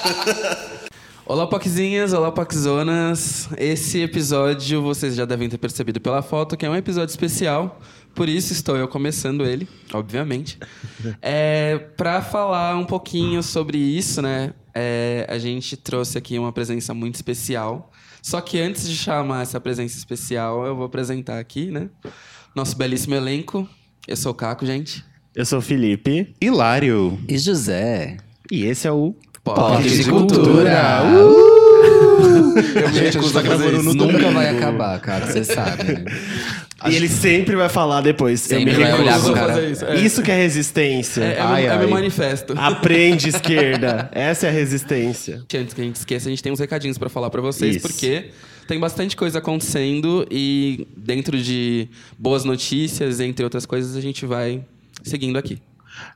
Olá, Poquezinhas, olá, Poquezonas. Esse episódio vocês já devem ter percebido pela foto que é um episódio especial, por isso estou eu começando ele, obviamente. É, para falar um pouquinho sobre isso, né? É, a gente trouxe aqui uma presença muito especial. Só que antes de chamar essa presença especial, eu vou apresentar aqui, né? Nosso belíssimo elenco. Eu sou o Caco, gente. Eu sou o Felipe. Hilário. E José. E esse é o Pop de Cultura. Eu me Gente, a no Nunca vai acabar, cara, você sabe. né? E ele sempre vai falar depois. Sempre eu me recuso. cara. fazer isso. É, Isso que é resistência. é, é, Ai, meu, é ai. meu manifesto. Aprende, esquerda. Essa é a resistência. Antes que a gente esqueça, a gente tem uns recadinhos pra falar pra vocês, Isso. porque tem bastante coisa acontecendo e dentro de boas notícias, entre outras coisas, a gente vai seguindo aqui.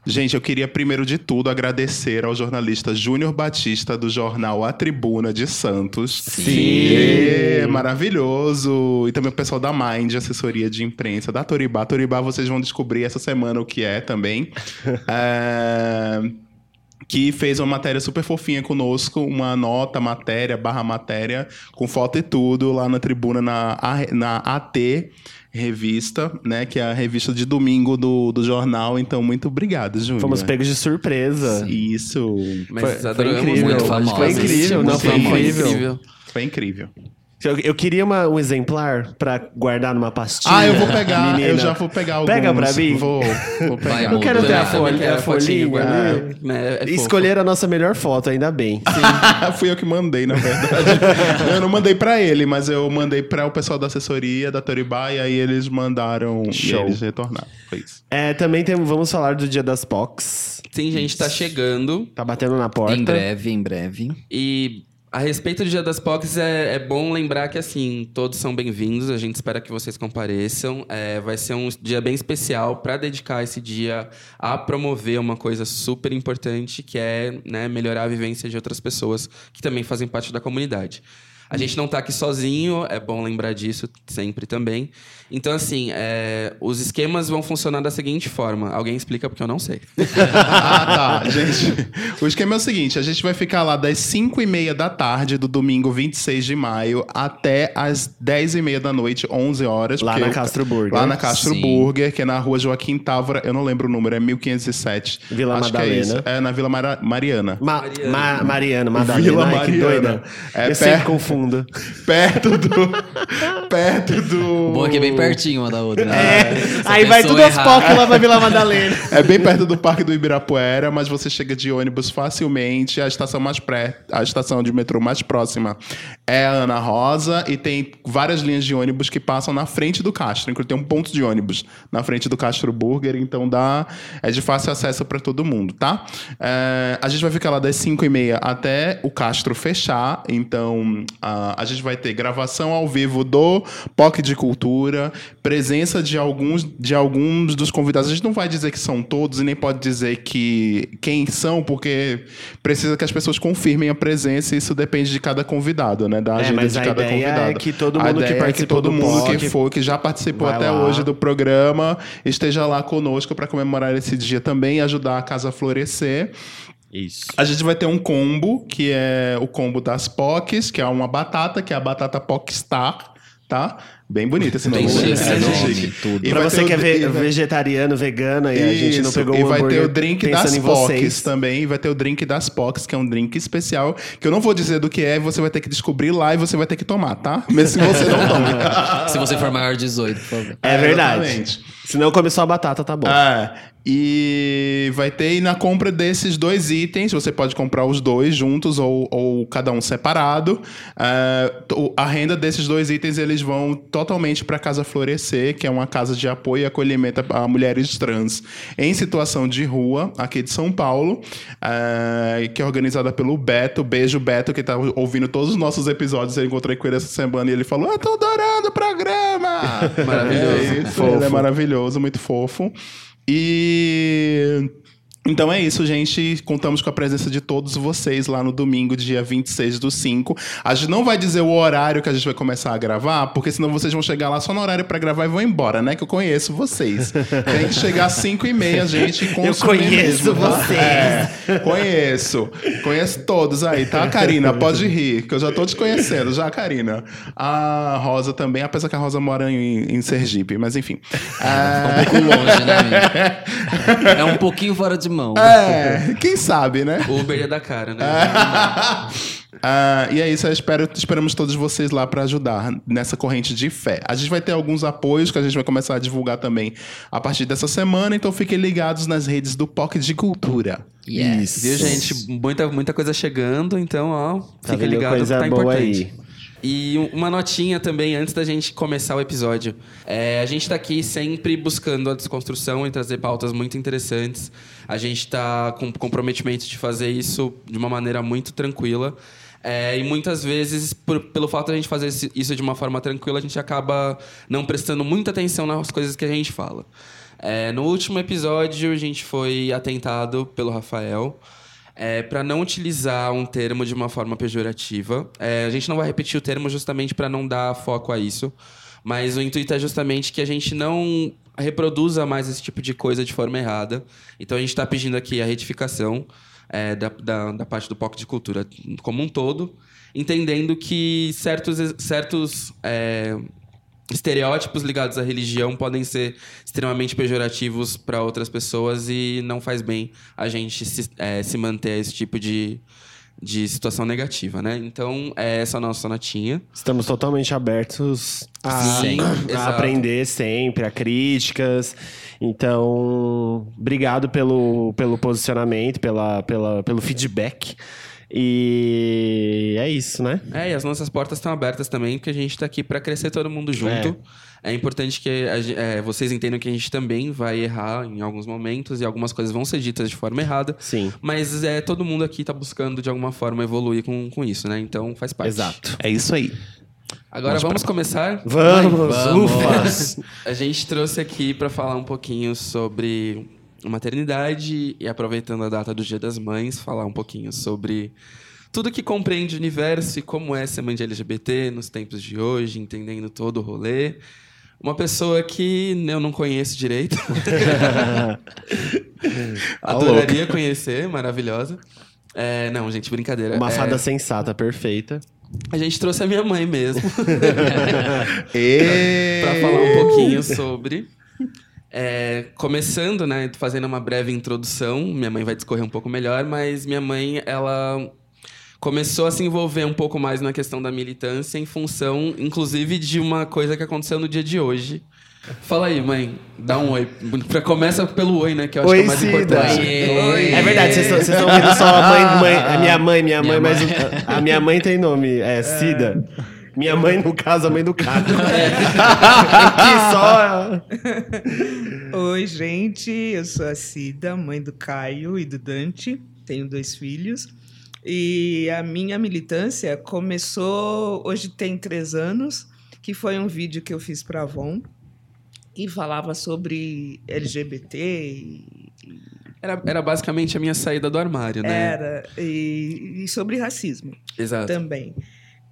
Gente, eu queria primeiro de tudo agradecer ao jornalista Júnior Batista do jornal A Tribuna de Santos. Sim. É, maravilhoso. E também o pessoal da Mind, assessoria de imprensa, da Toribá. Toribá vocês vão descobrir essa semana o que é também. É, que fez uma matéria super fofinha conosco, uma nota, matéria, barra matéria, com foto e tudo, lá na tribuna, na, na AT Revista, né? Que é a revista de domingo do, do jornal. Então, muito obrigado, Júnior. Fomos pegos de surpresa. Isso. Mas Foi- foi incrível. muito. Foi incrível, não, foi Sim, incrível. Foi incrível. Eu, eu queria uma- um exemplar pra guardar numa pastinha. Ah, eu vou pegar, menina. eu já vou pegar alguns. Pega pra mim. Vou, vou Vai, pegar. Eu quero Muda, ter a, né? folha, a folhinha. guardar. né? né, é fofo. Escolher a nossa melhor foto, ainda bem. Fui eu que mandei, na verdade. eu não mandei pra ele, mas eu mandei pra o pessoal da assessoria da Toribá e aí eles mandaram Show. e eles retornaram. Foi isso. É, também tem, vamos falar do Dia das POCs. Sim, gente, tá chegando. Tá batendo na porta. Em breve, em breve. E a respeito do Dia das POCs, é, é bom lembrar que, assim, todos são bem-vindos. A gente espera que vocês compareçam. É, vai ser um dia bem especial para dedicar esse dia a promover uma coisa super importante, que é né, melhorar a vivência de outras pessoas que também fazem parte da comunidade. A gente não tá aqui sozinho, é bom lembrar disso sempre também. Então, assim, é, os esquemas vão funcionar da seguinte forma. Alguém explica porque eu não sei. ah, tá, gente. O esquema é o seguinte: a gente vai ficar lá das 5 e meia da tarde do domingo 26 de maio até as 10 e meia da noite, 11 horas. Lá na Castro Burger. Lá na Castro Sim. Burger, que é na rua Joaquim Távora. Eu não lembro o número, é 1507. Vila Acho que é Madalena. isso. É, na Vila Mara- Mariana. Ma Mariana. Ma Mariana, Madalena. Vila Ai, que Mariana. doida. É eu sempre perto- confundo. Perto do. perto do. O bom é que é bem pertinho uma da outra. né? É, aí vai tudo aos errar- POC lá pra Vila Madalena. É bem perto do Parque do Ibirapuera, mas você chega de ônibus facilmente. A estação mais pré, a estação de metrô mais próxima é a Ana Rosa e tem várias linhas de ônibus que passam na frente do Castro. Inclusive tem um ponto de ônibus na frente do Castro Burger, então dá é de fácil acesso para todo mundo, tá? É, a gente vai ficar lá das 5 e meia até o Castro fechar. Então a, a gente vai ter gravação ao vivo do POC de Cultura, presença de alguns, de alguns dos convidados. A gente não vai dizer que são todos e nem pode dizer que quem são, porque precisa que as pessoas confirmem a presença e isso depende de cada convidado, né? Da É, agenda de cada ideia convidado. é que todo A mundo que ideia é participou todo do mundo POC que for, que já participou até lá. hoje do programa, esteja lá conosco para comemorar esse dia também e ajudar a casa a florescer. Isso. A gente vai ter um combo, que é o combo das POCs, que é uma batata, que é a batata POCstar, tá? Bem bonito esse nome. Bem né? chique, É, nome, chique. tudo. E pra você que é ve- e vai- vegetariano, vegana e a gente não Isso, pegou e o vai ter o drink das POCs também. E vai ter o drink das POCs, que é um drink especial, que eu não vou dizer do que é, você vai ter que descobrir lá e você vai ter que tomar, tá? Mesmo se você não toma. Se você for maior de 18, por favor. É, É, verdade. exatamente. Se não comer só a batata, tá bom. É, e vai ter e na compra desses dois itens, você pode comprar os dois juntos ou, ou cada um separado. O- a renda desses dois itens eles vão totalmente para a Casa Florescer, que é uma casa de apoio e acolhimento a, a mulheres trans em situação de rua aqui de São Paulo, é, que é organizada pelo Beto. Beijo, Beto, que tá ouvindo todos os nossos episódios. Eu encontrei com ele essa semana e ele falou: Eu tô adorando o programa! Maravilhoso. É isso, ele é maravilhoso, muito fofo. E Então é isso, gente. Contamos com a presença de todos vocês lá no domingo, dia 26 do 5. A gente não vai dizer o horário que a gente vai começar a gravar, porque senão vocês vão chegar lá só no horário pra gravar e vão embora, né? Que eu conheço vocês. Tem que chegar às 5 e meia, gente. e Eu conheço mesmo, tá? vocês. É, conheço. Conheço todos aí, tá, Karina? Pode rir, que eu já tô te conhecendo, já, Karina. A Rosa também, apesar que a Rosa mora em, em Sergipe, mas enfim. Tá um pouco longe, né? É um pouquinho fora de mão. É, quem sabe, né? O Uber ia dar cara, né? Ah, e é isso, eu espero, esperamos todos vocês lá para ajudar nessa corrente de fé. A gente vai ter alguns apoios que a gente vai começar a divulgar também a partir dessa semana, então fiquem ligados nas redes do Pocket de Cultura. Yes. Viu, gente? Muita, muita coisa chegando, então, ó, Tá fica ligado coisa que tá boa importante. aí. E um- uma notinha também, antes da gente começar o episódio. É, a gente tá aqui sempre buscando a desconstrução e trazer pautas muito interessantes. A gente tá com comprometimento de fazer isso de uma maneira muito tranquila. É, e muitas vezes, por- pelo fato de a gente fazer isso de uma forma tranquila, a gente acaba não prestando muita atenção nas coisas que a gente fala. É, no último episódio, a gente foi atentado pelo Rafael é, para não utilizar um termo de uma forma pejorativa. É, a gente não vai repetir o termo justamente para não dar foco a isso. Mas o intuito é justamente que a gente não reproduza mais esse tipo de coisa de forma errada. Então a gente está pedindo aqui a retificação é, da, da, da parte do POC de cultura como um todo, entendendo que certos, certos é, estereótipos ligados à religião podem ser extremamente pejorativos para outras pessoas e não faz bem a gente se, é, se manter a esse tipo de, de situação negativa, né? Então, é essa a nossa notinha. Estamos totalmente abertos a, Sim, a aprender sempre, a críticas. Então, obrigado pelo, pelo posicionamento, pela, pela, pelo feedback. E é isso, né? É, e as nossas portas estão abertas também, porque a gente está aqui para crescer todo mundo junto. É, importante que a é, vocês entendam que a gente também vai errar em alguns momentos e algumas coisas vão ser ditas de forma errada. Sim. Mas é, todo mundo aqui está buscando, de alguma forma, evoluir com, com isso, né? Então faz parte. Exato. É isso aí. Agora vamos começar? Vamos, Vamos. A gente trouxe aqui para falar um pouquinho sobre maternidade e aproveitando a data do Dia das Mães, falar um pouquinho sobre tudo que compreende o universo e como é ser mãe de LGBT nos tempos de hoje, entendendo todo o rolê. Uma pessoa que eu não conheço direito. Adoraria conhecer, maravilhosa. É, não, gente, brincadeira. Uma É, fada sensata, perfeita. a gente trouxe a minha mãe mesmo. E... para falar um pouquinho sobre. É, começando, né, fazendo uma breve introdução, minha mãe vai discorrer um pouco melhor, mas minha mãe, ela começou a se envolver um pouco mais na questão da militância em função, inclusive, de uma coisa que aconteceu no dia de hoje. Fala aí, mãe, dá um oi. Pra, começa pelo oi, né, que eu acho Oi, que é o mais Cida. importante. Oi. É verdade, vocês estão ouvindo só a mãe, mãe, a minha mãe, minha mãe, mas o- a minha mãe tem nome, é Cida. Minha mãe, no caso, a mãe do Caio. Aqui só. Oi, gente. Eu sou a Cida, mãe do Caio e do Dante. Tenho dois filhos. E a minha militância começou, hoje tem três anos, que foi um vídeo que eu fiz para a Avon, que falava sobre LGBT. e- Era, era basicamente a minha saída do armário, né? Era. E, e sobre racismo Exato. também.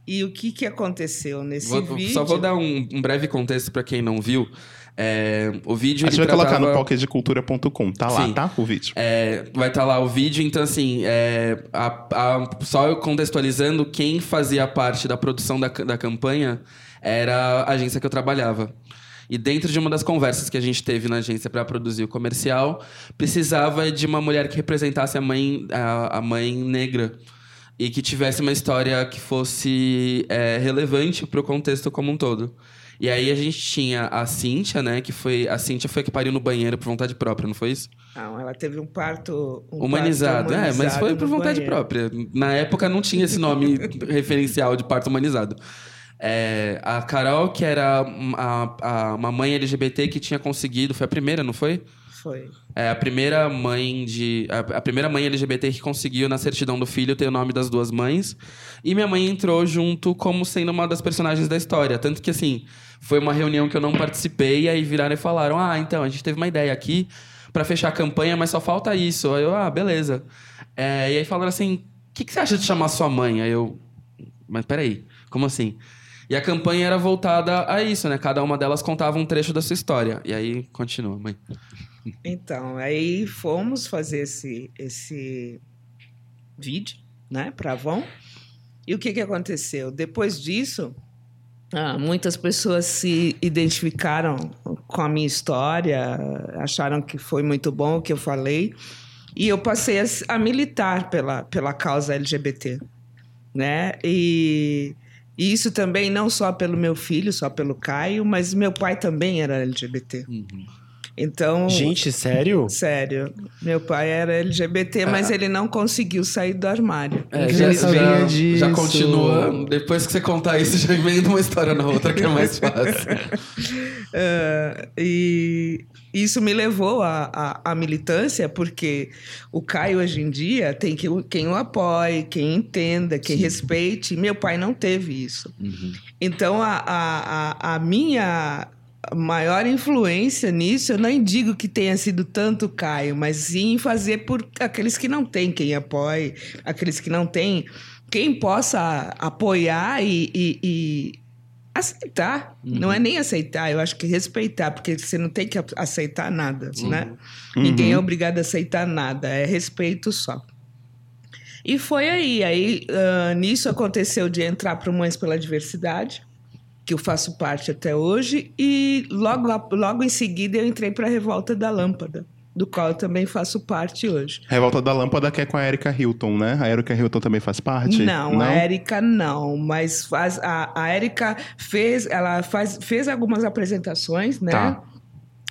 E o que, que aconteceu nesse Vou- vídeo? Só vou dar um, um breve contexto pra quem não viu. É, o vídeo A gente vai colocar no tratava- pocketdecultura.com. Tá lá, Sim. tá? O vídeo. É, vai estar lá o vídeo, então assim, é, a- a- só eu contextualizando, quem fazia parte da produção da, da campanha era a agência que eu trabalhava. E dentro de uma das conversas que a gente teve na agência para produzir o comercial, precisava de uma mulher que representasse a mãe, a, a mãe negra. E que tivesse uma história que fosse é, relevante para o contexto como um todo. E aí a gente tinha a Cíntia, né? Que foi. A Cíntia foi a que pariu no banheiro por vontade própria, não foi isso? Não, ela teve um parto um humanizado. parto É, mas humanizado foi por vontade banheiro. própria. Na época não tinha esse nome referencial de parto humanizado. É, a Carol, que era a, a- uma mãe LGBT que tinha conseguido, foi a primeira, não foi? Foi. É a primeira mãe de. A, a primeira mãe LGBT que conseguiu na certidão do filho ter o nome das duas mães. E minha mãe entrou junto como sendo uma das personagens da história. Tanto que, assim, foi uma reunião que eu não participei, e aí viraram e falaram: Ah, então, a gente teve uma ideia aqui pra fechar a campanha, mas só falta isso. Aí eu, ah, beleza. É, e aí falaram assim: o que, que você acha de chamar sua mãe? Aí eu, mas peraí, como assim? E a campanha era voltada a isso, né? Cada uma delas contava um trecho da sua história. E aí continua, mãe. Então, aí fomos fazer esse, esse vídeo, né, para Avon. E o que, que aconteceu? Depois disso, ah, muitas pessoas se identificaram com a minha história, acharam que foi muito bom o que eu falei. E eu passei a, a militar pela, pela causa LGBT, né? E, e isso também não só pelo meu filho, só pelo Caio, mas meu pai também era LGBT. Então, Gente, sério? sério, meu pai era LGBT, mas ele não conseguiu sair do armário. É, já, já, disso. já continua. Depois que você contar isso, já emenda uma história na outra, que é mais fácil. Ah, e isso me levou à, militância, porque o Caio hoje em dia tem que, quem o apoie, quem entenda, quem respeite. Meu pai não teve isso. Então, a, a, a, a minha maior influência nisso, eu nem digo que tenha sido tanto Caio, mas sim fazer por aqueles que não têm quem apoie, aqueles que não têm quem possa apoiar e- e- e aceitar. Não é nem aceitar, eu acho que respeitar, porque você não tem que aceitar nada, né? Ninguém é obrigado a aceitar nada, é respeito só. E foi aí, aí ah, nisso aconteceu de entrar para o Mães pela Diversidade, que eu faço parte até hoje, e logo, logo em seguida eu entrei para a Revolta da Lâmpada, do qual eu também faço parte hoje. Revolta da Lâmpada que é com a Erika Hilton, né? A Erika Hilton também faz parte? Não, a Érica não, mas faz, a, a Érica fez, ela faz, fez algumas apresentações, né? Tá.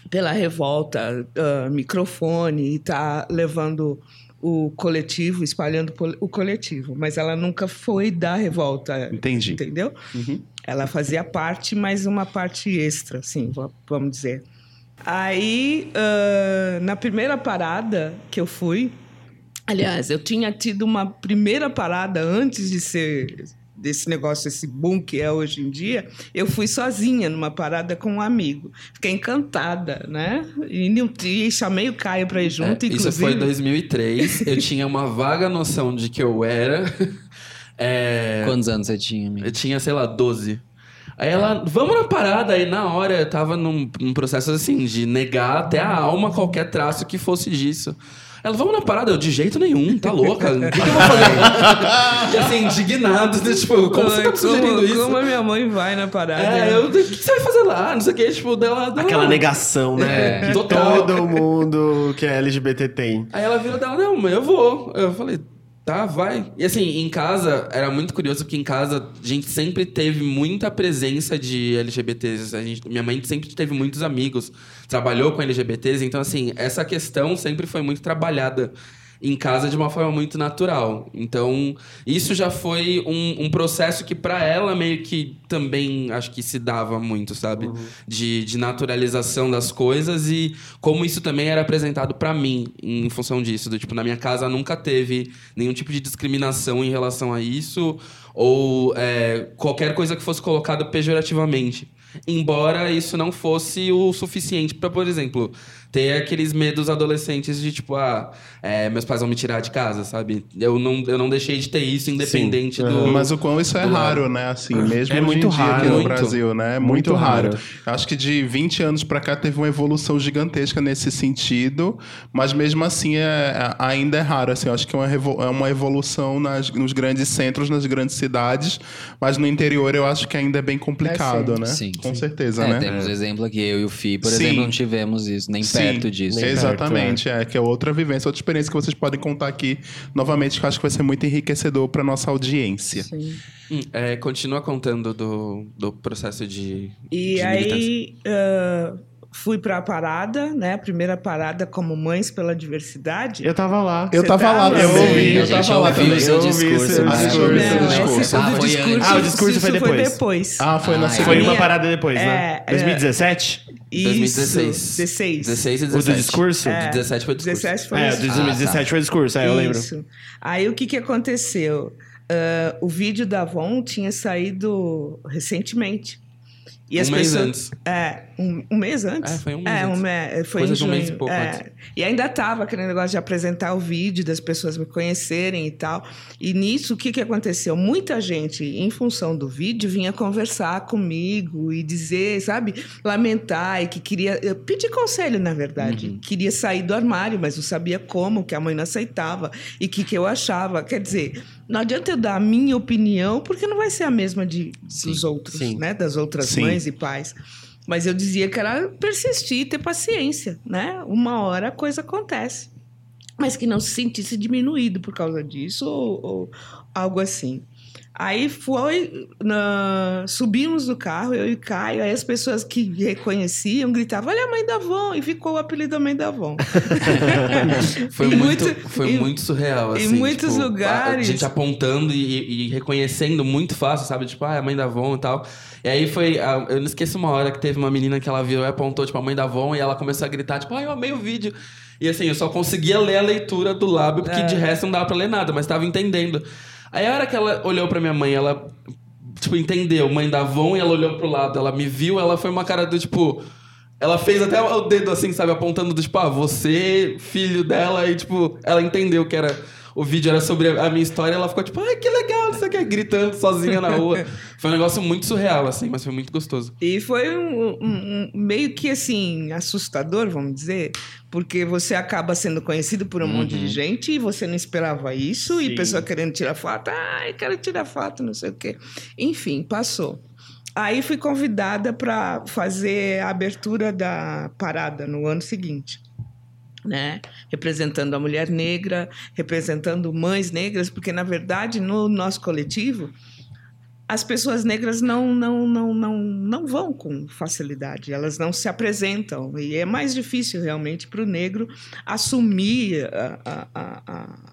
Pela revolta, ah, microfone, e tá levando o coletivo, espalhando o coletivo, mas ela nunca foi da revolta. Entendi. Entendeu? Uhum. Ela fazia parte, mas uma parte extra, assim, va- vamos dizer. Aí, ah, na primeira parada que eu fui, aliás, eu tinha tido uma primeira parada antes de ser desse negócio, esse boom que é hoje em dia, eu fui sozinha numa parada com um amigo. Fiquei encantada, né? E, e chamei o Caio para ir junto, É, inclusive. isso foi em 2003. Eu tinha uma vaga noção de que eu era. É, Quantos anos você tinha, amigo? Eu tinha, sei lá, 12. Aí ela, vamos na parada. Aí na hora eu tava num, num processo assim, de negar até a alma qualquer traço que fosse disso. Ela, vamos na parada? Eu, de jeito nenhum, tá louca? O que, que eu vou fazer? e assim, indignado, né, tipo, como você tá me sugerindo como, isso? como a minha mãe vai na parada? É, eu, o que você vai fazer lá? Não sei o que, tipo, dela. dela Aquela negação, né? É, que total. todo mundo que é LGBT tem. Aí ela virou dela, não, mas eu vou. Eu falei, tá, vai. E assim, em casa, era muito curioso, porque em casa a gente sempre teve muita presença de LGBTs. A gente, minha mãe sempre teve muitos amigos, trabalhou com LGBTs, então assim, essa questão sempre foi muito trabalhada em casa de uma forma muito natural. Então, isso já foi um, um processo que para ela meio que também acho que se dava muito, sabe? De, de naturalização das coisas e como isso também era apresentado para mim em função disso. Do, tipo, na minha casa nunca teve nenhum tipo de discriminação em relação a isso ou é, qualquer coisa que fosse colocada pejorativamente. Embora isso não fosse o suficiente para, por exemplo, ter aqueles medos adolescentes de tipo, ah, é, meus pais vão me tirar de casa, sabe? Eu não, eu não deixei de ter isso independente Sim. do. Mas o quão isso é raro, lado. né? Assim, mesmo É hoje muito em dia raro. aqui no Muito. Brasil, né? É muito, Muito raro. raro. Acho que de 20 anos pra cá teve uma evolução gigantesca nesse sentido, mas mesmo assim é, é- ainda é raro. Assim, eu acho que é uma, é uma evolução nas- nos grandes centros, nas grandes cidades, mas no interior eu acho que ainda é bem complicado, sim. né? Sim, Com sim. certeza, É, né? temos exemplo aqui, eu e o Fi, por Sim. exemplo, não tivemos isso, nem Sim, perto disso. Nem perto, Exatamente, é. que é outra vivência, outra experiência que vocês podem contar aqui novamente, que eu acho que vai ser muito enriquecedor para nossa audiência. Sim. Hum, é, continua contando do, do processo de. E de aí ah, fui para a parada, né? A primeira parada como Mães pela Diversidade. Eu tava lá. Eu tava tava? lá Eu também. ouvi, eu a gente tava lá também. o Eu ouvi discurso. seu mas- discurso. Não, discurso. o Ah, foi discurso. Ah, o discurso foi depois. depois. Ah, foi na Ah, segunda. Foi uma Minha- parada depois, né? É, é. 2017? Isso, 2016. 16. 16 e O 17. do discurso? O de 17 foi o discurso. 17 foi É, o isso. de 2017 foi o discurso, é, eu lembro. Isso. Aí o que, que aconteceu? Ah, o vídeo da Avon tinha saído recentemente. E Um as mês pessoas, antes. É, um, um mês antes? É, foi um mês É, um me- foi Coisa em de um mês junho. e pouco é. antes. E ainda tava aquele negócio de apresentar o vídeo, das pessoas me conhecerem e tal. E nisso, o que, que aconteceu? Muita gente, em função do vídeo, vinha conversar comigo e dizer, sabe, lamentar e que queria. Eu pedi conselho, na verdade. Uhum. Queria sair do armário, mas não sabia como, que a mãe não aceitava e que, que eu achava. Quer dizer, não adianta eu dar a minha opinião, porque não vai ser a mesma de, dos outros, sim. né? Das outras Sim. mães e pais. Mas eu dizia que era persistir, ter paciência, né? Uma hora a coisa acontece. Mas que não se sentisse diminuído por causa disso ou, ou algo assim. Aí foi, na- subimos do carro, eu e Caio, aí as pessoas que reconheciam gritavam, olha a mãe da Avon, e ficou o apelido da mãe da Avon. Foi, E muito, muito- foi e- muito surreal, em assim. muitos tipo, lugares- A gente apontando e, e reconhecendo muito fácil, sabe? Tipo, ah, é a mãe da Avon e tal. E aí foi... Eu não esqueço uma hora que teve uma menina que ela virou e apontou, tipo, a mãe da Avon. E ela começou a gritar, tipo, ah, eu amei o vídeo. E assim, eu só conseguia ler a leitura do lábio, porque É. de resto não dava pra ler nada. Mas tava entendendo. Aí a hora que ela olhou pra minha mãe, ela... Tipo, entendeu, mãe da Avon, e ela olhou pro lado, ela me viu, ela foi uma cara do tipo... Ela fez até o dedo assim, sabe, apontando do tipo, ah, você, filho dela, e tipo, ela entendeu que era. O vídeo era sobre a minha história, ela ficou tipo, ai, que legal, não sei o que, gritando sozinha na rua. Foi um negócio muito surreal, assim, mas foi muito gostoso. E foi um, um- um- meio que assim, assustador, vamos dizer, porque você acaba sendo conhecido por um monte de gente e você não esperava isso, Sim. e pessoa querendo tirar foto, ai, quero tirar foto, não sei o quê. Enfim, passou. Aí fui convidada para fazer a abertura da parada no ano seguinte. Né? Representando a mulher negra, representando mães negras, porque na verdade no nosso coletivo as pessoas negras não, não, não, não, não vão com facilidade, elas não se apresentam. E é mais difícil realmente para o negro assumir a- a- a-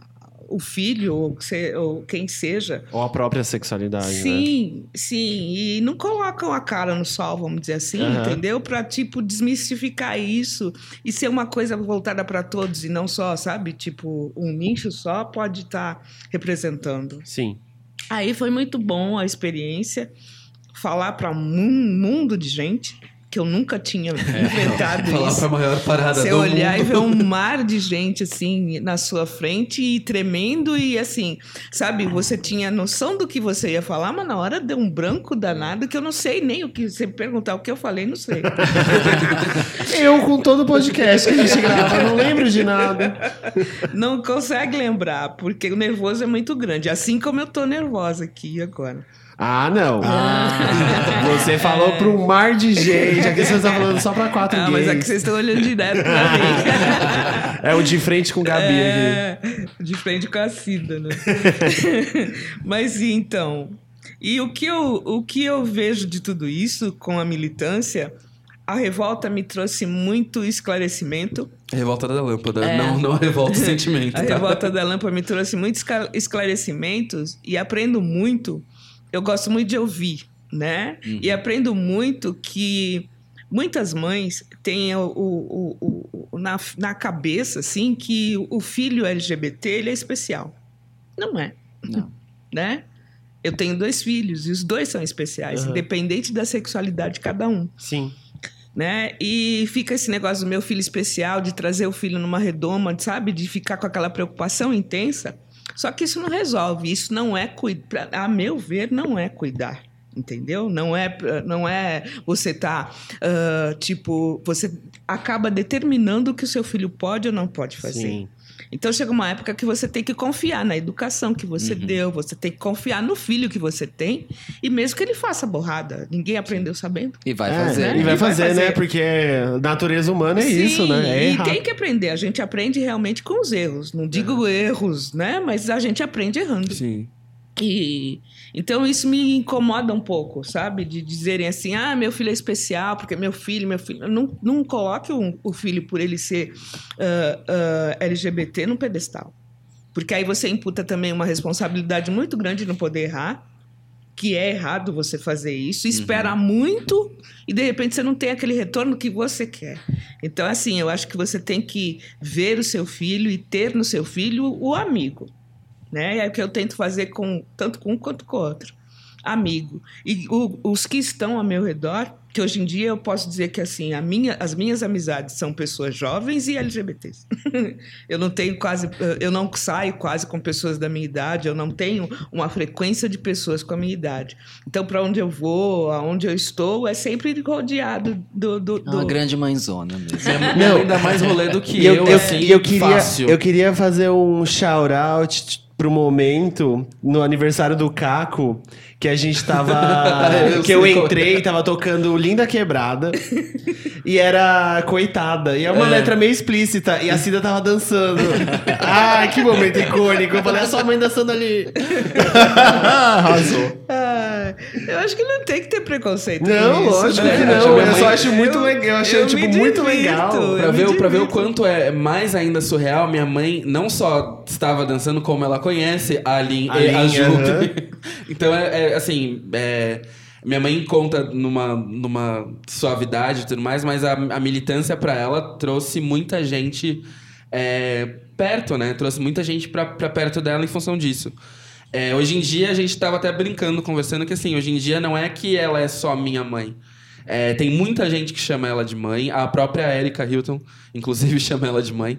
o filho ou, se- ou quem seja. Ou a própria sexualidade, né? Sim, sim. E não colocam a cara no sol, vamos dizer assim, Aham. entendeu? Para, tipo, desmistificar isso e ser uma coisa voltada para todos e não só, sabe? Tipo, um nicho só pode estar representando. Sim. Aí foi muito bom a experiência, falar para um mundo de gente, que eu nunca tinha inventado Falar isso. pra maior parada Você do olhar mundo. e ver um mar de gente assim na sua frente e tremendo e assim, sabe? Você tinha noção do que você ia falar, mas na hora deu um branco danado que eu não sei nem o que você perguntar o que eu falei, não sei. Eu, com todo o podcast que a gente grava, não lembro de nada. não consegue lembrar, porque o nervoso é muito grande, assim como eu tô nervosa aqui agora. Ah, não. Você falou para um mar de gente. Aqui você está falando só para quatro Ah, mas é que gays. vocês estão olhando direto pra mim. É o de frente com o Gabi aqui. É, de frente com a Cida, né? Mas e então, e o que, eu, o que eu vejo de tudo isso com a militância, a revolta me trouxe muito esclarecimento. Revolta da lâmpada, É. não, não a revolta do sentimento. A tá? revolta da lâmpada me trouxe muitos escla- esclarecimentos e aprendo muito. Eu gosto muito de ouvir, né? E aprendo muito que muitas mães têm o, o- o- o- na, na cabeça, assim, que o filho LGBT ele é especial. Não é, Não. né? Eu tenho dois filhos e os dois são especiais, Aham. independente da sexualidade de cada um Sim. né? E fica esse negócio do meu filho especial, de trazer o filho numa redoma, sabe? De ficar com aquela preocupação intensa. Só que isso não resolve, isso não é cuidar, a meu ver, não é cuidar. Entendeu? Não é, não é você tá, ah, tipo, você acaba determinando o que o seu filho pode ou não pode fazer. Sim. Então chega uma época que você tem que confiar na educação que você Uhum. deu, você tem que confiar no filho que você tem, e mesmo que ele faça borrada, ninguém aprendeu sabendo. E vai É, fazer. né? E vai E vai fazer, né? Porque natureza humana é Sim, isso, né? É e errar. tem que aprender. A gente aprende realmente com os erros. Não digo erros, né? Mas a gente aprende errando. Sim. E então isso me incomoda um pouco, sabe? De dizerem assim, ah, meu filho é especial porque meu filho, meu filho. Não, não coloque um- o filho por ele ser ah, ah, LGBT no pedestal. Porque aí você imputa também uma responsabilidade muito grande no poder errar, que é errado você fazer isso, espera muito e de repente você não tem aquele retorno que você quer. Então, assim, eu acho que você tem que ver o seu filho e ter no seu filho o amigo né? É o que eu tento fazer com tanto com um quanto com o outro. amigo. E o- os que estão ao meu redor, que hoje em dia eu posso dizer que assim, a minha, as minhas amizades são pessoas jovens e LGBTs. eu não tenho quase, eu não saio quase com pessoas da minha idade, eu não tenho uma frequência de pessoas com a minha idade. Então, para onde eu vou, aonde eu estou, é sempre rodeado do. do, É uma do- grande mãezona mesmo. Não, ainda mais rolê do que eu, eu, eu, assim, e eu queria, fácil. eu queria fazer um shout-out pro momento no aniversário do Caco, que a gente tava. Eu que eu entrei, tava tocando Linda Quebrada. e era coitada. E é uma É. letra meio explícita. E a Cida tava dançando. Ai, que momento icônico. Eu falei, é sua mãe dançando ali. Arrasou. Ah, eu acho que não tem que ter preconceito. Não, isso, lógico né? que Minha não. Eu só acho muito Eu- legal. Eu achei, eu tipo, me muito divirto. legal. Pra ver, pra ver o divirto. quanto é mais ainda surreal, minha mãe não só estava dançando, como ela conhece a Lin A a Lin, então, é, é, assim, é, minha mãe conta numa, numa suavidade e tudo mais, mas a, a militância pra ela trouxe muita gente é, perto, né? Trouxe muita gente pra, pra perto dela em função disso. É, hoje em dia, a gente tava até brincando, conversando, que assim, hoje em dia não é que ela é só minha mãe. É, tem muita gente que chama ela de mãe. A própria Erika Hilton, inclusive, chama ela de mãe.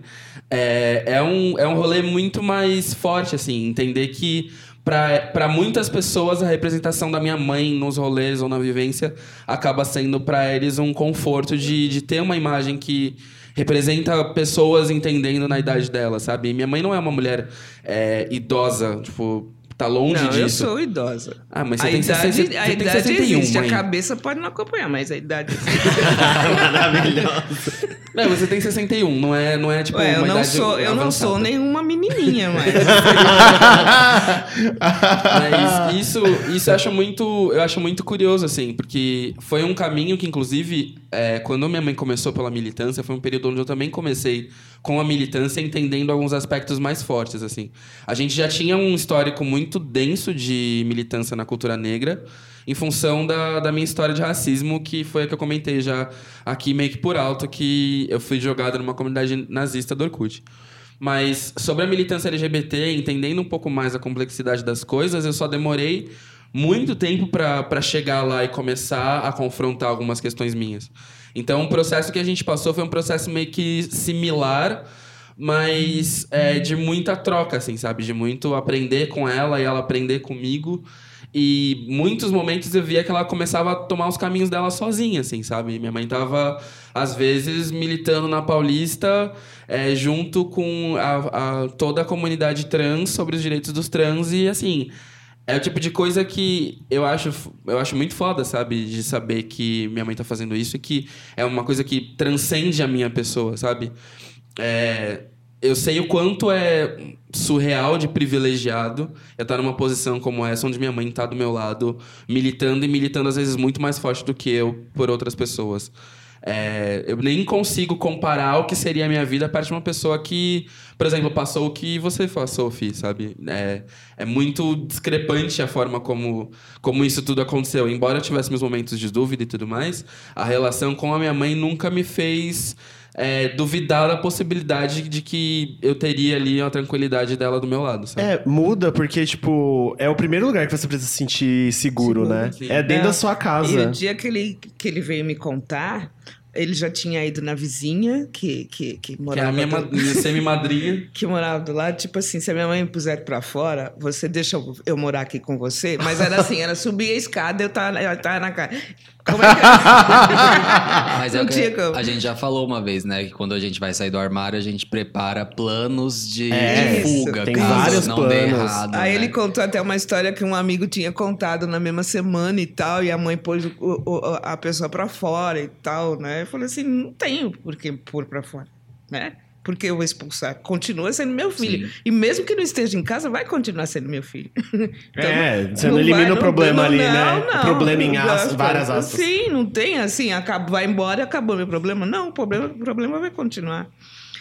É, é, um, é um rolê muito mais forte, assim. Entender que para muitas pessoas a representação da minha mãe nos rolês ou na vivência acaba sendo para eles um conforto de, de ter uma imagem que representa pessoas entendendo na idade dela, sabe? Minha mãe não é uma mulher é, idosa, tipo, tá longe Não, eu disso. sou idosa. Ah, mas a você tem idade, 60, a você tem idade 61, existe, mãe. a cabeça pode não acompanhar, mas a idade Maravilhosa. Não, você tem 61, não é, não é tipo Ué, eu não sou, eu não sou nenhuma menininha, mas Mas isso, isso eu acho muito, eu acho muito curioso assim, porque foi um caminho que inclusive é, quando minha mãe começou pela militância, foi um período onde eu também comecei com a militância, entendendo alguns aspectos mais fortes assim. A gente já tinha um histórico muito denso de militância na cultura negra. Em função da, da minha história de racismo, que foi a que eu comentei já aqui meio que por alto, que eu fui jogado numa comunidade nazista do Orkut. Mas sobre a militância LGBT, entendendo um pouco mais a complexidade das coisas, eu só demorei muito tempo para chegar lá e começar a confrontar algumas questões minhas. Então, o processo que a gente passou foi um processo meio que similar, mas é, de muita troca, assim, sabe? De muito aprender com ela e ela aprender comigo. E muitos momentos eu via que ela começava a tomar os caminhos dela sozinha, assim, sabe? Minha mãe tava, às vezes, militando na Paulista é, junto com a, a- toda a comunidade trans sobre os direitos dos trans e, assim... É o tipo de coisa que eu acho, eu acho muito foda, sabe? De saber que minha mãe tá fazendo isso e que é uma coisa que transcende a minha pessoa, sabe? É, eu sei o quanto é surreal de privilegiado eu estar numa posição como essa, onde minha mãe tá do meu lado, militando e militando às vezes muito mais forte do que eu por outras pessoas. É, eu nem consigo comparar o que seria a minha vida a partir de uma pessoa que, por exemplo, passou o que você passou, Fih, sabe? É, é muito discrepante a forma como, como isso tudo aconteceu. Embora eu tivesse meus momentos de dúvida e tudo mais, a relação com a minha mãe nunca me fez é, duvidar da possibilidade de que eu teria ali a tranquilidade dela do meu lado, sabe? É, muda porque, tipo, é o primeiro lugar que você precisa se sentir seguro, Seguro, né? sim. É dentro Não. da sua E o casa. dia que ele, que ele veio me contar, ele já tinha ido na vizinha que, que, que Que é morava a minha, do- semi-madrinha. que morava do lado, tipo assim, se a minha mãe me puser pra fora, você deixa eu, eu morar aqui com você? Mas era assim, era subir a escada, eu tava, eu tava na cara. Como é que Mas é Não o que a gente já falou uma vez, né? Que quando a gente vai sair do armário, a gente prepara planos de, É, de fuga. tem caso vários não dê planos. errado. Aí né? ele contou até uma história que um amigo tinha contado na mesma semana e tal, e a mãe pôs o- o- a pessoa pra fora e tal, né? Eu falei assim, não tenho por que pôr pra fora, né? Porque eu vou expulsar. Continua sendo meu filho. Sim. E mesmo que não esteja em casa, vai continuar sendo meu filho. Então, É, você não vai- elimina o problema ali, né? não, O problema em as- várias aspas. Sim, não tem assim, acaba, vai embora e acabou meu problema. Não, o problema, o problema vai continuar.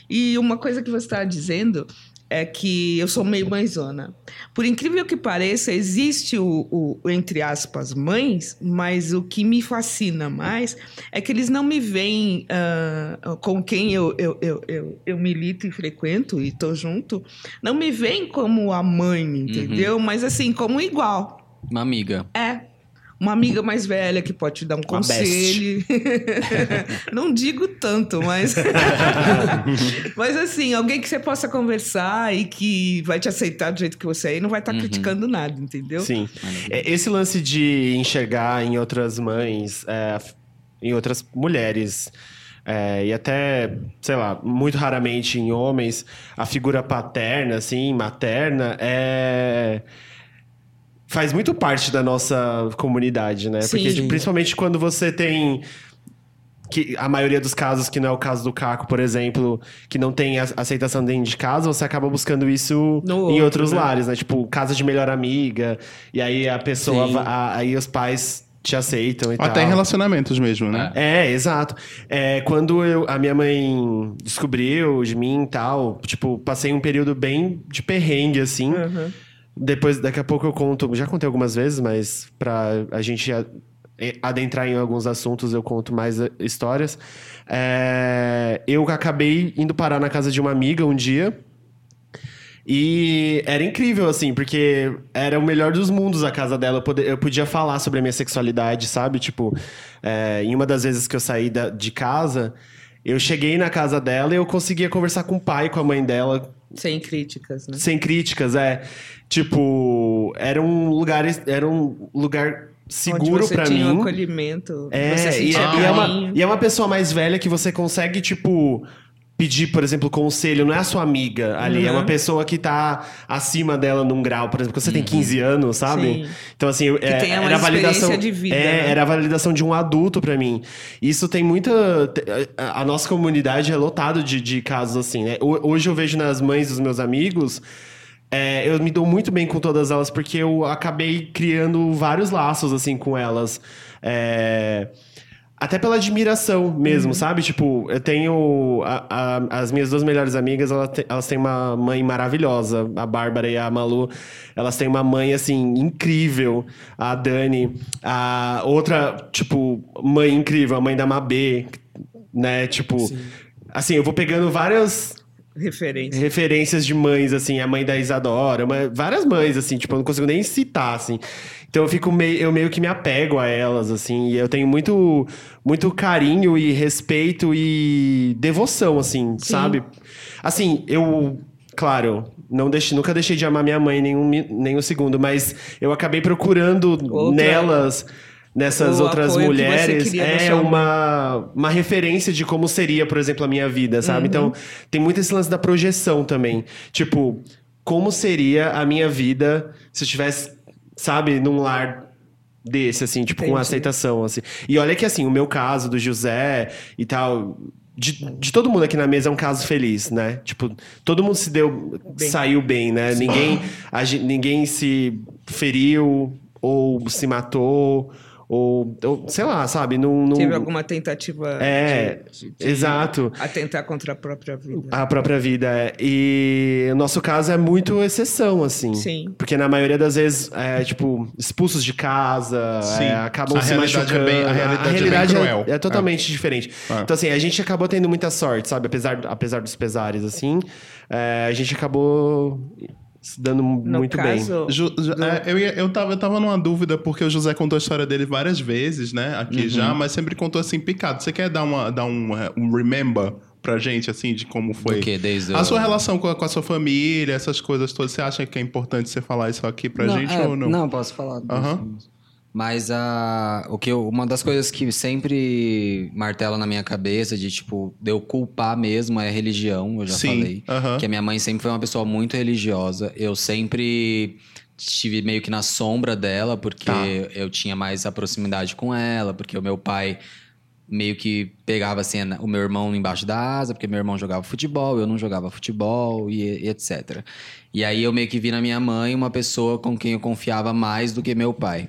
E uma coisa que você estava dizendo é que eu sou meio mãezona. Por incrível que pareça, existe o, o- o, entre aspas, mães, mas o que me fascina mais é que eles não me veem ah, com quem eu, eu, eu, eu, eu milito e frequento e estou junto, não me veem como a mãe, entendeu? Mas assim, como igual. Uma amiga. É. Uma amiga mais velha que pode te dar um Uma conselho. Não digo tanto, mas. mas assim, alguém que você possa conversar e que vai te aceitar do jeito que você é e não vai estar criticando nada, entendeu? Sim. É, Esse lance de enxergar em outras mães, é, em outras mulheres, é, e até, sei lá, muito raramente em homens, a figura paterna, assim, materna, é. Faz muito parte da nossa comunidade, né? Porque, Sim. tipo, principalmente quando você tem. Que a maioria dos casos, que não é o caso do Caco, por exemplo, que não tem aceitação dentro de casa, você acaba buscando isso No em outro, outros né? lares, né? Tipo, casa de melhor amiga, e aí a pessoa, a- aí os pais te aceitam e Até em tal. relacionamentos mesmo, né? É, exato. É, quando eu- a minha mãe descobriu de mim e tal, tipo, passei um período bem de perrengue, assim. Uhum. Depois, daqui a pouco eu conto, já contei algumas vezes, mas pra a gente adentrar em alguns assuntos, eu conto mais eh, histórias. É, eu acabei indo parar na casa de uma amiga um dia. E era incrível, assim, porque era o melhor dos mundos a casa dela. Eu, pode- eu podia falar sobre a minha sexualidade, sabe? Tipo, é, em uma das vezes que eu saí da- de casa, eu cheguei na casa dela e eu conseguia conversar com o pai e com a mãe dela Sem críticas, né? sem críticas, é. Tipo, era um lugar, era um lugar seguro tinha mim. um acolhimento. É, você e, é- e é uma, e é uma pessoa mais velha que você consegue, tipo, pedir, por exemplo, conselho. Não é a sua amiga ali, é Uhum. uma pessoa que tá acima dela num grau. Por exemplo, quando você tem 15 anos, sabe? Sim. Então, assim, é, tenha era a validação. de vida, é, né? era a validação de um adulto pra mim. Isso tem muita. A, nossa comunidade é lotado de, de casos assim, né? Ho- Hoje eu vejo nas mães dos meus amigos. É, eu me dou muito bem com todas elas porque eu acabei criando vários laços assim com elas. É, até pela admiração mesmo, sabe? Tipo, eu tenho. a- a- as minhas duas melhores amigas, elas, te- elas têm uma mãe maravilhosa. A Bárbara e a Malu. Elas têm uma mãe, assim, incrível. A Dani. A outra, tipo, mãe incrível, a mãe da Mabê, né? Tipo. Assim, eu vou pegando várias Referência. referências de mães, assim, a mãe da Isadora, uma- várias mães, assim, tipo, eu não consigo nem citar, assim. Então eu fico meio, eu meio que me apego a elas, assim, e eu tenho muito, muito carinho e respeito e devoção, assim, sabe? Assim, eu, claro, não deixei, nunca deixei de amar minha mãe nenhum, mi- nenhum segundo, mas eu acabei procurando Outra- nelas, nessas O outras mulheres, é uma, uma referência de como seria, por exemplo, a minha vida, sabe? Então, tem muito esse lance da projeção também. Tipo, como seria a minha vida se eu estivesse, sabe, num lar desse, assim, tipo, com Entendi. aceitação, assim. E olha que, assim, o meu caso do José e tal... De, de todo mundo aqui na mesa é um caso feliz, né? Tipo, todo mundo se deu... Bem. Saiu bem, né? Ninguém, a ninguém se feriu ou se matou... Ou, ou sei lá, sabe? Não, não... Teve alguma tentativa É, de, de- de exato. atentar contra a própria vida. A própria vida. é. E o nosso caso é muito exceção, assim. Sim. Porque na maioria das vezes, é, tipo, expulsos de casa, Sim. é, acabam A se realidade é machucando. bem- a realidade é bem é, cruel. é totalmente diferente. É. Então, assim, a gente acabou tendo muita sorte, sabe? Apesar, apesar dos pesares, assim, é, a gente acabou se dando No muito caso, Ju- ju- é, eu, ia- eu, tava, eu tava numa dúvida, porque o José contou a história dele várias vezes, né? Aqui Uhum. já, mas sempre contou assim, picado. Você quer dar, uma, dar um, é, um remember pra gente, assim, de como foi? Do quê? Desde A o- sua relação com a, com a sua família, essas coisas todas. Você acha que é importante você falar isso aqui pra gente é, ou não? Não, posso falar. Aham. Mas a, o que eu- uma das coisas que sempre martela na minha cabeça de tipo, de eu culpar mesmo é a religião, eu já Sim, falei. aham. Que a minha mãe sempre foi uma pessoa muito religiosa. Eu sempre estive meio que na sombra dela, porque Tá. eu tinha mais a proximidade com ela, porque o meu pai meio que pegava assim o meu irmão embaixo da asa, porque meu irmão jogava futebol, eu não jogava futebol e, e etc. E aí eu meio que vi na minha mãe uma pessoa com quem eu confiava mais do que meu pai.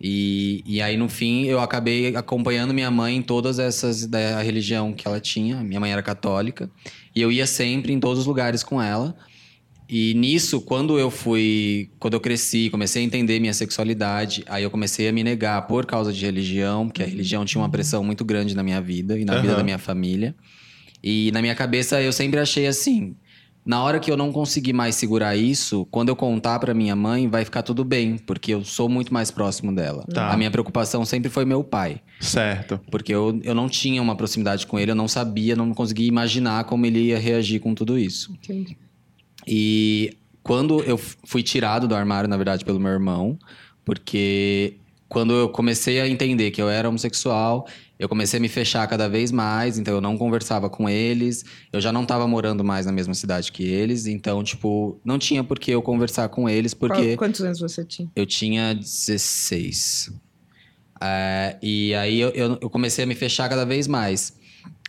E, e aí, no fim, eu acabei acompanhando minha mãe em todas essas da religião que ela tinha. Minha mãe era católica. E eu ia sempre em todos os lugares com ela. E nisso, quando eu fui. Quando eu cresci, comecei a entender minha sexualidade, aí eu comecei a me negar por causa de religião, porque a religião tinha uma pressão muito grande na minha vida e na vida Aham. da minha família. E na minha cabeça eu sempre achei assim: Na hora que eu não conseguir mais segurar isso, quando eu contar pra minha mãe, vai ficar tudo bem, porque eu sou muito mais próximo dela. Tá. A minha preocupação sempre foi meu pai. Certo. Porque eu, eu não tinha uma proximidade com ele, eu não sabia, não conseguia imaginar como ele ia reagir com tudo isso. Entendi. E quando eu fui tirado do armário, na verdade, pelo meu irmão, porque quando eu comecei a entender que eu era homossexual, eu comecei a me fechar cada vez mais, então eu não conversava com eles, eu já não estava morando mais na mesma cidade que eles, então, tipo, não tinha por que eu conversar com eles, porque Qual- quantos anos você tinha? eu tinha 16. É, e aí eu, eu, eu comecei a me fechar cada vez mais.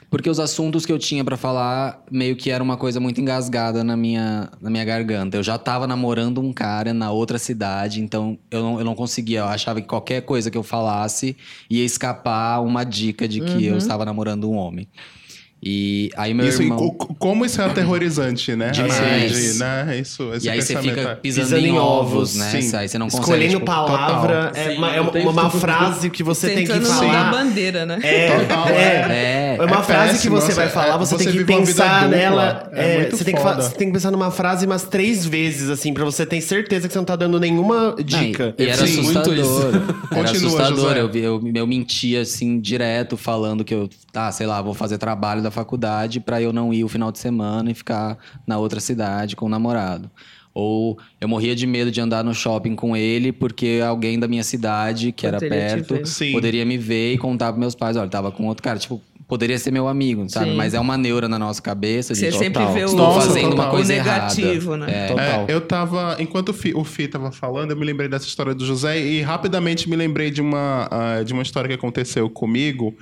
Porque os assuntos que eu tinha pra falar meio que era uma coisa muito engasgada na minha, na minha garganta. Eu já tava namorando um cara na outra cidade, então eu não, eu não conseguia. Eu achava que qualquer coisa que eu falasse ia escapar uma dica de que eu estava namorando um homem. E aí meu isso, e irmão... co- como isso é aterrorizante, né? Demais. Assim, de, né? Isso, esse E aí você fica é- pisando, Pisando em ovos, né? sim. Aí você não consegue... Escolhendo tipo, palavra total. é, Sim, uma, é uma, uma frase que você tem que falar. bandeira, né? É, Total, é, É, é uma É frase péssimo, que você você- vai falar, é- você, você tem que pensar nela. É é, você, tem que você tem que pensar numa frase umas três vezes, assim, pra você ter certeza que você não tá dando nenhuma dica. E, e era Sim, assustador. Era Continua, assustador. Eu, eu, eu mentia, assim, direto, falando que eu, ah, sei lá, vou fazer trabalho da faculdade pra eu não ir o final de semana e ficar na outra cidade com o namorado. Ou eu morria de medo de andar no shopping com ele porque alguém da minha cidade, que era Poderia te perto, poderia me ver e contar pros meus pais, olha, tava com outro cara. Tipo, poderia ser meu amigo, sabe? Sim. Mas é uma neura na nossa cabeça. Você de, sempre total. vê o, Nossa, fazendo uma total. o coisa negativo, errada. né? É. Total. É, eu tava. Enquanto o Fi, o Fi tava falando, eu me lembrei dessa história do José e rapidamente me lembrei de uma, ah, de uma história que aconteceu comigo.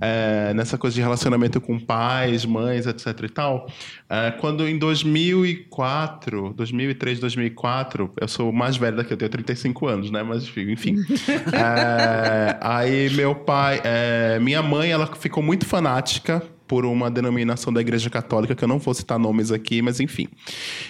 É, nessa coisa de relacionamento com pais, mães, etc e tal. É, quando em 2004, 2003, 2004, eu sou mais velho daqui, eu tenho 35 anos, né? Mas enfim. É, aí meu pai, é, minha mãe, ela ficou muito fanática por uma denominação da Igreja Católica, que eu não vou citar nomes aqui, mas enfim.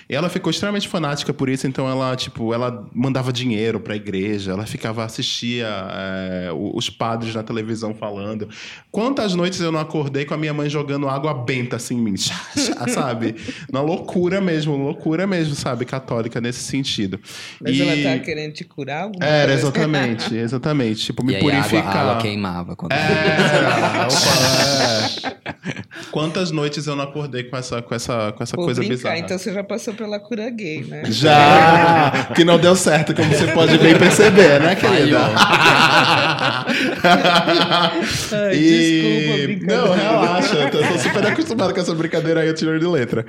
E ela ficou extremamente fanática por isso, então ela, tipo, ela mandava dinheiro pra igreja, ela ficava, assistia é, os padres na televisão falando. Quantas noites eu não acordei com a minha mãe jogando água benta assim em mim, sabe? Uma loucura mesmo, loucura mesmo, sabe? Católica nesse sentido. Mas E- ela tá querendo te curar alguma Era, coisa? exatamente, exatamente. Tipo, me E aí a água, purificar. a água queimava. Quando... Era, opa, é. Quantas noites eu não acordei com essa, com essa, com essa Vou coisa brincar, bizarra? então você já passou pela cura gay, né? Já! que não deu certo, como você pode bem perceber, né, querida? Ai, desculpa, brincadeira. Não, relaxa. Eu tô, tô super acostumado com essa brincadeira aí, eu tiro de letra.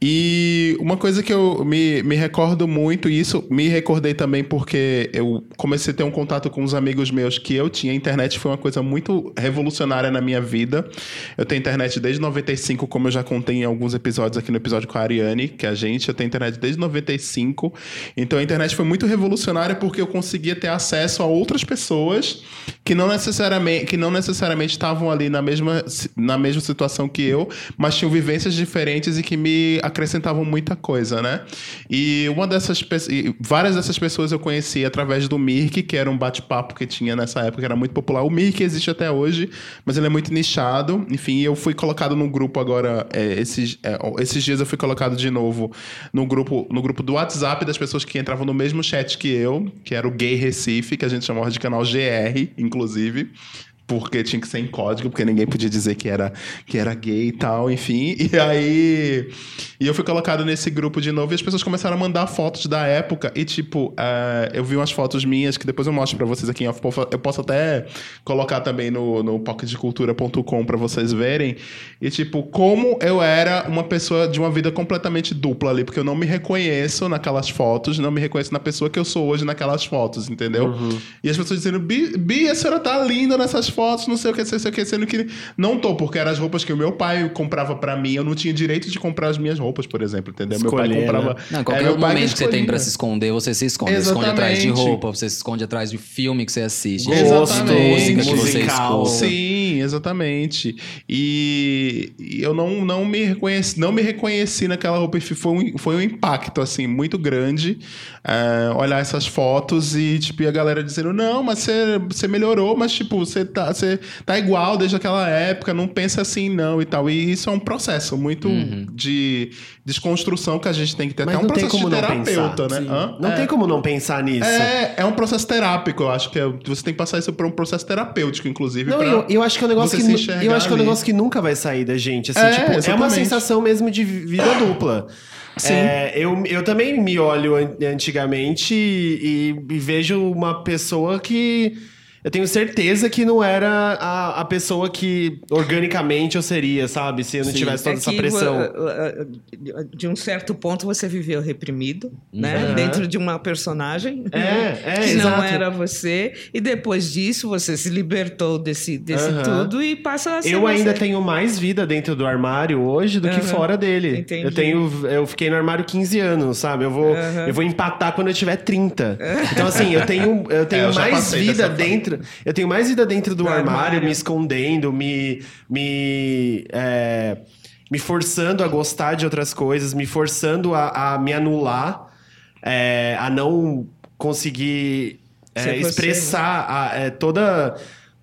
E uma coisa que eu me, me recordo muito, e isso me recordei também porque eu comecei a ter um contato com uns amigos meus que eu tinha. A internet foi uma coisa muito revolucionária na minha vida. Eu tenho internet desde 95, como eu já contei em alguns episódios aqui no episódio com a Ariane, que é a gente, eu tenho internet desde 95. Então a internet foi muito revolucionária porque eu conseguia ter acesso a outras pessoas que não necessariamente que não necessariamente estavam ali na mesma, na mesma situação que eu, mas tinham vivências diferentes e que me acrescentavam muita coisa, né? E uma dessas várias dessas pessoas eu conheci através do Mirk, que era um bate-papo que tinha nessa época, que era muito popular. O Mirk existe até hoje, mas ele é muito nichado. Enfim, eu fui colocado no grupo agora, é, esses, é, esses dias eu fui colocado de novo no grupo, no grupo do WhatsApp das pessoas que entravam no mesmo chat que eu, que era o Gay Recife, que a gente chamava de canal GR, inclusive porque tinha que ser em código, porque ninguém podia dizer que era, que era gay e tal, enfim. E aí. E eu fui colocado nesse grupo de novo e as pessoas começaram a mandar fotos da época. E, tipo, eh, eu vi umas fotos minhas que depois eu mostro pra vocês aqui. Eu posso até colocar também no, no pocketcultura.com pra vocês verem. E, tipo, como eu era uma pessoa de uma vida completamente dupla ali, porque eu não me reconheço naquelas fotos, não me reconheço na pessoa que eu sou hoje naquelas fotos, entendeu? E as pessoas dizendo, Bi, Bi, a senhora tá linda nessas fotos, não sei o que, não sei o que, sendo que não tô, porque eram as roupas que o meu pai comprava pra mim, eu não tinha direito de comprar as minhas roupas, por exemplo, entendeu? meu pai Escolher, comprava. né? Não, é, qualquer pai momento que você tem pra se esconder, você se esconde. Você se esconde atrás de Exatamente. roupa, você se esconde atrás de filme que você assiste. Gosto, de música que você musical. escuta. Sim, exatamente. E, e eu não, não, me reconheci, não me reconheci naquela roupa. e Foi um, foi um impacto, assim, muito grande é, olhar essas fotos e, tipo, a galera dizendo, não, mas você melhorou, mas, tipo, você tá, tá, você tá igual desde aquela época, não pensa assim não e tal. E isso é um processo muito de desconstrução que a gente tem que ter. Mas Até um não tem processo como de não terapeuta, pensar. né? Hã? Não É. tem como não pensar nisso. É, é um processo terápico, eu acho que é- você tem que passar isso por um processo terapêutico, inclusive. Não, eu, eu acho que é um negócio que eu acho que é um negócio que nunca vai sair da gente. Assim, É, tipo, é uma exatamente. sensação mesmo de vida dupla. Sim. É, eu, eu também me olho an- antigamente e, e vejo uma pessoa que eu tenho certeza que não era a, a pessoa que organicamente eu seria, sabe? Se eu não Sim. tivesse toda É essa que, pressão. uh, uh, uh, De um certo ponto você viveu reprimido, né? Uhum. Dentro de uma personagem É, é, que não exato. era você. E depois disso você se libertou desse, desse Uhum. tudo e passa a ser Eu ainda você. tenho mais vida dentro do armário hoje do que Aham. fora dele. Entendi. Eu tenho, eu fiquei no armário 15 anos, sabe? Eu vou, Aham. eu vou empatar quando eu tiver 30. Então assim, eu tenho, eu tenho É, eu já mais vida fase. Dentro, eu tenho mais vida dentro do Do armário, armário. me escondendo, me me é, me forçando a gostar de outras coisas, me forçando a, a me anular, é, a não conseguir é, expressar a- é, toda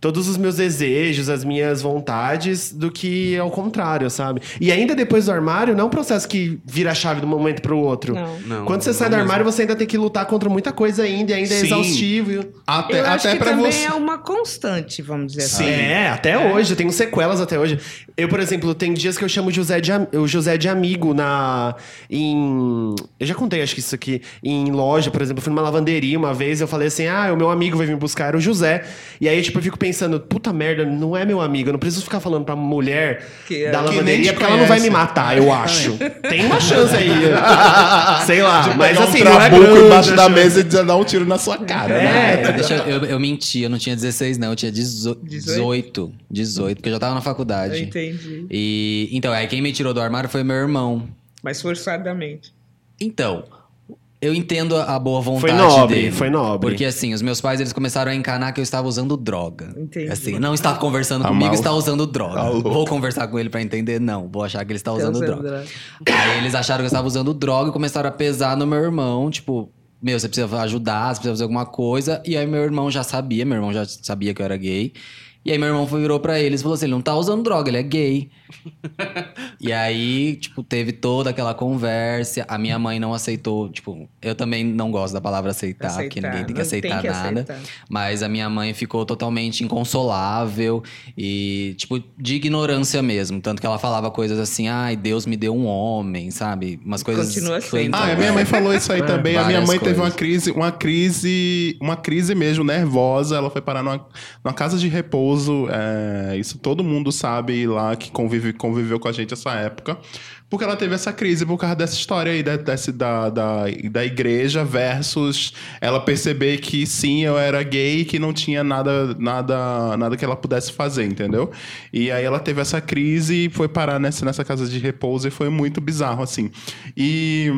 todos os meus desejos, as minhas vontades, do que ao contrário, sabe? E ainda depois do armário, não é um processo que vira a chave de um momento pro outro. Não. Não, Quando você sai do não mesmo. armário, você ainda tem que lutar contra muita coisa ainda, e ainda é Sim. exaustivo. Até, Eu acho até que pra também você. é uma constante, vamos dizer assim. É, até hoje, eu tenho sequelas até hoje. Eu, por exemplo, tem dias que eu chamo José de, o José de amigo na. Em. Eu já contei, acho que isso aqui. Em loja, por exemplo, eu fui numa lavanderia uma vez, eu falei assim: ah, o meu amigo vai vir buscar, era o José. E aí, tipo, eu fico pensando, puta merda, não é meu amigo, eu não preciso ficar falando pra mulher Que é- da lavanderia, porque ela não vai me matar, eu acho. tem uma chance aí. Sei lá, De mas pegar assim, um não é grande embaixo a da mesa e dar um tiro na sua cara. né? É, É, deixa eu, eu, eu menti, eu não tinha 16, não, eu tinha 18. 18, 18 porque eu já tava na Eu faculdade. Entendi. E então, aí quem me tirou do armário foi meu irmão. Mas forçadamente. Então, eu entendo a boa vontade Foi nobre, dele. foi nobre. Porque assim, os meus pais eles começaram a encanar que eu estava usando droga. Entendi. Assim, não está conversando Tá comigo, mal. está usando droga. Tá. Vou conversar com ele pra entender? Não, vou achar que ele está usando Usando droga. droga. Aí eles acharam que eu estava usando droga e começaram a pesar no meu irmão, tipo, meu, você precisa ajudar, você precisa fazer alguma coisa. E aí meu irmão já sabia, meu irmão já sabia que eu era gay. E aí meu irmão virou pra eles e falou assim: ele não tá usando droga, ele é gay. e aí, tipo, teve toda aquela conversa. A minha mãe não aceitou, tipo, eu também não gosto da palavra aceitar, porque Aceitar, ninguém tem que aceitar tem que nada. aceitar. Mas a minha mãe ficou totalmente inconsolável e, tipo, de ignorância mesmo. Tanto que ela falava coisas assim, ai, Deus me deu um homem, sabe? Umas coisas. Continua sendo. Ah, a minha mãe falou isso aí também. A minha mãe teve uma coisas. crise, uma crise, uma crise mesmo nervosa. Ela foi parar numa, numa casa de repouso. É, isso todo mundo sabe lá que convive, conviveu com a gente essa época. Porque ela teve essa crise por causa dessa história aí da, da, da, da igreja versus ela perceber que sim, eu era gay e que não tinha nada, nada, nada que ela pudesse fazer, entendeu? E aí ela teve essa crise e foi parar nessa, nessa casa de repouso e foi muito bizarro, assim. E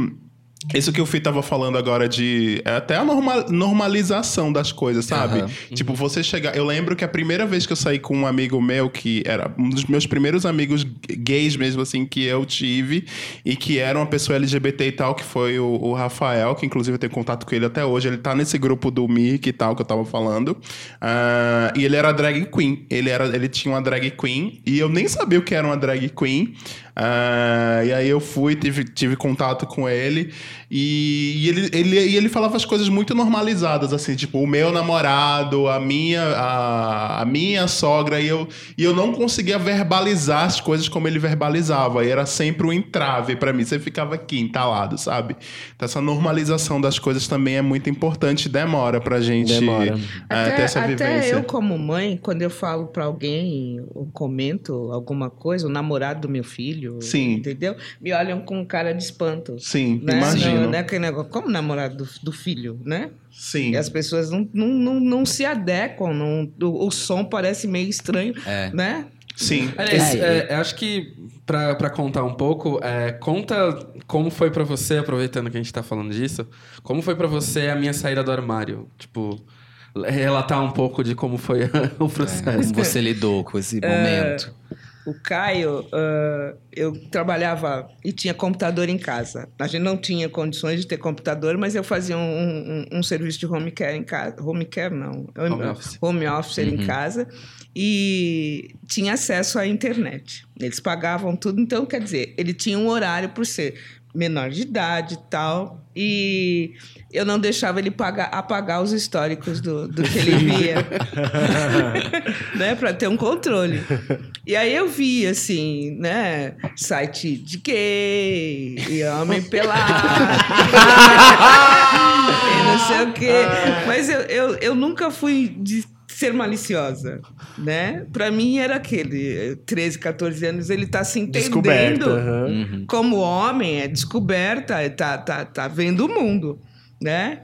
isso que o Fih tava falando agora de é até a norma- normalização das coisas, sabe? Aham. Tipo, você chegar. Eu lembro que a primeira vez que eu saí com um amigo meu, que era um dos meus primeiros amigos gays mesmo, assim, que eu tive, e que era uma pessoa LGBT e tal, que foi o, o Rafael, que inclusive eu tenho contato com ele até hoje. Ele tá nesse grupo do Mirk e tal, que eu tava falando. Ah, e ele era drag queen. Ele, era, ele tinha uma drag queen, e eu nem sabia o que era uma drag queen. Ah, e aí eu fui, tive, tive contato com ele e, e ele, ele, e ele falava as coisas muito normalizadas, assim, tipo, o meu namorado, a minha, a, a minha sogra, e eu, e eu não conseguia verbalizar as coisas como ele verbalizava, e era sempre um entrave pra mim, você ficava aqui entalado, sabe? Então essa normalização das coisas também é muito importante, demora pra gente Demora. é, ter essa até vivência. eu, como mãe, quando eu falo pra alguém, ou comento alguma coisa, o namorado do meu filho, Sim. entendeu? Me olham com cara de espanto. Sim, Né? imagino. Não, né? Aquele negócio, como namorado do, do filho, né? Sim. E as pessoas não, não, não, não se adequam, não, o, o som parece meio estranho, É. né? Sim. É, é, eu acho que pra, pra contar um pouco, é, conta como foi pra você, aproveitando que a gente tá falando disso, como foi pra você a minha saída do armário? Tipo, relatar um pouco de como foi o É, processo. como você lidou com esse É. momento. O Caio, ah, eu trabalhava e tinha computador em casa. A gente não tinha condições de ter computador, mas eu fazia um, um- um serviço de home care em casa. Home care, não. Home office. Home office em casa. E tinha acesso à internet. Eles pagavam tudo. Então, quer dizer, ele tinha um horário por ser menor de idade e tal. E eu não deixava ele pagar, apagar os históricos do, do que ele via. né, para ter um controle. E aí eu vi, assim, né, site de gay, e homem pelado, e não sei o quê. Mas eu, eu, eu nunca fui de ser maliciosa, né? Para mim era aquele, eh, 13, 14 anos, ele tá se entendendo. Uhum. como homem, é descoberta, é, tá, tá, tá vendo o mundo, né?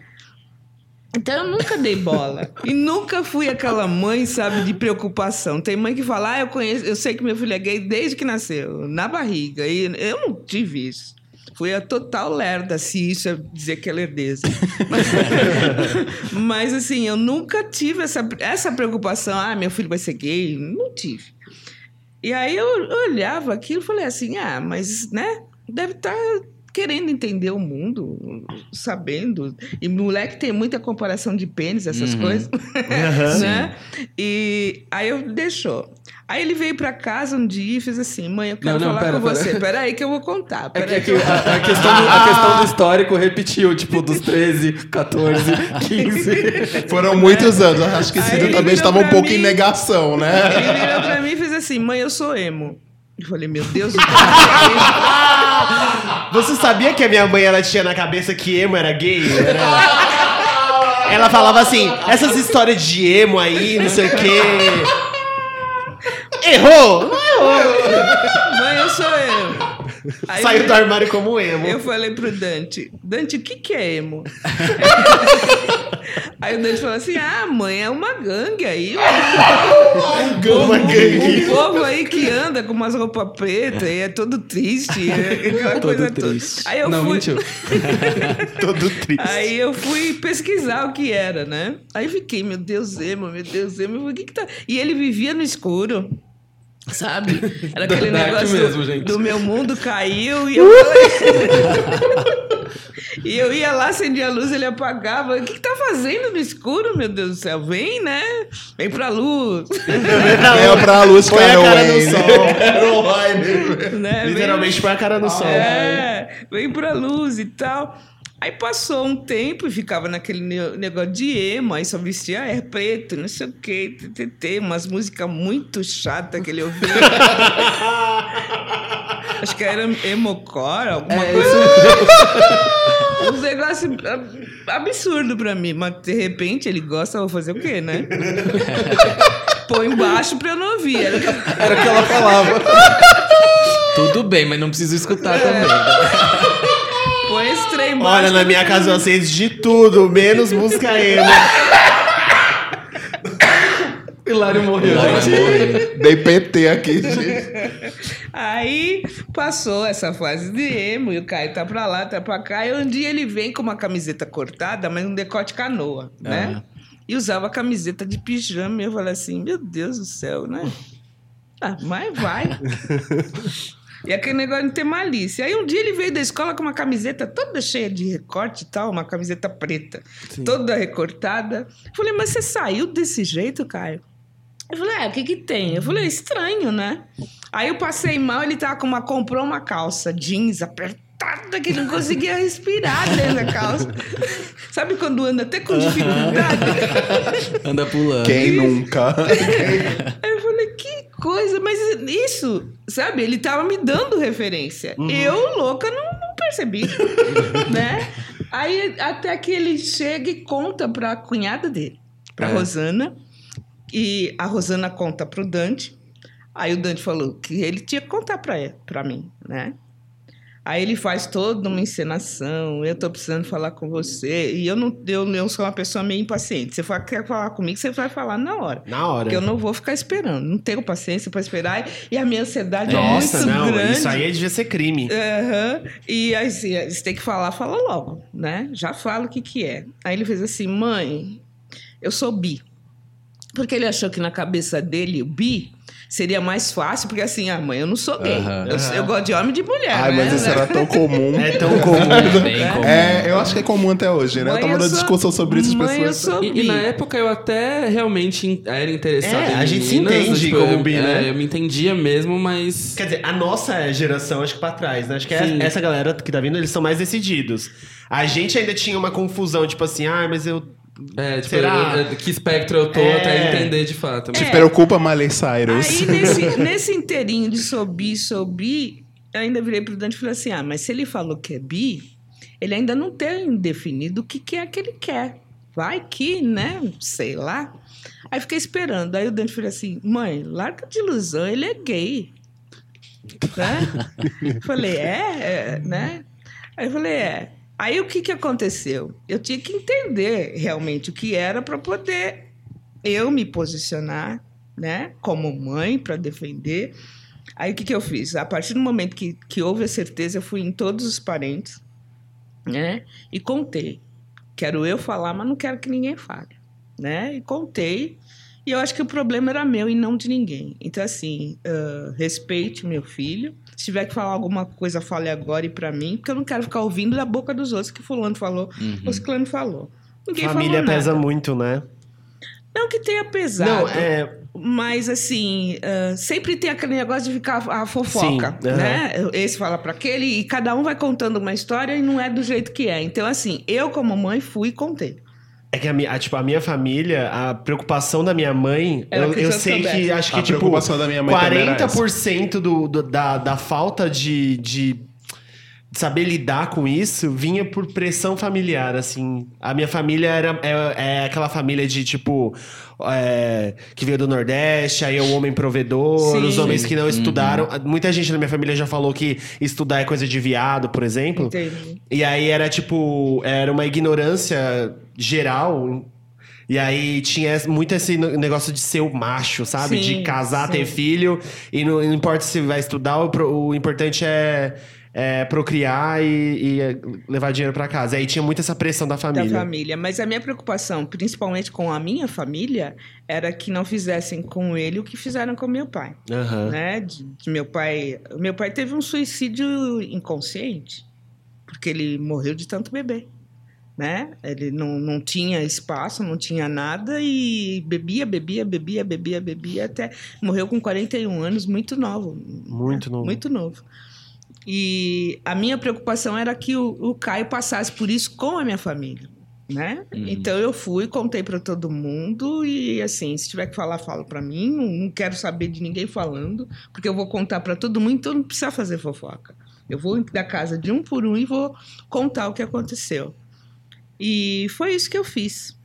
Então eu nunca dei bola. e nunca fui aquela mãe, sabe, de preocupação. Tem mãe que fala, ah, eu conheço, eu sei que meu filho é gay desde que nasceu, na barriga. E eu não tive isso. Fui a total lerda, se isso é dizer que é lerdeza. Mas, mas, assim, eu nunca tive essa, essa preocupação. Ah, meu filho vai ser gay. Não tive. E aí eu olhava aquilo e falei assim, ah, mas, né, deve estar querendo entender o mundo, sabendo. E moleque tem muita comparação de pênis, essas Uhum. coisas, né? E aí eu deixou. Aí ele veio pra casa um dia e fez assim, mãe, eu quero Não, não, falar pera, com pera. você. Peraí que eu vou contar. É que, é que a, a questão do, a questão do histórico repetiu, tipo, dos 13, 14, 15. Foram muitos anos. Acho que Cida ele também estava um pouco mim. em negação, né? Ele virou pra mim e fez assim, mãe, eu sou emo. Eu falei, meu Deus do céu. Você sabia que a minha mãe ela tinha na cabeça que emo era gay? Era- Ela falava assim, essas histórias de emo aí, não sei o quê. Errou! Não errou! mãe, eu sou emo. Aí Saiu eu- do armário como emo. Eu falei pro Dante, Dante, o que, que é emo? aí o Dante falou assim: ah, mãe, é uma gangue aí. Um, Uma gangue. um povo aí que anda com umas roupas pretas e é todo triste. é aquela Todo coisa triste. toda. Aí eu Não, fui. mentiu. Todo triste. Aí eu fui pesquisar o que era, né? Aí fiquei, meu Deus, emo, meu Deus, emo. Eu falei, o que que tá... E ele vivia no escuro. Sabe? Era aquele Dark negócio mesmo, do, gente. do meu mundo caiu e eu. e eu ia lá, acendia a luz, ele apagava. O que, que tá fazendo no escuro, meu Deus do céu? Vem, né? Vem pra luz. É pra luz, Põe a cara no sol. né? Vem- Literalmente põe a cara no sol. É, vem pra luz e tal. Aí passou um tempo e ficava naquele ne- negócio de emo, aí só vestia é preto, não sei o quê, ttt, umas músicas muito chatas que ele ouvia. Acho que era emocore, alguma coisa. Um negócio ab- absurdo pra mim, mas de repente ele gosta, vou fazer o quê, né? Põe embaixo pra eu não ouvir. Era o que- Era o que ela falava. Tudo bem, mas não preciso escutar É. também. Esse trem. Olha, na minha casa eu aceito de tudo, menos música emo. Hilário morreu. Gente. morrer. Dei PT aqui, gente. Aí passou essa fase de emo e o Caio tá pra lá, tá pra cá. E um dia ele vem com uma camiseta cortada, mas um decote canoa, né? Ah. E usava camiseta de pijama. E eu falei assim: Meu Deus do céu, né? Ah, mas vai. E aquele negócio de ter malícia. Aí um dia ele veio da escola com uma camiseta toda cheia de recorte e tal, uma camiseta preta, toda recortada. Eu falei, mas você saiu desse jeito, Caio? Eu falei, é, o que que tem? Eu falei, estranho, né? Aí eu passei mal, ele tava com uma, comprou uma calça jeans apertada que não conseguia respirar dentro da calça. Sabe quando anda até com dificuldade? Anda pulando. Quem nunca? Aí eu falei, que coisa, mas isso, sabe? Ele tava me dando referência. Eu, louca, não, não percebi, né? Aí até que ele chega e conta pra cunhada dele, pra É. Rosana. E a Rosana conta pro Dante. Aí o Dante falou que ele tinha que contar pra, ele, pra mim, né? Aí ele faz toda uma encenação, eu tô precisando falar com você. E eu não eu, eu sou uma pessoa meio impaciente. Você fa- quer falar comigo, você vai falar na hora. Na hora. Porque eu não vou ficar esperando. Não tenho paciência para esperar. E a minha ansiedade Nossa, é muito não, grande. isso aí devia ser crime. Aham. E aí, assim, eles têm que falar, fala logo, né? Já fala o que que é. Aí ele fez assim, mãe, eu sou bi. Porque ele achou que na cabeça dele, o bi seria mais fácil, porque assim, ah, mãe, eu não sou gay. Aham. Eu, eu gosto de homem e de mulher. Ai, né? mas isso era tão comum. É tão comum. É bem comum. É, eu acho que é comum até hoje, né? Mãe, eu tava eu numa sou- discussão sobre isso, as mãe, eu pessoas. sou E, e na época eu até realmente era interessado É, em a gente se meninas, entende tipo, como eu- bi, né? é, eu me entendia mesmo, mas... Quer dizer, a nossa geração, acho que pra trás, né? Acho que Sim. essa galera que tá vindo, eles são mais decididos. A gente ainda tinha uma confusão, tipo assim, ah, mas eu. É, tipo, Será? eu- eu- que espectro eu tô É. até entender de fato. Te preocupa, Miley Cyrus. Aí, nesse, nesse inteirinho de sou bi, sou bi, eu ainda virei pro Dante e falei assim: ah, mas se ele falou que é bi, ele ainda não tem definido o que, que é que ele quer. Vai que, né? Sei lá. Aí fiquei esperando. Aí o Dante falou assim: mãe, larga de ilusão, ele é gay. Né? falei, é, é, né? Aí eu falei, é. Aí o que, que aconteceu? Eu tinha que entender realmente o que era para poder eu me posicionar, né, como mãe para defender. Aí o que, que eu fiz? A partir do momento que, que houve a certeza, eu fui em todos os parentes, né, e contei. Quero eu falar, mas não quero que ninguém fale, né? E contei. E eu acho que o problema era meu e não de ninguém. Então, assim, ah, respeite meu filho. Se tiver que falar alguma coisa, fale agora e para mim, porque eu não quero ficar ouvindo da boca dos outros que fulano falou, Uhum. ou ciclano falou. Ninguém Família falou pesa muito, né? Não que tenha pesado. Não, é. Mas assim, ah, sempre tem aquele negócio de ficar a fofoca, Sim, aham. né? Esse fala para aquele e cada um vai contando uma história e não é do jeito que é. Então assim, eu como mãe fui e contei. É que a minha, a, tipo, a minha família, a preocupação da minha mãe, Era eu, eu sei que acho que A tipo preocupação da minha mãe também era essa. 40% do, do- da, da falta de, de saber lidar com isso vinha por pressão familiar, assim. A minha família era é, é aquela família de tipo é, que veio do Nordeste, aí é o homem provedor, Sim. os homens que não estudaram. Muita gente na minha família já falou que estudar é coisa de viado, por exemplo. Entendi. E aí era tipo, era uma ignorância geral. E aí tinha muito esse negócio de ser o macho, sabe? Sim, de casar, sim. ter filho. E não, não importa se vai estudar, o, o importante é, é procriar e, e, é, levar dinheiro pra casa. Aí tinha muito essa pressão da família. Da família. Mas a minha preocupação, principalmente com a minha família, era que não fizessem com ele o que fizeram com meu pai. Aham. né? De, de meu pai. Meu pai teve um suicídio inconsciente, porque ele morreu de tanto beber. Né? Ele não, não tinha espaço, não tinha nada e bebia, bebia, bebia, bebia, bebia, até morreu com 41 anos, muito novo. Muito novo. Muito novo. E a minha preocupação era que o, o Caio passasse por isso com a minha família. Né? Uhum. Então eu fui, contei para todo mundo e assim, se tiver que falar, fala para mim. Não, não quero saber de ninguém falando, porque eu vou contar para todo mundo, então não precisa fazer fofoca. Eu vou da casa de um por um e vou contar o que aconteceu. E foi isso que eu fiz.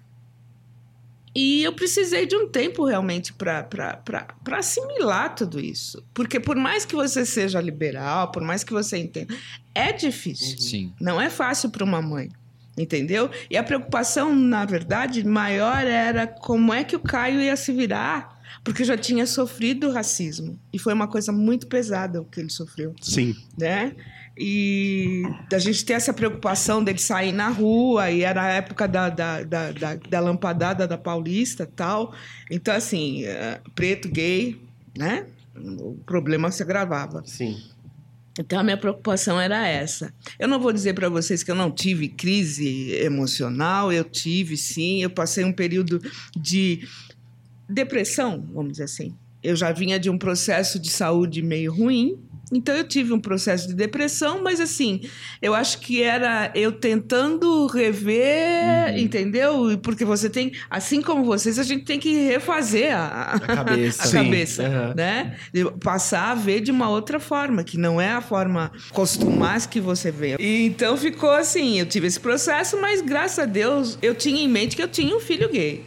E eu precisei de um tempo realmente para assimilar tudo isso. Porque por mais que você seja liberal, por mais que você entenda, é difícil. Sim. Não é fácil para uma mãe. Entendeu? E a preocupação, na verdade, maior era como é que o Caio ia se virar, porque já tinha sofrido racismo. E foi uma coisa muito pesada o que ele sofreu Sim. né? E da gente ter essa preocupação dele sair na rua, e era a época da, da, da, da, da lampadada da Paulista tal. Então, assim, eh, preto, gay, né? O problema se agravava. Sim. Então, a minha preocupação era essa. Eu não vou dizer para vocês que eu não tive crise emocional, eu tive sim. Eu passei um período de depressão, vamos dizer assim. Eu já vinha de um processo de saúde meio ruim, então eu tive um processo de depressão, mas assim, eu acho que era eu tentando rever, entendeu? Porque você tem, assim como vocês, a gente tem que refazer a, A cabeça. a cabeça, Aham. né? De passar a ver de uma outra forma, que não é a forma costumaz que você vê. E então ficou assim, eu tive esse processo, mas graças a Deus eu tinha em mente que eu tinha um filho gay.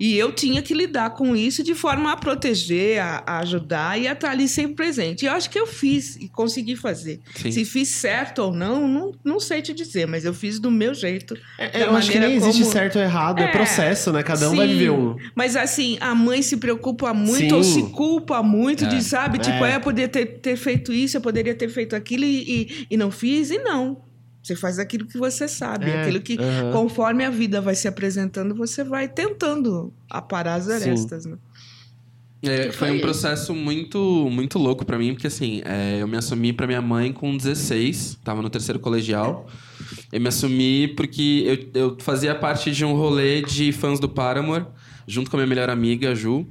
E eu tinha que lidar com isso de forma a proteger, a, a ajudar e a estar ali sempre presente. E eu acho que eu fiz e consegui fazer. Sim. Se fiz certo ou não, não, não sei te dizer, mas eu fiz do meu jeito. É, da eu acho que nem maneira existe como- certo ou errado, é, É, processo, né? Cada um vai Sim, viver um. Mas assim, a mãe se preocupa muito Sim. ou se culpa muito É. de, sabe? Tipo, É. é. eu poderia ter, ter feito isso, eu poderia ter feito aquilo e, e, e não fiz, e não. Você faz aquilo que você sabe, É, aquilo que, conforme a vida vai se apresentando, você vai tentando aparar as arestas, né? É, foi foi um processo muito, muito louco pra mim, porque assim, é, eu me assumi pra minha mãe com 16, tava no terceiro colegial. Eu me assumi porque eu, eu fazia parte de um rolê de fãs do Paramore, junto com a minha melhor amiga, a Ju.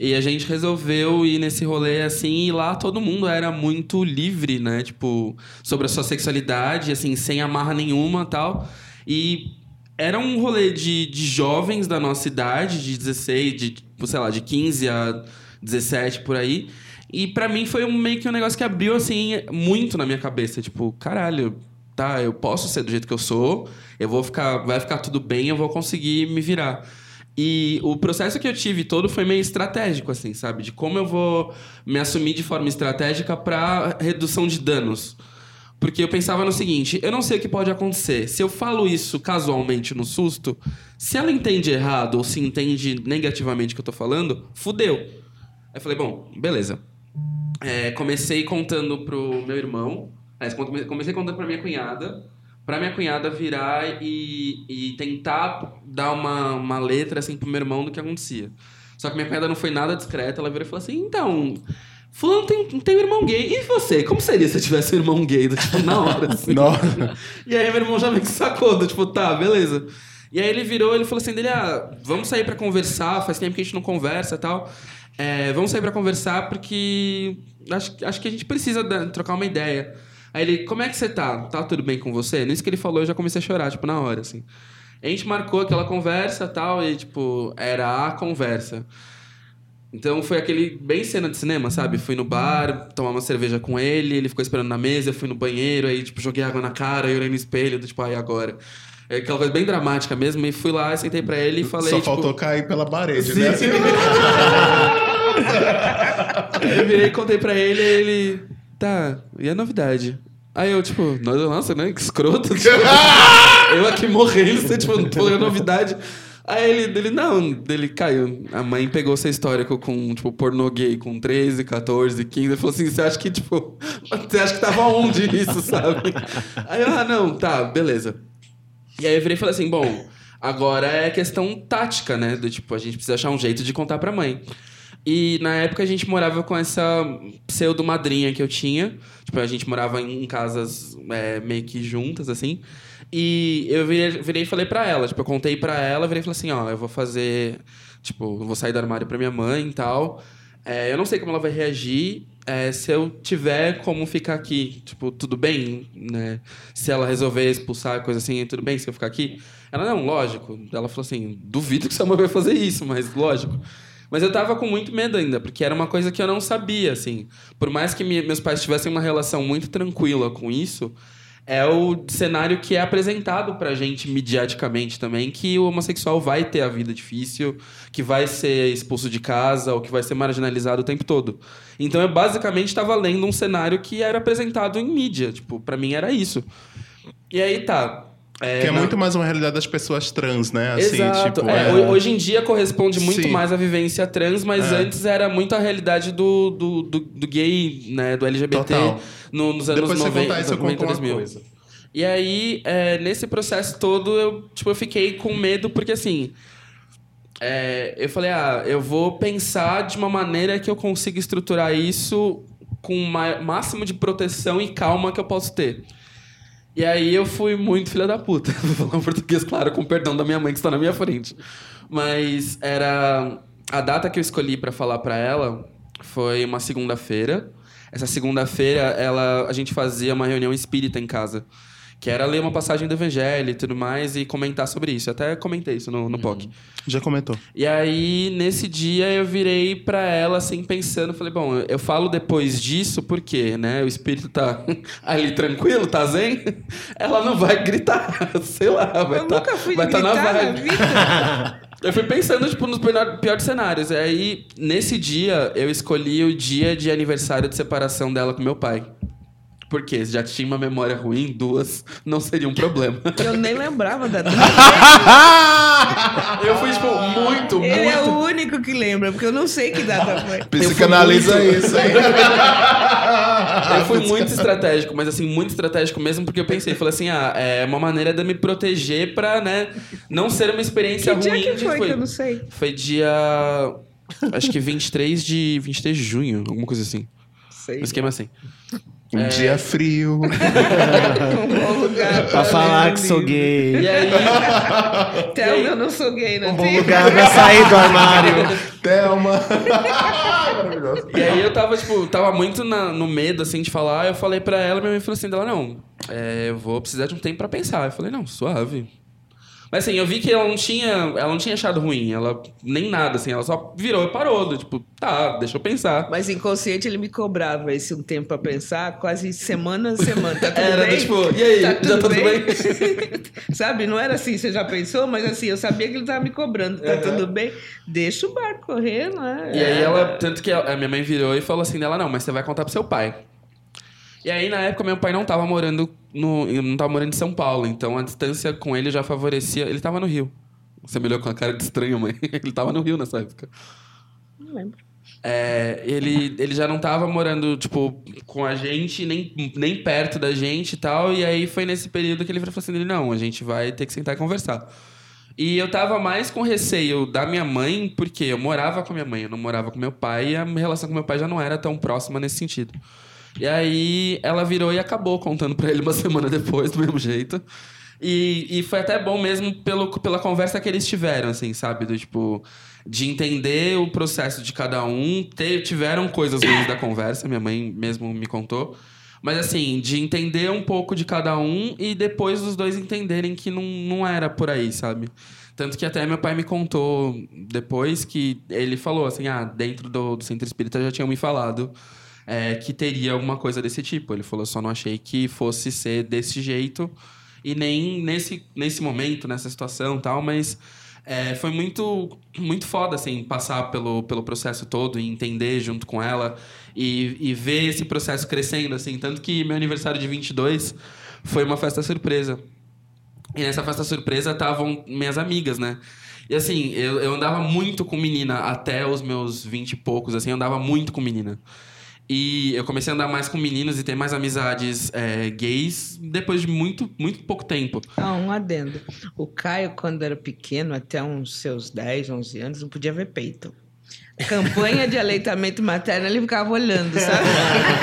E a gente resolveu ir nesse rolê assim, e lá todo mundo era muito livre, né? Tipo, sobre a sua sexualidade, assim, sem amarra nenhuma tal. E era um rolê de, de jovens da nossa idade, de 16, de, tipo, sei lá, de 15 a 17 por aí. E pra mim foi um, meio que um negócio que abriu, assim, muito na minha cabeça. Tipo, caralho, tá, eu posso ser do jeito que eu sou, eu vou ficar, vai ficar tudo bem, eu vou conseguir me virar. E o processo que eu tive todo foi meio estratégico, assim, sabe? De como eu vou me assumir de forma estratégica pra redução de danos. Porque eu pensava no seguinte, eu não sei o que pode acontecer. Se eu falo isso casualmente no susto, se ela entende errado ou se entende negativamente o que eu tô falando, fudeu. Aí eu falei, bom, beleza. É, comecei contando pro meu irmão, come- comecei contando pra minha cunhada, pra minha cunhada virar e, e tentar dar uma, uma letra assim pro meu irmão do que acontecia. Só que minha cunhada não foi nada discreta, ela virou e falou assim, então, fulano tem, tem um irmão gay, e você? Como seria se eu tivesse um irmão gay? Do, tipo, na hora, assim. E aí meu irmão já meio que sacou, do tipo, tá, beleza. E aí ele virou, ele falou assim, dele, ah, vamos sair pra conversar, faz tempo que a gente não conversa e tal. É, vamos sair pra conversar porque acho, acho que a gente precisa da- trocar uma ideia. Aí ele, como é que você tá? Tá tudo bem com você? Nisso que ele falou, eu já comecei a chorar, tipo, na hora, assim. A gente marcou aquela conversa e tal, e, tipo, era a conversa. Então foi aquele bem cena de cinema, sabe? Fui no bar, tomar uma cerveja com ele, ele ficou esperando na mesa, fui no banheiro, aí tipo joguei água na cara, eu olhei no espelho, tipo, ai agora. É aquela coisa bem dramática mesmo, e fui lá, sentei pra ele e falei, Só tipo, faltou cair pela parede, Sim, né? sim. eu virei e contei pra ele, e ele, tá, e a novidade? Aí eu, tipo, nossa, né, que escroto. tipo, eu aqui morrendo, você, tipo, não tô novidade. Aí ele, ele, não, ele caiu. A mãe pegou essa história com, tipo, pornô gay com 13, 14, 15. Ele falou assim: você acha que, tipo, você acha que tava onde isso, sabe? Aí eu, ah, não, tá, beleza. E aí eu virei e falei assim: bom, agora é questão tática, né? Do tipo, a gente precisa achar um jeito de contar pra mãe. E na época a gente morava com essa pseudo-madrinha que eu tinha. Tipo, a gente morava em casas é, meio que juntas, assim. E eu virei, virei e falei pra ela. Tipo, eu contei pra ela, virei e falei assim, ó, eu vou fazer... Tipo, vou sair do armário pra minha mãe e tal. É, eu não sei como ela vai reagir. É, se eu tiver como ficar aqui, tipo, tudo bem, né? Se ela resolver expulsar, coisa assim, tudo bem se eu ficar aqui? Ela, não, lógico. Ela falou assim, duvido que sua mãe vai fazer isso, mas lógico. Mas eu tava com muito medo ainda, porque era uma coisa que eu não sabia, assim. Por mais que me- meus pais tivessem uma relação muito tranquila com isso, é o cenário que é apresentado pra gente mediaticamente também, que o homossexual vai ter a vida difícil, que vai ser expulso de casa ou que vai ser marginalizado o tempo todo. Então eu basicamente estava lendo um cenário que era apresentado em mídia, tipo, pra mim era isso. E aí tá. É, Que é na- muito mais uma realidade das pessoas trans, né? Assim, Exato. tipo, É, é- ho- Hoje em dia corresponde muito Sim. mais à vivência trans, mas É. antes era muito a realidade do, do, do, do gay, né? Do LGBT Total. no- nos anos Depois você 90, contar isso, eu 90, conto uma 2000. coisa. E aí, é, nesse processo todo, eu, tipo, eu fiquei com medo, porque assim. é, eu falei, ah, eu vou pensar de uma maneira que eu consiga estruturar isso com o máximo de proteção e calma que eu posso ter. E aí eu fui muito filha da puta. Vou falar português, claro, com perdão da minha mãe que está na minha frente. Mas era. A data que eu escolhi pra falar pra ela foi uma segunda-feira. Essa segunda-feira, ela, a gente fazia uma reunião espírita em casa. Que era ler uma passagem do evangelho e tudo mais e comentar sobre isso. Eu até comentei isso no, no POC. Já comentou. E aí, nesse dia, eu virei pra ela, assim, pensando, falei, bom, eu falo depois disso porque, né, o espírito tá ali tranquilo, tá zen, ela não vai gritar, sei lá, vai Eu tá, nunca fui vai de tá na gritar vibe. vida. Eu fui pensando, tipo, nos pior- piores cenários. E aí, nesse dia, eu escolhi o dia de aniversário de separação dela com meu pai. Porque já tinha uma memória ruim, duas não seria um problema. Eu nem lembrava da data. Eu fui, tipo, muito, Ele é muito o único que lembra, porque eu não sei que data foi. Psicanaliza muito- isso, hein? Eu fui muito estratégico, mas assim, muito estratégico mesmo, porque eu pensei, falei assim, ah, é uma maneira de eu me proteger pra, né, não ser uma experiência Que dia ruim. que de- foi que eu não sei? Foi dia. Acho que 23 de, 23 de junho, alguma coisa assim. Sei. Um esquema assim. Um dia frio. um bom lugar Pra falar que sou gay. E aí. Thelma, eu não sou gay, não Um bom lugar pra sair do armário. Thelma. e aí eu tava, tipo, tava muito na- no medo, assim, de falar. Eu falei pra ela, minha mãe falou assim, dela, não, é, eu vou precisar de um tempo pra pensar. Eu falei, não, suave. Mas assim, eu vi que ela não tinha, ela não tinha achado ruim, ela nem nada, assim, ela só virou e parou, do, tipo, tá, deixa eu pensar. Mas inconsciente ele me cobrava esse um tempo pra pensar, quase semana a semana. Tá tudo Era bem? tipo, e aí, Tá já tudo tudo bem? bem? Sabe, não era assim, você já pensou, mas assim, eu sabia que ele tava me cobrando. Tá tudo bem? Deixa o barco correr, não é? E aí ela, tanto que a minha mãe virou e falou assim dela, não, mas você vai contar pro seu pai. E aí, na época, meu pai não tava morando no. não tava morando em São Paulo, então a distância com ele já favorecia. Ele tava no Rio. Você me olhou com a cara de estranho, mãe. Ele tava no Rio nessa época. Não lembro. É, ele, ele já não tava morando, tipo, com a gente, nem, nem perto da gente e tal. E aí foi nesse período que ele falou assim: não, a gente vai ter que sentar e conversar. E eu tava mais com receio da minha mãe, porque eu morava com a minha mãe, eu não morava com meu pai, e a minha relação com meu pai já não era tão próxima nesse sentido. E aí ela virou e acabou contando pra ele uma semana depois, do mesmo jeito. E, e foi até bom mesmo pelo, pela conversa que eles tiveram, assim, sabe? Do tipo, de entender o processo de cada um. Ter, tiveram coisas ruins da conversa, minha mãe mesmo me contou. Mas assim, de entender um pouco de cada um e depois os dois entenderem que não, não era por aí, sabe? Tanto que até meu pai me contou depois que ele falou assim: ah, dentro do, do centro espírita já tinham me falado é, que teria alguma coisa desse tipo. Ele falou: só não achei que fosse ser desse jeito e nem nesse, nesse momento, nessa situação tal, mas é, foi muito, muito foda, assim, passar pelo, pelo processo todo e entender junto com ela e, e ver esse processo crescendo, assim. Tanto que meu aniversário de 22 foi uma festa surpresa. E nessa festa surpresa estavam minhas amigas, né? E assim, eu, eu andava muito com menina até os meus 20 e poucos, assim, eu andava muito com menina. E eu comecei a andar mais com meninos e ter mais amizades é, gays depois de muito, muito pouco tempo. Ah, um adendo. O Caio, quando era pequeno, até uns seus 10, 11 anos, não podia ver peito. Campanha de aleitamento materno, ele ficava olhando, sabe?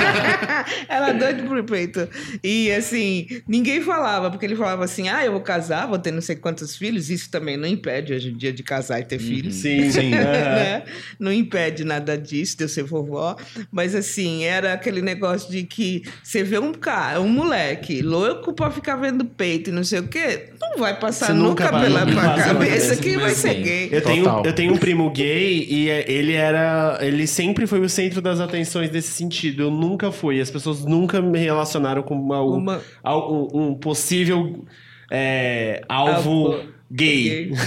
Era doido por peito. E assim, ninguém falava, porque ele falava assim: ah, eu vou casar, vou ter não sei quantos filhos. Isso também não impede hoje em dia de casar e ter filhos. Sim, sim. né? Não impede nada disso, de eu ser vovó. Mas assim, era aquele negócio de que você vê um cara, um moleque louco pra ficar vendo peito e não sei o quê, não vai passar Você nunca nunca, vai- pela cabeça que vai ser gay. Eu tenho, Total. eu tenho um primo gay e é- ele era. Ele sempre foi o centro das atenções desse sentido. Eu nunca fui. As pessoas nunca me relacionaram com uma, Uma- um, um possível é, alvo Alvo gay. gay.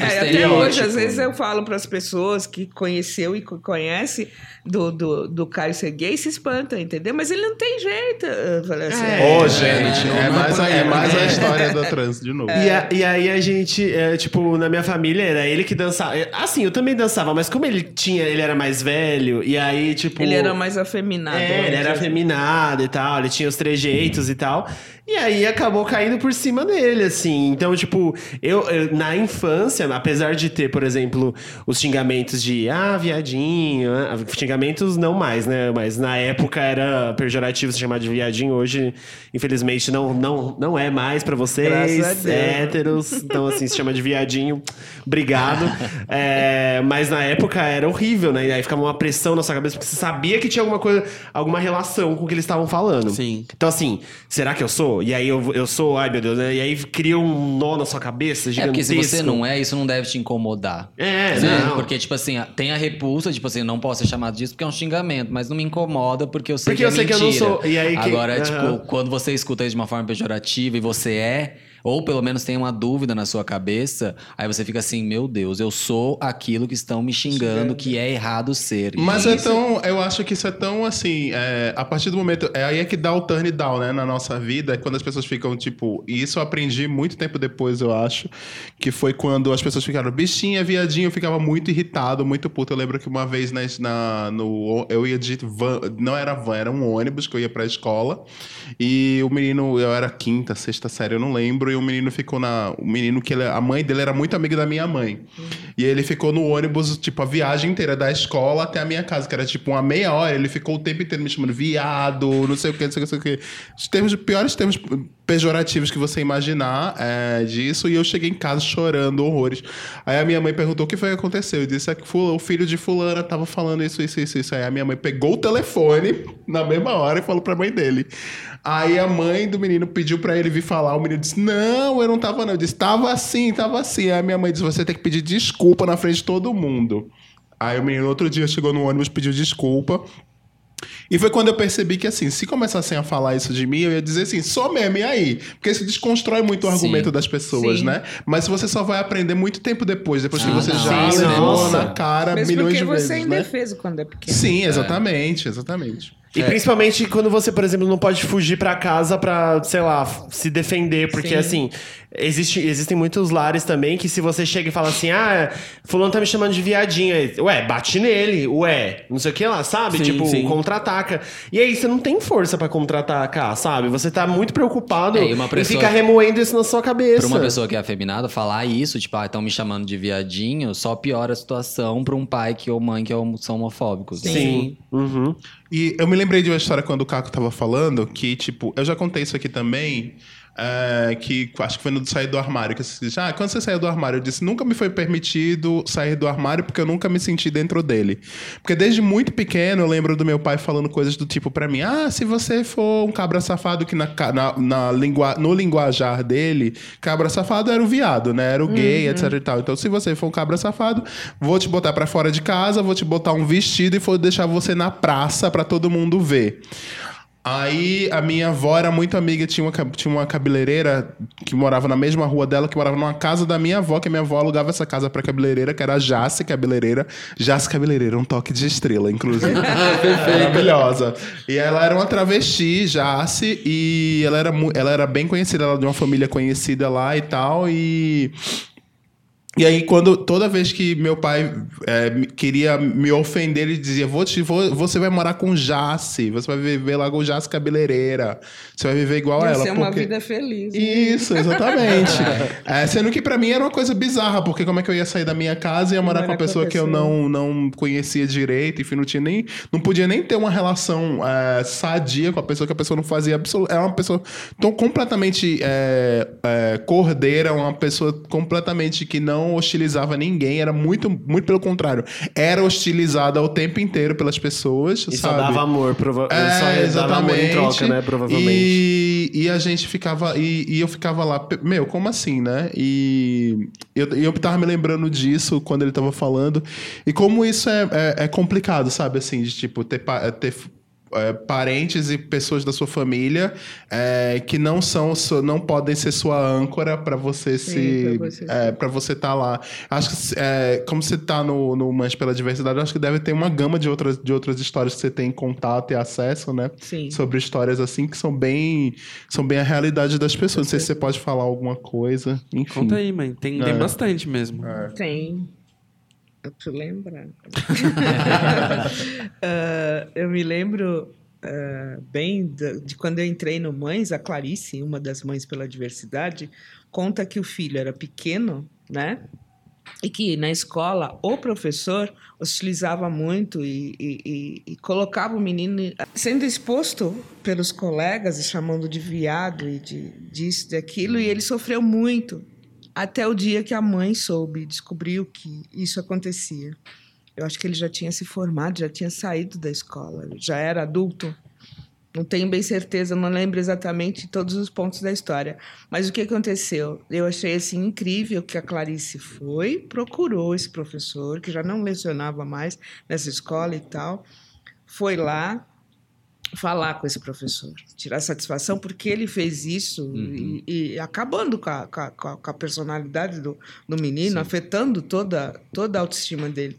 É, até Estereótipo. hoje, às vezes eu falo para as pessoas que conheceu e co- conhece do, do, do Caio ser gay, se espanta, entendeu? Mas ele não tem jeito. Assim, É. Ô, É, gente, é, não é mais, a, aí, é mais né? a história do trans de novo. E, a- e aí a gente, é, tipo, na minha família era ele que dançava. É, Assim, eu também dançava, mas como ele tinha, ele era mais velho, e aí, tipo. Ele era mais afeminado. É, ele era dizer. afeminado e tal, ele tinha os trejeitos e tal. E aí acabou caindo por cima dele, assim. Então, tipo, eu, eu- na infância, apesar de ter, por exemplo, os xingamentos de ah, viadinho, ah", xingamentos não mais, né? Mas na época era pejorativo se chamar de viadinho. Hoje, infelizmente, não, não, não é mais pra vocês, héteros. Então, assim, se chama de viadinho. Obrigado. É, mas na época era horrível, né? E aí ficava uma pressão na sua cabeça, porque você sabia que tinha alguma coisa, alguma relação com o que eles estavam falando. Sim. Então, assim, será que eu sou? E aí eu, eu sou, ai meu Deus, né? E aí cria um nó na sua cabeça É gigantesco. porque se você não é, isso não deve te incomodar. É, né? não. Porque, tipo assim, tem a repulsa, tipo assim, não posso ser chamado disso porque é um xingamento, mas não me incomoda porque eu sei Porque que é eu sei que eu não mentira. sou. E aí que- Agora, Aham. tipo, quando você escuta isso de uma forma pejorativa e você é, ou pelo menos tem uma dúvida na sua cabeça, aí você fica assim, meu Deus, eu sou aquilo que estão me xingando, que é errado ser. Mas é isso- tão. Eu acho que isso é tão assim. é, a partir do momento. É aí é que dá o turn down, né? Na nossa vida. É quando as pessoas ficam, tipo. E isso eu aprendi muito tempo depois, eu acho. Que foi quando as pessoas ficaram bichinha, viadinho. Eu ficava muito irritado, muito puto. Eu lembro que uma vez na, na- no. Eu ia de van. Não era van, era um ônibus que eu ia pra escola. E o menino. Eu era quinta, sexta série, eu não lembro. E um menino ficou na. O menino que ele, a mãe dele era muito amiga da minha mãe. E ele ficou no ônibus, tipo, a viagem inteira da escola até a minha casa, que era tipo uma meia hora. Ele ficou o tempo inteiro me chamando viado, não sei o que, não sei o que, não sei o que. Os termos, piores termos pejorativos que você imaginar é, disso. E eu cheguei em casa chorando horrores. Aí a minha mãe perguntou o que foi que aconteceu. Eu disse é que o filho de fulana tava falando isso, isso, isso, isso. Aí a minha mãe pegou o telefone na mesma hora e falou pra mãe dele. Aí a mãe do menino pediu pra ele vir falar. O menino disse: Não, eu não tava, não. Eu disse: Tava assim, tava assim. Aí a minha mãe disse: Você tem que pedir desculpa na frente de todo mundo. Aí o menino outro dia chegou no ônibus, pediu desculpa. E foi quando eu percebi que, assim, se começassem a falar isso de mim, eu ia dizer assim, sou mesmo, e aí? Porque isso desconstrói muito o Sim. argumento das pessoas, Sim. né? Mas você só vai aprender muito tempo depois, depois que Ah, você não. já Sim, levou nossa. na cara Mesmo milhões porque de você vezes, é né? indefeso quando é pequeno. Sim, exatamente, exatamente. E principalmente quando você, por exemplo, não pode fugir pra casa pra, sei lá, se defender. Porque, Sim. assim, existe, existem muitos lares também que se você chega e fala assim, ah, fulano tá me chamando de viadinha. Aí, Ué, bate nele, ué, não sei o que lá, sabe? Sim, tipo, sim. contra-ataca. E aí você não tem força pra contra-atacar, sabe? Você tá muito preocupado É, e pessoa- ficar remoendo isso na sua cabeça. Pra uma pessoa que é afeminada, falar isso, tipo, ah, estão me chamando de viadinho, só piora a situação pra um pai que, ou mãe que é são homofóbicos. Sim. Uhum. E eu me lembrei de uma história quando o Caco tava falando, que, tipo, eu já contei isso aqui também, é, que acho que foi no do sair do armário, que você disse, ah, quando você saiu do armário, eu disse, nunca me foi permitido sair do armário porque eu nunca me senti dentro dele. Porque desde muito pequeno eu lembro do meu pai falando coisas do tipo pra mim, ah, se você for um cabra safado, que na, na, na lingua, no linguajar dele, cabra safado era o viado, né? Era o gay, etc e tal. Então, se você for um cabra safado, vou te botar pra fora de casa, vou te botar um vestido e vou deixar você na praça pra todo mundo ver. Aí a minha avó era muito amiga, tinha uma, tinha uma cabeleireira que morava na mesma rua dela, que morava numa casa da minha avó, que a minha avó alugava essa casa pra cabeleireira, que era a Jace Cabeleireira. Jace Cabeleireira, um toque de estrela, inclusive. Maravilhosa. E ela era uma travesti, Jace, e ela era, ela era bem conhecida, ela era de uma família conhecida lá e tal, e... E aí, quando toda vez que meu pai é, queria me ofender, ele dizia: vou te, vou, Você vai morar com Jace, você vai viver lá com Jace cabeleireira. Você vai viver igual Vai ela. ser uma porque- vida feliz. né? Isso, exatamente. É, sendo que pra mim era uma coisa bizarra, porque como é que eu ia sair da minha casa e ia morar com uma pessoa que eu não, não conhecia direito, enfim, não tinha nem. Não podia nem ter uma relação é, sadia com a pessoa, que a pessoa não fazia absolutamente. Era uma pessoa tão completamente é, é, cordeira, uma pessoa completamente que não hostilizava ninguém, era muito, muito pelo contrário. Era hostilizada o tempo inteiro pelas pessoas. E só sabe? dava amor, prova É, só dava amor em exatamente. troca, né? Provavelmente. E, e a gente ficava. E, e eu ficava lá, meu, como assim, né? E eu, eu tava me lembrando disso quando ele tava falando. E como isso é, é, é complicado, sabe? Assim, de tipo, ter, ter é, parentes e pessoas da sua família é, que não são não podem ser sua âncora para você se pra você é, para você estar lá acho que é, como você tá no, no Manche pela Diversidade acho que deve ter uma gama de outras de outras histórias que você tem contato e acesso né Sim. sobre histórias assim que são bem são bem a realidade das pessoas não sei se você pode falar alguma coisa enfim Conta aí, mãe. Tem, É. tem bastante mesmo. Tem. Eu preciso lembrar. Ah, eu me lembro ah, bem da- de quando eu entrei no Mães, a Clarice, uma das mães pela diversidade, conta que o filho era pequeno, né? E que na escola o professor hostilizava muito e, e- e- e colocava o menino sendo exposto pelos colegas e chamando de viado e de disso, daquilo, e ele sofreu muito até o dia que a mãe soube, descobriu que isso acontecia. Eu acho que ele já tinha se formado, já tinha saído da escola, já era adulto. Não tenho bem certeza, não lembro exatamente todos os pontos da história. Mas o que aconteceu? Eu achei assim incrível que a Clarice foi, procurou esse professor, que já não lecionava mais nessa escola e tal, foi lá falar com esse professor, tirar satisfação, porque ele fez isso e, e acabando com a, com a- com a- personalidade do, do menino, afetando toda, toda a autoestima dele.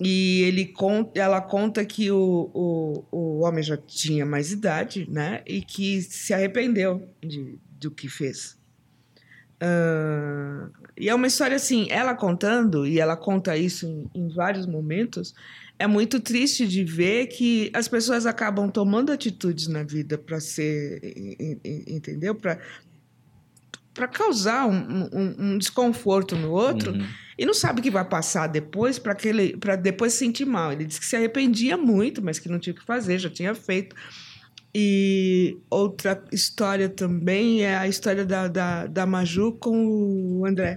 E ele conta, ela conta que o, o, o homem já tinha mais idade, né? E que se arrependeu de, do que fez. Ah, e é uma história assim, ela contando, e ela conta isso em, em vários momentos, é muito triste de ver que as pessoas acabam tomando atitudes na vida para ser, en- en- entendeu? Para para causar um, um, um desconforto no outro Uhum. e não sabe o que vai passar depois para aquele para depois se sentir mal. Ele disse que se arrependia muito, mas que não tinha o que fazer, já tinha feito. E outra história também é a história da, da, da Maju com o André.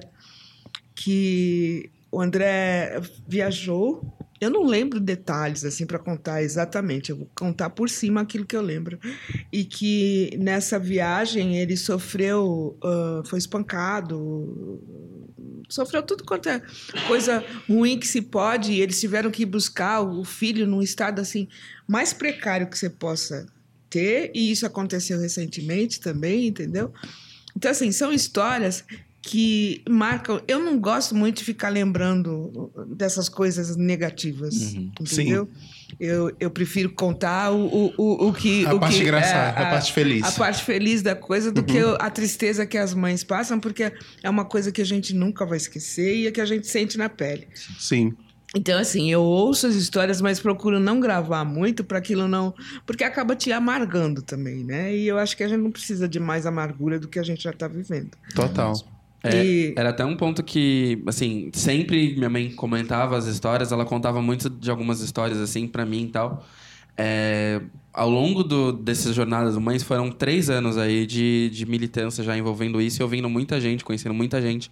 Que o André viajou. Eu não lembro detalhes assim para contar exatamente. Eu vou contar por cima aquilo que eu lembro. E que nessa viagem ele sofreu, ah, foi espancado, sofreu tudo quanto é coisa ruim que se pode. E eles tiveram que buscar o filho num estado assim mais precário que você possa ter. E isso aconteceu recentemente também, entendeu? Então assim são histórias que marcam. Eu não gosto muito de ficar lembrando dessas coisas negativas, Uhum. entendeu? Eu, eu prefiro contar o, o, o, o que. A o parte que, engraçada, é, a parte feliz. A parte feliz da coisa do que a tristeza que as mães passam, porque é uma coisa que a gente nunca vai esquecer e é que a gente sente na pele. Sim. Então, assim, eu ouço as histórias, mas procuro não gravar muito para aquilo não. Porque acaba te amargando também, né? E eu acho que a gente não precisa de mais amargura do que a gente já está vivendo. Total. É, Era até um ponto que, assim, sempre minha mãe comentava as histórias, ela contava muito de algumas histórias, assim, pra mim e tal. É, ao longo do, dessas jornadas do Mães, foram três anos aí de, de militância já envolvendo isso e ouvindo muita gente, conhecendo muita gente.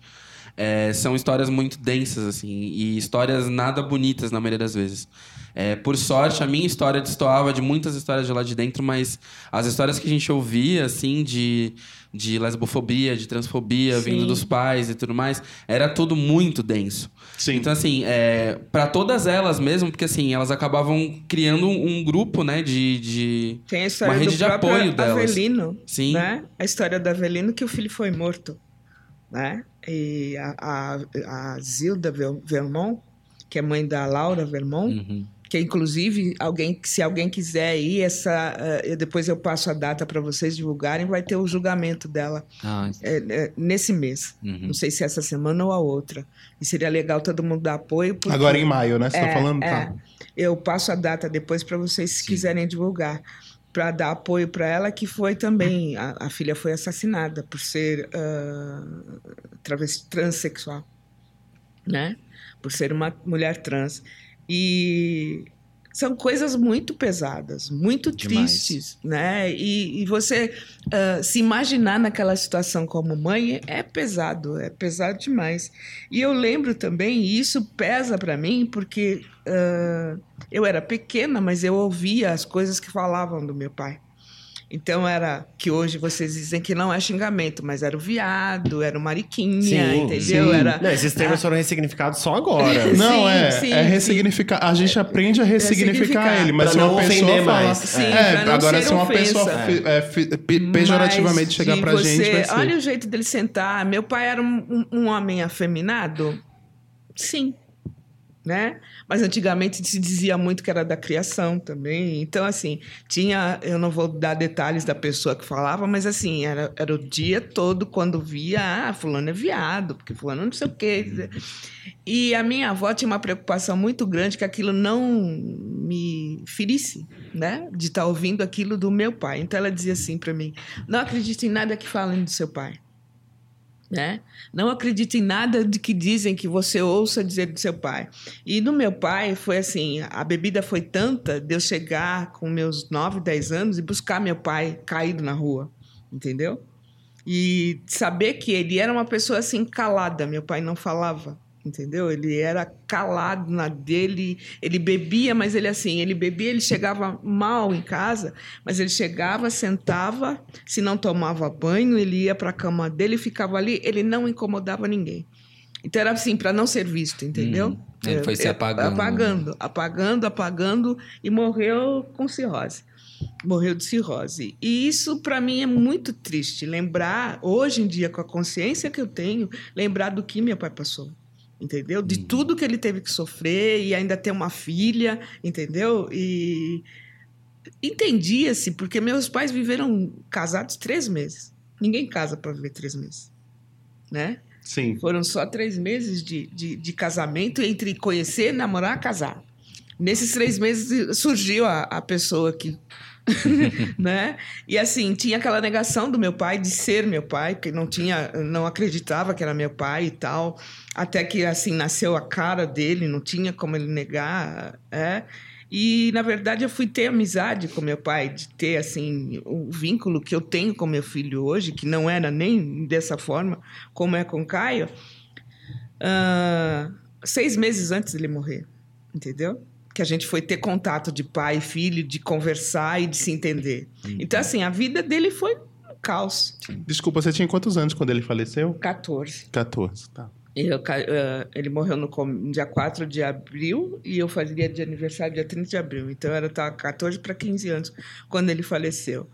É, são histórias muito densas, assim, e histórias nada bonitas na maioria das vezes. É, por sorte, a minha história destoava de muitas histórias de lá de dentro, mas as histórias que a gente ouvia, assim, de, de lesbofobia, de transfobia, Sim. vindo dos pais e tudo mais, era tudo muito denso. Sim. Então, assim, é, para todas elas mesmo, porque assim, elas acabavam criando um, um grupo, né, de. de... Tem a história Uma rede do de apoio delas. Avelino, Sim. né? A história do Avelino que o filho foi morto, né? E a, a, a Zilda Ver- Vermont, que é mãe da Laura Vermont, Uhum. Que inclusive alguém, se alguém quiser ir, essa, eh, eu- depois eu passo a data para vocês divulgarem, vai ter o julgamento dela Ah, eh, eh, nesse mês. uhum. Não sei se é essa semana ou a outra. E seria legal todo mundo dar apoio. porque- Agora em maio, né? Você tá É, falando? é. Tá. Eu passo a data depois para vocês, se Sim. quiserem divulgar, para dar apoio para ela, que foi também. A, a filha foi assassinada por ser ah, travesti- transexual, né? Por ser uma mulher trans. E são coisas muito pesadas, muito Demais. tristes, né? E, e você ah, se imaginar naquela situação como mãe é pesado, é pesado demais. E eu lembro também, e isso pesa para mim, porque ah, eu era pequena, mas eu ouvia as coisas que falavam do meu pai. Então era que hoje vocês dizem que não é xingamento, mas era o viado, era o mariquinha, entendeu? sim. Era Não, esses termos foram ressignificados só agora. Não, Sim, é. sim, é sim. ressignificar. A gente aprende a ressignificar Ressignificar. ele, mas Pra se não uma pessoa fala. mais. Sim, é, pra não agora ser se uma ofensa. pessoa é, pejorativamente Mas chegar de pra você, gente, vai ser. Olha o jeito dele sentar. Meu pai era um, um- um homem afeminado? Sim. Né? Mas antigamente se dizia muito que era da criação também. Então, assim, tinha. Eu não vou dar detalhes da pessoa que falava, mas assim, era, era o dia todo quando via, ah, fulano é viado, porque fulano não sei o quê. E a minha avó tinha uma preocupação muito grande que aquilo não me ferisse, né? De estar ouvindo aquilo do meu pai. Então ela dizia assim para mim: não acredite em nada que falem do seu pai. Né? Não acredite em nada de que dizem que você ouça dizer do seu pai. E no meu pai foi assim: a bebida foi tanta de eu chegar com meus 9, 10 anos e buscar meu pai caído na rua, entendeu? E saber que ele era uma pessoa assim calada, meu pai não falava, entendeu? Ele era calado na dele, ele bebia, mas ele assim, ele bebia, ele chegava mal em casa, mas ele chegava, sentava, se não tomava banho, ele ia para a cama dele, ficava ali, ele não incomodava ninguém. Então era assim, para não ser visto, entendeu? Uhum. Ele foi se Eu- apagando. Apagando, apagando, apagando e morreu com cirrose. Morreu de cirrose. E isso para mim é muito triste lembrar hoje em dia com a consciência que eu tenho, lembrar do que meu pai passou. Entendeu? De tudo que ele teve que sofrer e ainda ter uma filha, entendeu? E entendia-se, porque meus pais viveram casados três meses. Ninguém casa para viver três meses, né? Sim. Foram só três meses de, de, de casamento entre conhecer, namorar, casar. Nesses três meses surgiu a, a pessoa que. né? E assim, tinha aquela negação do meu pai de ser meu pai, que não tinha, não acreditava que era meu pai e tal. Até que assim nasceu a cara dele, não tinha como ele negar, é. E na verdade eu fui ter amizade com meu pai, de ter assim o vínculo que eu tenho com meu filho hoje, que não era nem dessa forma como é com Caio, ah, seis meses antes dele morrer, entendeu? Que a gente foi ter contato de pai e filho, de conversar e de se entender. Então assim a vida dele foi um caos. Desculpa, você tinha quantos anos quando ele faleceu? 14. 14, tá. Eu, eh, ele morreu no com- dia 4 de abril e eu fazia de aniversário dia 30 de abril. Então eu estava 14 para 15 anos quando ele faleceu.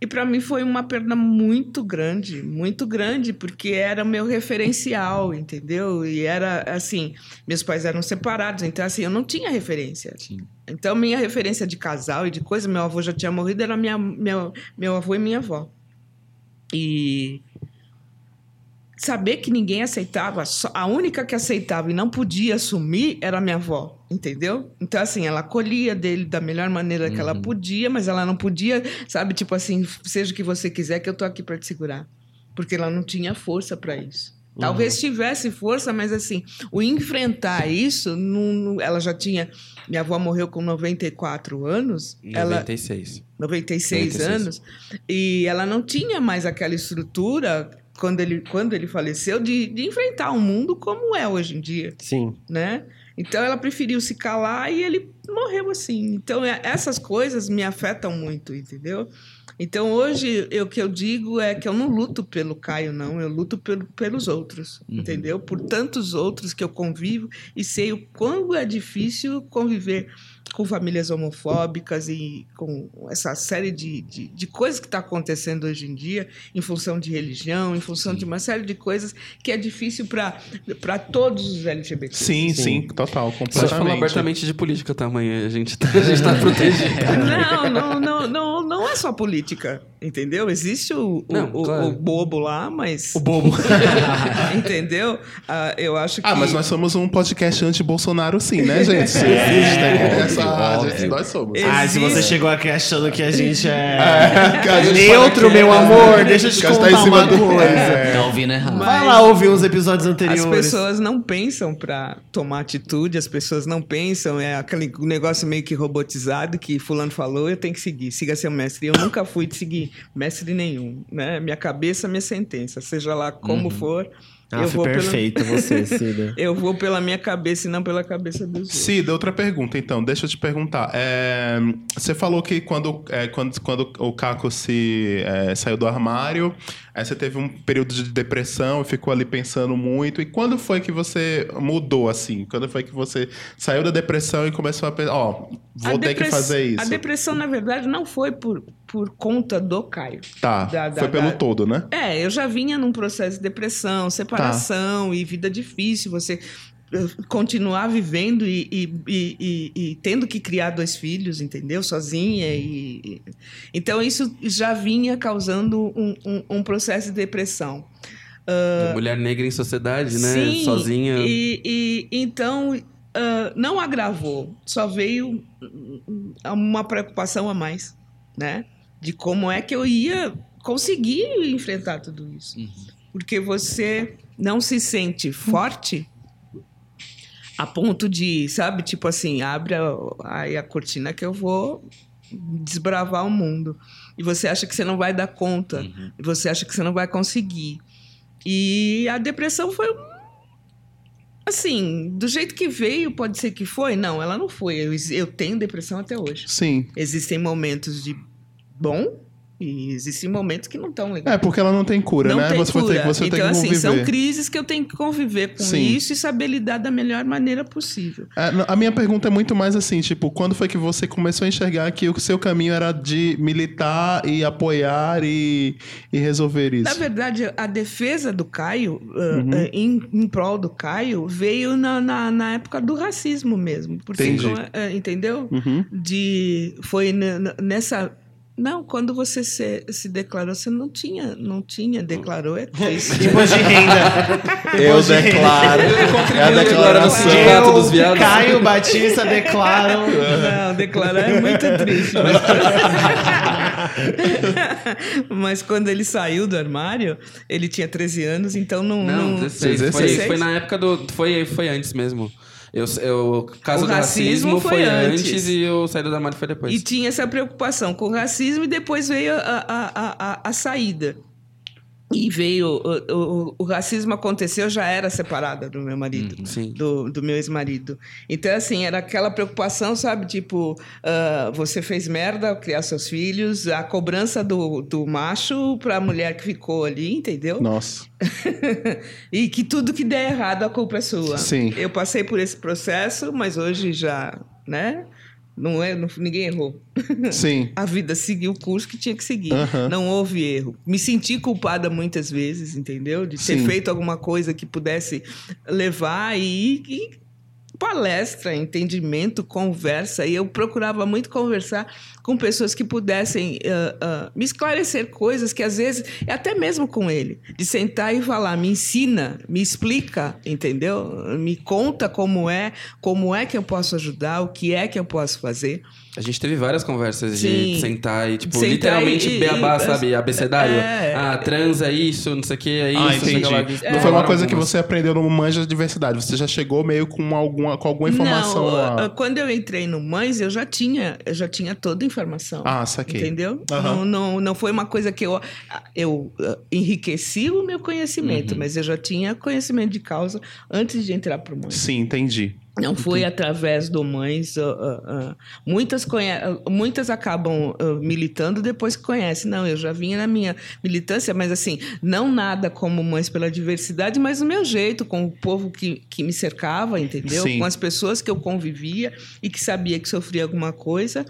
E para mim foi uma perda muito grande, muito grande, porque era o meu referencial, entendeu? E era assim, meus pais eram separados, então assim, eu não tinha referência. Sim. Então minha referência de casal e de coisa, meu avô já tinha morrido, era minha, meu, meu avô e minha avó. E saber que ninguém aceitava, a única que aceitava e não podia assumir era minha avó, entendeu? Então, assim, ela acolhia dele da melhor maneira que ela podia, mas ela não podia, sabe, tipo assim, seja o que você quiser, que eu tô aqui para te segurar. Porque ela não tinha força para isso. Talvez tivesse força, mas assim, o enfrentar isso, não- não- ela já tinha. Minha avó morreu com 94 anos. Ela, 96. 96, 96. anos, e ela não tinha mais aquela estrutura quando ele, quando ele faleceu de, de enfrentar o mundo como é hoje em dia, Sim. né? Então ela preferiu se calar e ele morreu assim. Então é- essas coisas me afetam muito, entendeu? Então hoje eu- o que eu digo é que eu não luto pelo Caio, não, eu luto pelo, pelos outros, entendeu? Por tantos outros que eu convivo e sei o quão é difícil conviver com famílias homofóbicas e com essa série de, de, de coisas que está acontecendo hoje em dia, em função de religião, em função de uma série de coisas que é difícil para todos os LGBT. Sim, sim, total, Pode falar completamente. abertamente de política, tá, amanhã? A gente tá, a gente tá protegido. Não, não, não, não, não é só política, entendeu? Existe o, o, Não, o- claro. o bobo lá, mas. O bobo. entendeu? Ah, eu acho que. Ah, mas nós somos um podcast anti-Bolsonaro sim, né, gente? Isso existe, né? Essa, óbvio. gente, nós somos. É. Ah, se você chegou aqui achando que a gente é. a gente Neutro, fala que meu é- amor, deixa eu te tá contar cima uma coisa. É. Tá ouvindo errado. Mas- Vai lá ouvir uns episódios anteriores. As pessoas não pensam para tomar atitude, as pessoas não pensam, é aquele negócio meio que robotizado que fulano falou, eu tenho que seguir, siga seu mestre. Eu nunca fui de seguir mestre nenhum, né? Minha cabeça, minha sentença, seja lá como for, Ah, eu foi vou pela, perfeito você, Cida. eu vou pela minha cabeça e não pela cabeça dos outros. Cida, outra pergunta, então. Deixa eu te perguntar. É, você falou que quando, é, quando, quando o Caco se é, saiu do armário, aí você teve um período de depressão e ficou ali pensando muito. E quando foi que você mudou, assim? Quando foi que você saiu da depressão e começou a pensar, ó, vou A ter que fazer isso? A depressão, na verdade, não foi por, por conta do Caio. Tá, da- da- foi pelo da- todo, né? É, eu já vinha num processo de depressão, separação e vida difícil. Você eh, continuar vivendo e, e- e- e- e tendo que criar dois filhos, entendeu? Sozinha. E, e- Então, isso já vinha causando um, um- um processo de depressão. Mulher negra em sociedade, né? Sim, Sozinha. E, e- então ah, não agravou, só veio uma preocupação a mais, né? De como é que eu ia conseguir enfrentar tudo isso. Porque você não se sente forte a ponto de, sabe, tipo assim, abre a, aí a cortina que eu vou desbravar o mundo. E você acha que você não vai dar conta. E você acha que você não vai conseguir. E a depressão foi um- assim, do jeito que veio, pode ser que foi? Não, ela não foi. Eu, eu tenho depressão até hoje. Sim. Existem momentos de bom e existem momentos que não estão legais. É, porque ela não tem cura, não né? tem você cura. você então, tem que assim, conviver. são crises que eu tenho que conviver com Sim. isso e saber lidar da melhor maneira possível. É, não, a minha pergunta é muito mais assim, tipo, quando foi que você começou a enxergar que o seu caminho era de militar e apoiar e, e resolver isso? Na verdade, a defesa do Caio, uh, Uhum. uh, em, em prol do Caio, veio na, na, na época do racismo mesmo. Porque, Entendi. uh, entendeu? Uhum. de foi nessa Não, quando você se, se declarou, você não tinha, não tinha, declarou, é triste. Imposto de renda. Eu de renda. declaro. É a declaração. Eu, dos viados. Caio Batista declaram. Não, declarar é muito triste. Mas... mas quando ele saiu do armário, ele tinha 13 anos, então não. Não, não... 16. Foi, 16? foi na época do. Foi, foi antes mesmo. Eu, eu, o caso O do racismo, racismo foi, antes. antes. e o saída do armário foi depois. E tinha essa preocupação com o racismo e depois veio a, a, a, a, a saída. E veio. O, o, o racismo aconteceu, eu já era separada do meu marido, Uhum, sim. do, do meu ex-marido. Então, assim, era aquela preocupação, sabe? Tipo, ah, você fez merda ao criar seus filhos, a cobrança do, do macho para a mulher que ficou ali, entendeu? Nossa. e que tudo que der errado, a culpa é sua. Sim. Eu passei por esse processo, mas hoje já, né? Não é, não, ninguém errou. Sim. A vida seguiu o curso que tinha que seguir. Aham. Não houve erro. Me senti culpada muitas vezes, entendeu? De ter Sim. feito alguma coisa que pudesse levar e, e palestra, entendimento, conversa. E eu procurava muito conversar com pessoas que pudessem ah, ah, me esclarecer coisas que às vezes, é até mesmo com ele, de sentar e falar, me ensina, me explica, entendeu? Me conta como é, como é que eu posso ajudar, o que é que eu posso fazer. A gente teve várias conversas Sim. de sentar e, tipo, Sentar literalmente e- beabá, e- sabe? Abecedário. É. Ah, trans é isso, não sei o que, é isso, Ah, não sei o que entendi. lá. Não foi uma coisa que você aprendeu no Manja de Diversidade. Você já chegou meio com alguma, com alguma informação Não, lá. ah, quando eu entrei no Mães, eu já tinha, eu já tinha toda a informação. Ah, saquei. Entendeu? Aham. Não, não, não foi uma coisa que eu, eu ah, enriqueci o meu Uhum. conhecimento, mas eu já tinha conhecimento de causa antes de entrar para o Mães. Sim, entendi. Não foi através do Mães. ah, ah, ah. muitas, muitas acabam militando depois que conhecem. Não, eu já vinha na minha militância, mas assim, não nada como Mães pela Diversidade, mas o meu jeito, com o povo que, que me cercava, entendeu? Sim. Com as pessoas que eu convivia e que sabia que sofria alguma coisa.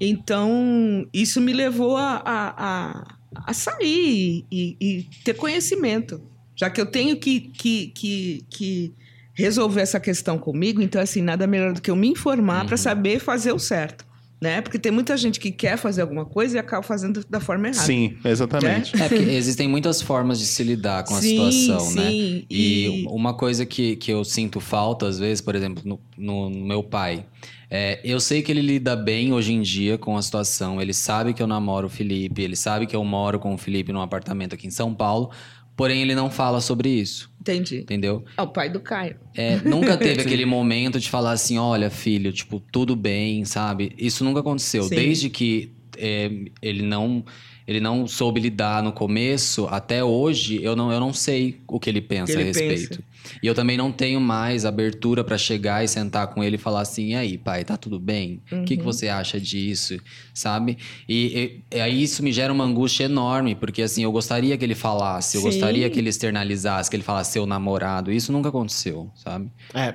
Então, isso me levou a, a, a, a sair e, e ter conhecimento. Já que eu tenho que, que, que, que resolver essa questão comigo, então, assim, nada melhor do que eu me informar para saber fazer o certo. Né? Porque tem muita gente que quer fazer alguma coisa e acaba fazendo da forma errada. Sim, exatamente. É, porque existem muitas formas de se lidar com a Sim, situação, né? sim, E, e- uma coisa que, que eu sinto falta, às vezes, por exemplo, no, no- no meu pai. É, eu sei que ele lida bem hoje em dia com a situação. Ele sabe que eu namoro o Felipe, ele sabe que eu moro com o Felipe num apartamento aqui em São Paulo. Porém, ele não fala sobre isso, Entendi. entendeu? É o pai do Caio. É, nunca teve aquele momento de falar assim, olha, filho, tipo, tudo bem, sabe? Isso nunca aconteceu. Sim. Desde que é, ele não ele não soube lidar no começo, até hoje, eu não, eu não sei o que ele pensa Que ele a respeito. E eu também não tenho mais abertura pra chegar e sentar com ele e falar assim, e aí, pai, tá tudo bem? O que, que Uhum. você acha disso? Sabe? E, e- e aí isso me gera uma angústia enorme, porque assim, eu gostaria que ele falasse, eu Sim. gostaria que ele externalizasse, que ele falasse seu namorado. Isso nunca aconteceu, sabe? É,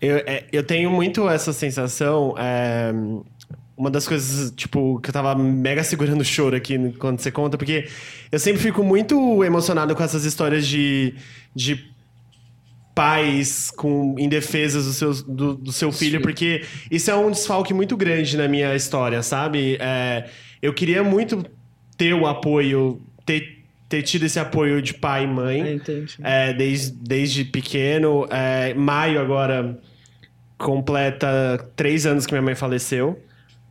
eu, é, eu tenho muito essa sensação. é, uma das coisas, tipo, que eu tava mega segurando o choro aqui quando você conta, porque eu sempre fico muito emocionado com essas histórias de, de pais com indefesas do, seus, do, do seu filho, porque isso é um desfalque muito grande na minha história, sabe? É, eu queria muito ter o apoio, ter, ter tido esse apoio de pai e mãe. É, entendi. É, desde, desde pequeno. É, maio agora completa três anos que minha mãe faleceu.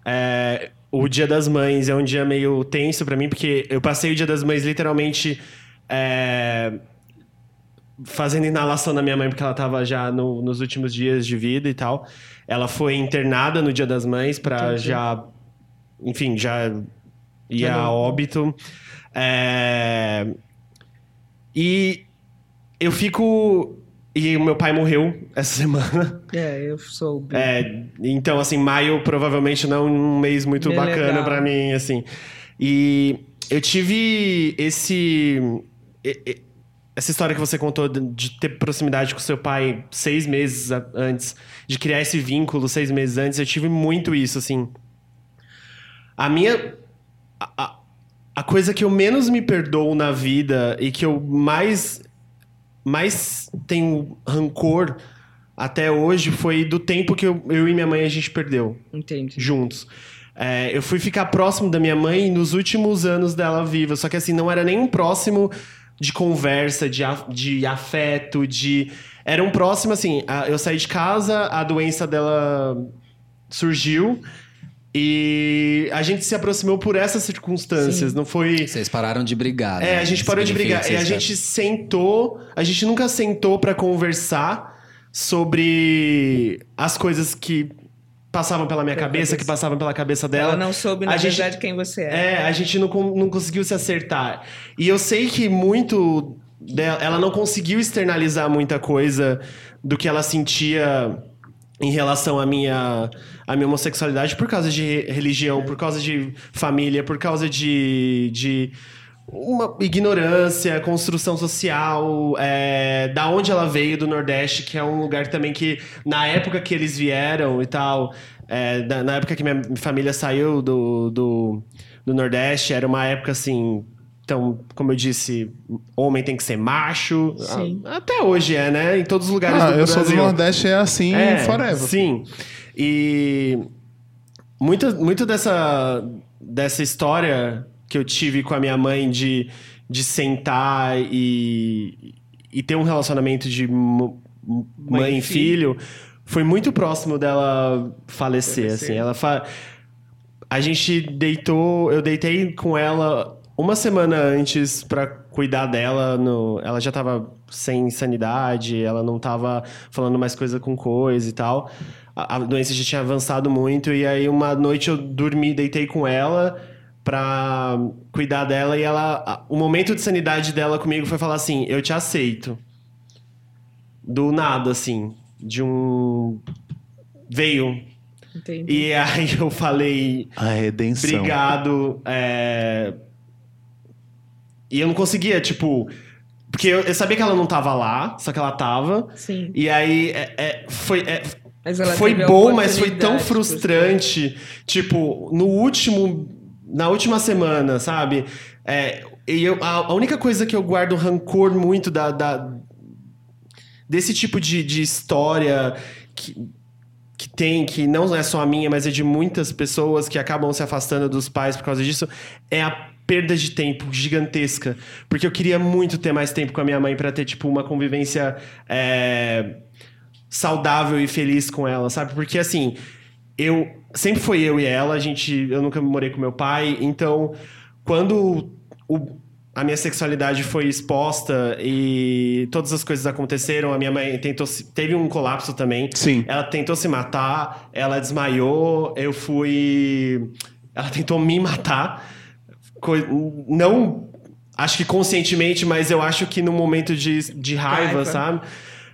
É, o Dia das Mães é um dia meio tenso pra mim, porque eu passei o Dia das Mães literalmente é, fazendo inalação na minha mãe, porque ela tava já no- nos últimos dias de vida e tal. Ela foi internada no Dia das Mães Entendi. já. Enfim, já ir a óbito. É, e eu fico. E o meu pai morreu essa semana. É, eu soube. É, então, assim, maio provavelmente não é um mês muito Bem bacana pra mim, assim. E eu tive esse. Essa história que você contou de- ter proximidade com seu pai seis meses antes, de criar esse vínculo seis meses antes, eu tive muito isso, assim. A minha. A, a- a coisa que eu menos me perdoo na vida e que eu mais. mais tenho rancor até hoje foi do tempo que eu, eu e minha mãe a gente perdeu Entendi. juntos. É, eu fui ficar próximo da minha mãe nos últimos anos dela viva. Só que assim, não era nem um próximo de conversa, de, de afeto, de. Era um próximo, assim, eu saí de casa, a doença dela surgiu. E a gente se aproximou por essas circunstâncias. Não foi. Vocês pararam de brigar. É, né? a gente parou de brigar. E a gente sentou. A gente nunca sentou pra conversar sobre as coisas que passavam pela minha cabeça, que passavam pela cabeça dela. Ela não soube, na A gente- verdade, quem você é. É, a gente não, não conseguiu se acertar. E eu sei que muito dela, ela não conseguiu externalizar muita coisa do que ela sentia em relação à minha, à minha homossexualidade por causa de re- religião, por causa de família, por causa de. de uma ignorância, construção social, é, da onde ela veio, do Nordeste, que é um lugar também que, na época que eles vieram e tal, é, da- na época que minha família saiu do, do, do Nordeste, era uma época assim. Então, como eu disse, homem tem que ser macho. Sim. A- Até hoje é, né? Em todos os lugares Ah, do eu Brasil. sou do Nordeste, é assim forever. Sim. E muito, muito dessa, dessa história que eu tive com a minha mãe de, de sentar e, e ter um relacionamento de mãe, e e filho foi muito próximo dela falecer, Falecer. assim. Ela fa... A gente deitou, eu deitei com ela uma semana antes pra cuidar dela. No... Ela já tava sem sanidade, ela não tava falando mais coisa com coisa e tal. A, a doença já tinha avançado muito. E aí, uma noite eu dormi, deitei com ela pra cuidar dela. E ela. O momento de sanidade dela comigo foi falar assim: Eu te aceito. Do nada, assim. De um. Veio. Entendi. E aí eu falei. A redenção. Obrigado. é, E eu não conseguia, tipo. Porque eu, eu sabia que ela não tava lá, só que ela tava. Sim. E aí é- é, foi, é, Mas ela foi bom, mas foi tão oportunidade, frustrante. Tipo, no último. Na última semana, sabe? É, e eu, a, a única coisa que eu guardo rancor muito da. da- desse tipo de, de história que, que tem, que não é só a minha, mas é de muitas pessoas que acabam se afastando dos pais por causa disso, é a perda de tempo gigantesca. Porque eu queria muito ter mais tempo com a minha mãe pra ter, tipo, uma convivência. é, saudável e feliz com ela, sabe? Porque assim, eu sempre foi eu e ela, a gente, eu nunca morei com meu pai, então quando o- a minha sexualidade foi exposta e todas as coisas aconteceram, a minha mãe tentou se- teve um colapso também. Sim. Ela tentou se matar, ela desmaiou, eu fui ela tentou me matar. Não acho que conscientemente, mas eu acho que no momento de, de raiva, Raiva. sabe?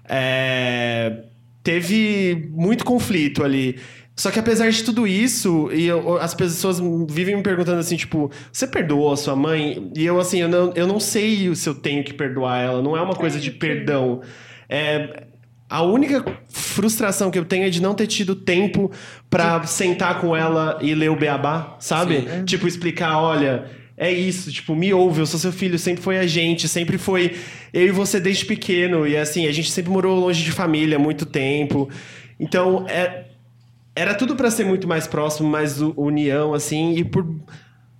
É, teve muito conflito ali. Só que apesar de tudo isso, e eu- as pessoas vivem me perguntando assim, tipo, você perdoou a sua mãe? E eu, assim, eu não, eu não sei se eu tenho que perdoar ela. Não é uma coisa de perdão. É, a única frustração que eu tenho é de não ter tido tempo pra sentar com ela e ler o beabá, sabe? Tipo, explicar, olha, é isso, tipo, me ouve, eu sou seu filho, sempre foi a gente, sempre foi eu e você desde pequeno. E assim, a gente sempre morou longe de família há muito tempo. Então, é, era tudo pra ser muito mais próximo, mais união, assim, e por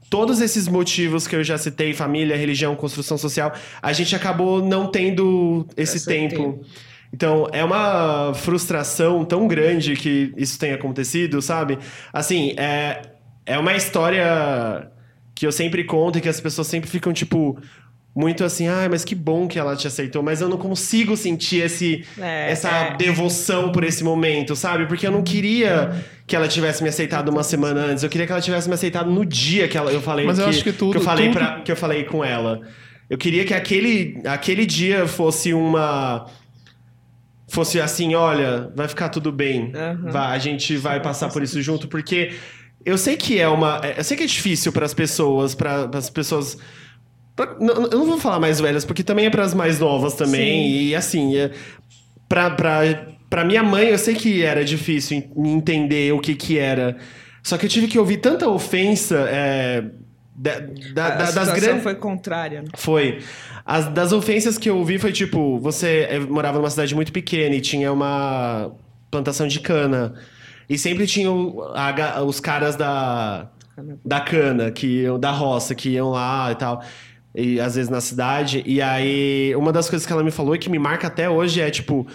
todos esses motivos que eu já citei, família, religião, construção social, a gente acabou não tendo esse Esse tempo. tempo. Então, é uma frustração tão grande que isso tenha acontecido, sabe? Assim, é, é uma história que eu sempre conto e que as pessoas sempre ficam, tipo, muito assim, ai, mas que bom que ela te aceitou, mas eu não consigo sentir esse, É, essa é. devoção por esse momento, sabe? Porque eu não queria que ela tivesse me aceitado uma semana antes, eu queria que ela tivesse me aceitado no dia que ela, eu falei Mas eu acho que tudo- eu falei tudo- pra- que eu falei com ela. Eu queria que aquele, aquele dia fosse uma fosse assim, olha, vai ficar tudo bem. Aham. Vai- a gente vai passar por isso junto, porque eu sei que é uma, eu sei que é difícil para as pessoas, para as pessoas pra- não- eu não vou falar mais velhas, porque também é para as mais novas também. Sim. E assim, é, pra, pra, pra minha mãe, eu sei que era difícil en- entender o que que era. Só que eu tive que ouvir tanta ofensa é, da- da- A da- das grandes. foi contrária. né? Foi. As, das ofensas que eu ouvi foi tipo: você eh, morava numa cidade muito pequena e tinha uma plantação de cana. E sempre tinha o- a os caras da, da cana, que da roça, que iam lá e tal. E às vezes na cidade. E aí, uma das coisas que ela me falou e que me marca até hoje é tipo: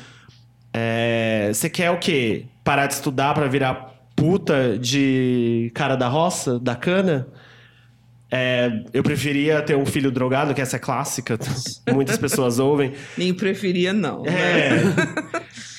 é, Você quer o quê? Parar de estudar pra virar puta de cara da roça, da cana? É, eu preferia ter um filho drogado, que essa é clássica, muitas pessoas ouvem. Nem preferia, não. né? É.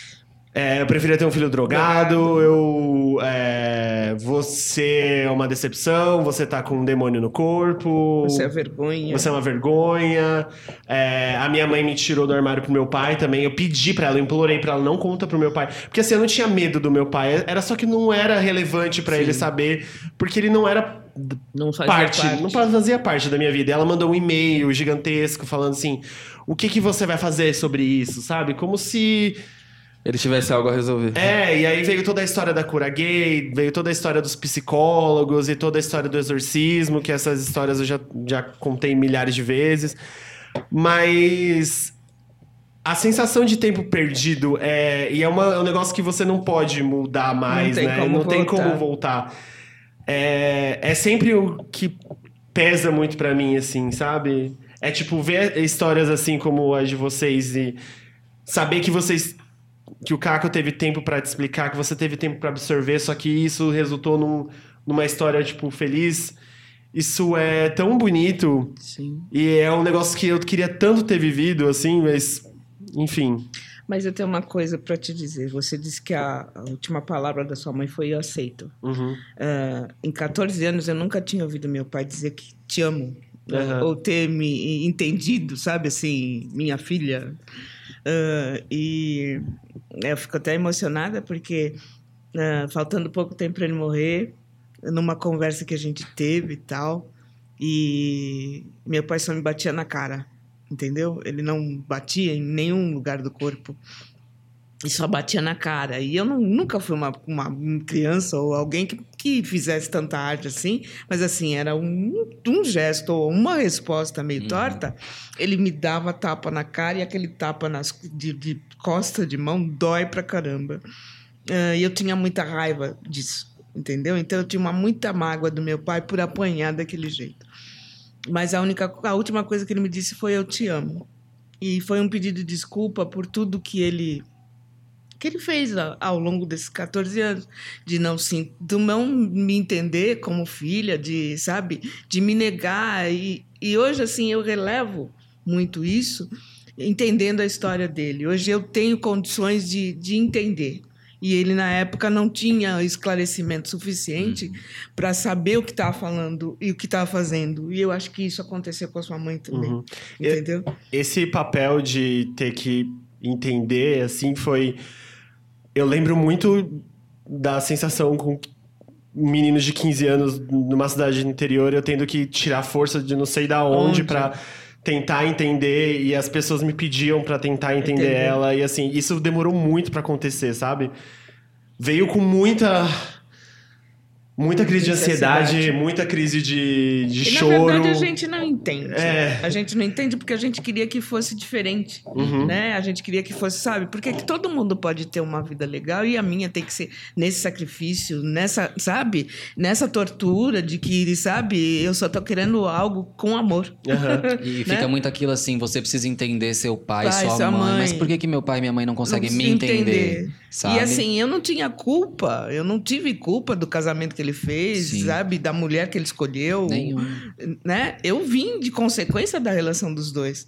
É, eu preferia ter um filho drogado, eu. é, você é uma decepção, você tá com um demônio no corpo. Você é vergonha. Você é uma vergonha. É, a minha mãe me tirou do armário pro meu pai também. Eu pedi pra ela, eu implorei pra ela, não conta pro meu pai. Porque assim, eu não tinha medo do meu pai. Era só que não era relevante pra ele saber. Porque ele não era Não fazia parte, parte. não fazia parte da minha vida. Ela mandou um e-mail gigantesco falando assim: o que, que você vai fazer sobre isso, sabe? Como se. Ele tivesse algo a resolver. É, e aí veio toda a história da cura gay, veio toda a história dos psicólogos e toda a história do exorcismo, que essas histórias eu já, já contei milhares de vezes. Mas a sensação de tempo perdido é. E é, uma- é um negócio que você não pode mudar mais, tem né? como não tem voltar. como voltar. É, é sempre o que pesa muito pra mim, assim, sabe? É tipo ver histórias assim como as de vocês e saber que vocês que o Caco teve tempo pra te explicar, que você teve tempo pra absorver, só que isso resultou num- numa história tipo feliz. Isso é tão bonito Sim. e é um negócio que eu queria tanto ter vivido assim, mas enfim. Mas eu tenho uma coisa pra te dizer. Você disse que a, a última palavra da sua mãe foi eu aceito. Uhum. Ah, em 14 anos eu nunca tinha ouvido meu pai dizer que te amo. Aham. Ou ter me entendido, sabe? Assim, minha filha. Ah, e eu fico até emocionada porque, ah, faltando pouco tempo para ele morrer, numa conversa que a gente teve e tal, e meu pai só me batia na cara, entendeu? Ele não batia em nenhum lugar do corpo. E só batia na cara. E eu não- nunca fui uma, uma criança ou alguém que, que fizesse tanta arte assim, mas assim, era um, um gesto ou uma resposta meio torta. Ele me dava tapa na cara e aquele tapa nas, de, de costa de mão dói pra caramba. Ah, E eu tinha muita raiva disso, entendeu? Então eu tinha uma muita mágoa do meu pai por apanhar daquele jeito. Mas a única, a última coisa que ele me disse foi eu te amo. E foi um pedido de desculpa por tudo que ele que ele fez ao longo desses 14 anos, de não se, de não me entender como filha, de, sabe, de me negar e, e hoje assim eu relevo muito isso, entendendo a história dele. Hoje eu tenho condições de, de entender. E ele, na época, não tinha esclarecimento suficiente para saber o que estava falando e o que estava fazendo. E eu acho que isso aconteceu com a sua mãe também. Uhum. Entendeu? Esse papel de ter que entender, assim, foi. Eu lembro muito da sensação com meninos de 15 anos numa cidade do interior, eu tendo que tirar força de não sei da onde Onde? pra tentar entender e as pessoas me pediam pra tentar entender Entender. ela e assim, isso demorou muito pra acontecer, sabe? Veio com muita muita crise de ansiedade, Ansiedade. muita crise de, de E, choro. na verdade, a gente não entende. É. A gente não entende porque a gente queria que fosse diferente, Uhum. né? A gente queria que fosse, sabe? Porque que todo mundo pode ter uma vida legal e a minha tem que ser nesse sacrifício, nessa, sabe? Nessa tortura de que, sabe? Eu só tô querendo algo com amor. Aham. E fica Né? muito aquilo assim, você precisa entender seu pai, Pai, sua, sua mãe, mãe. Mas por que, que meu pai e minha mãe não conseguem Não me se entender? Sabe? E assim, eu não tinha culpa, eu não tive culpa do casamento que ele fez, Sim. sabe? Da mulher que ele escolheu. Nenhum. né? Eu vim de consequência da relação dos dois.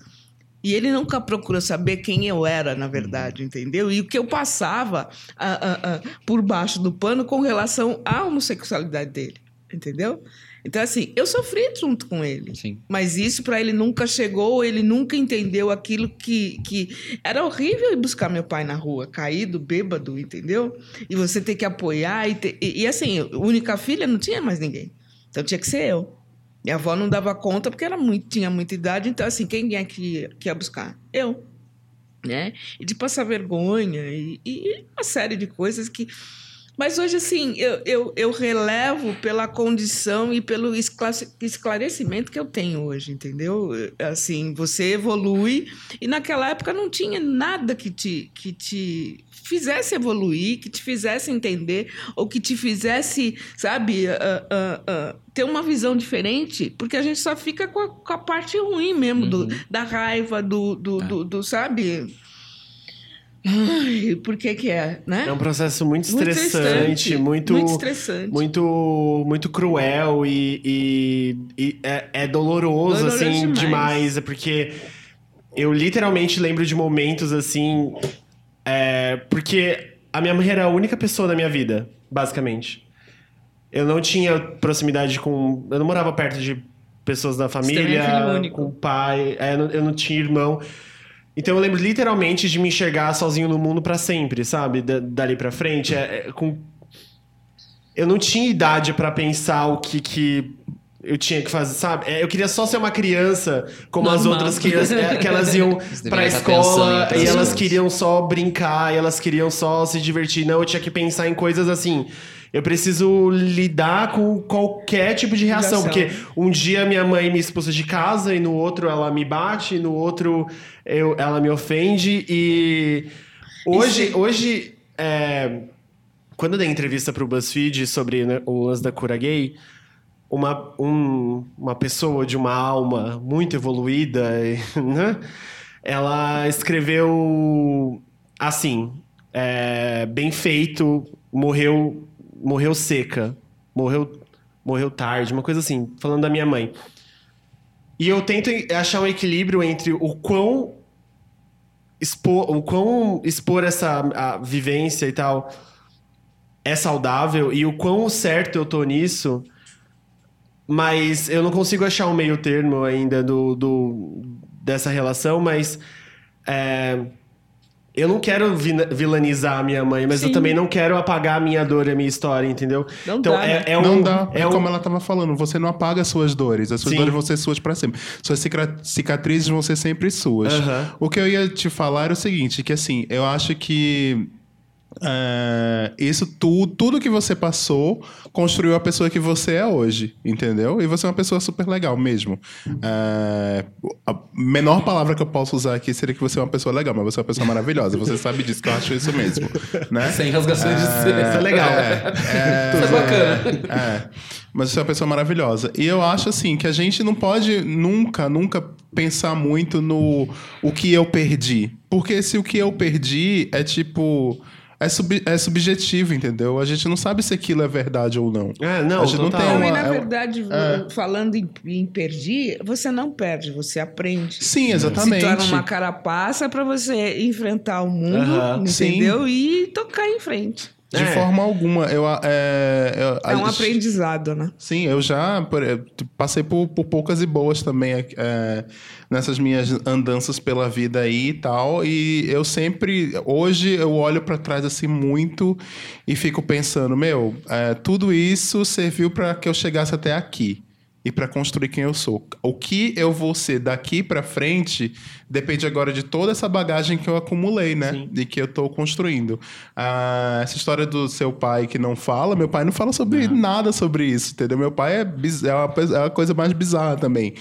E ele nunca procurou saber quem eu era, na verdade, entendeu? E o que eu passava ah, ah, ah, por baixo do pano com relação à homossexualidade dele, entendeu? Então, assim, eu sofri junto com ele. Sim. Mas isso para ele nunca chegou, ele nunca entendeu aquilo que, que era horrível ir buscar meu pai na rua, caído, bêbado, entendeu? E você ter que apoiar e, ter- e, e assim, única filha não tinha mais ninguém. Então tinha que ser eu. Minha avó não dava conta porque ela muito, tinha muita idade, então assim, quem é que, ia- que ia buscar? Eu. Né? E de passar vergonha e, e uma série de coisas que Mas hoje, assim, eu, eu, eu relevo pela condição e pelo esclare- esclarecimento que eu tenho hoje, entendeu? Assim, você evolui e naquela época não tinha nada que te, que te fizesse evoluir, que te fizesse entender ou que te fizesse, sabe, ah, ah, ah, ter uma visão diferente, porque a gente só fica com a, com a parte ruim mesmo, do- da raiva, do, do, do, do, sabe... Ai, por que que é, né? É um processo muito Muito estressante, muito, muito estressante. muito, muito cruel e, e- e é, é doloroso, Doloroso assim, demais. demais. É porque eu literalmente lembro de momentos assim. é, porque a minha mãe era a única pessoa da minha vida, basicamente. Eu não tinha proximidade com. Eu não morava perto de pessoas da é família, com o pai, é, eu não tinha irmão. Então eu lembro literalmente de me enxergar sozinho no mundo pra sempre, sabe? Da- dali pra frente. É, é, com... Eu não tinha idade pra pensar o que, que eu tinha que fazer, sabe? É, eu queria só ser uma criança, como as Normal. outras crianças, é, que elas iam pra escola e elas coisas. queriam só brincar, e elas queriam só se divertir. Não, eu tinha que pensar em coisas assim. Eu preciso lidar com qualquer tipo de reação, porque um dia minha mãe me expulsa de casa e no outro ela me bate, e no outro eu, ela me ofende e hoje, hoje é, quando eu dei entrevista pro BuzzFeed sobre né, o lance da cura gay, uma, um- uma pessoa de uma alma muito evoluída, né? ela escreveu assim, é, bem feito, morreu, morreu seca, morreu, morreu tarde, uma coisa assim, falando da minha mãe. E eu tento achar um equilíbrio entre o quão expor, o quão expor essa vivência e tal é saudável e o quão certo eu tô nisso, mas eu não consigo achar um meio termo ainda do, do dessa relação, mas é, eu não quero vi- vilanizar a minha mãe, mas eu Sim. também não quero apagar a minha dor e a minha história, entendeu? Não então dá, é, né? é um, não dá, é é um, como ela tava falando, você não apaga as suas dores, as suas Sim. dores vão ser suas para sempre. Suas cica- cicatrizes vão ser sempre suas. O que eu ia te falar era o seguinte, que assim, eu acho que é, isso tudo, tudo que você passou construiu a pessoa que você é hoje, entendeu? E você é uma pessoa super legal mesmo. É, a menor palavra que eu posso usar aqui seria que você é uma pessoa legal, mas você é uma pessoa maravilhosa. Você sabe disso, que eu acho isso mesmo, né? Sem rasgações de seda. Isso é legal. Isso é bacana. É. Mas você é uma pessoa maravilhosa. E eu acho assim que a gente não pode nunca, nunca pensar muito no o que eu perdi. Porque se o que eu perdi é tipo. É, sub- é subjetivo, entendeu? A gente não sabe se aquilo é verdade ou não. É, não, a gente não tem Não, uma. e na é- verdade, é. falando em, em perder, você não perde, você aprende. Sim, exatamente. Se torna uma carapaça para você enfrentar o mundo, Aham. entendeu? E tocar em frente. De É. forma alguma. Eu, é, eu- É um a- aprendizado, né? Sim, eu já por- passei por, por poucas e boas também eh, nessas minhas andanças pela vida aí e tal. E eu sempre, hoje eu olho pra trás assim muito e fico pensando, meu, eh, tudo isso serviu pra que eu chegasse até aqui e pra construir quem eu sou. O que eu vou ser daqui pra frente depende agora de toda essa bagagem que eu acumulei, né? Sim. E que eu tô construindo. Ah, essa história do seu pai que não fala, meu pai não fala sobre nada sobre isso, entendeu? Meu pai é, biz- é, uma, pe- é uma coisa mais bizarra também.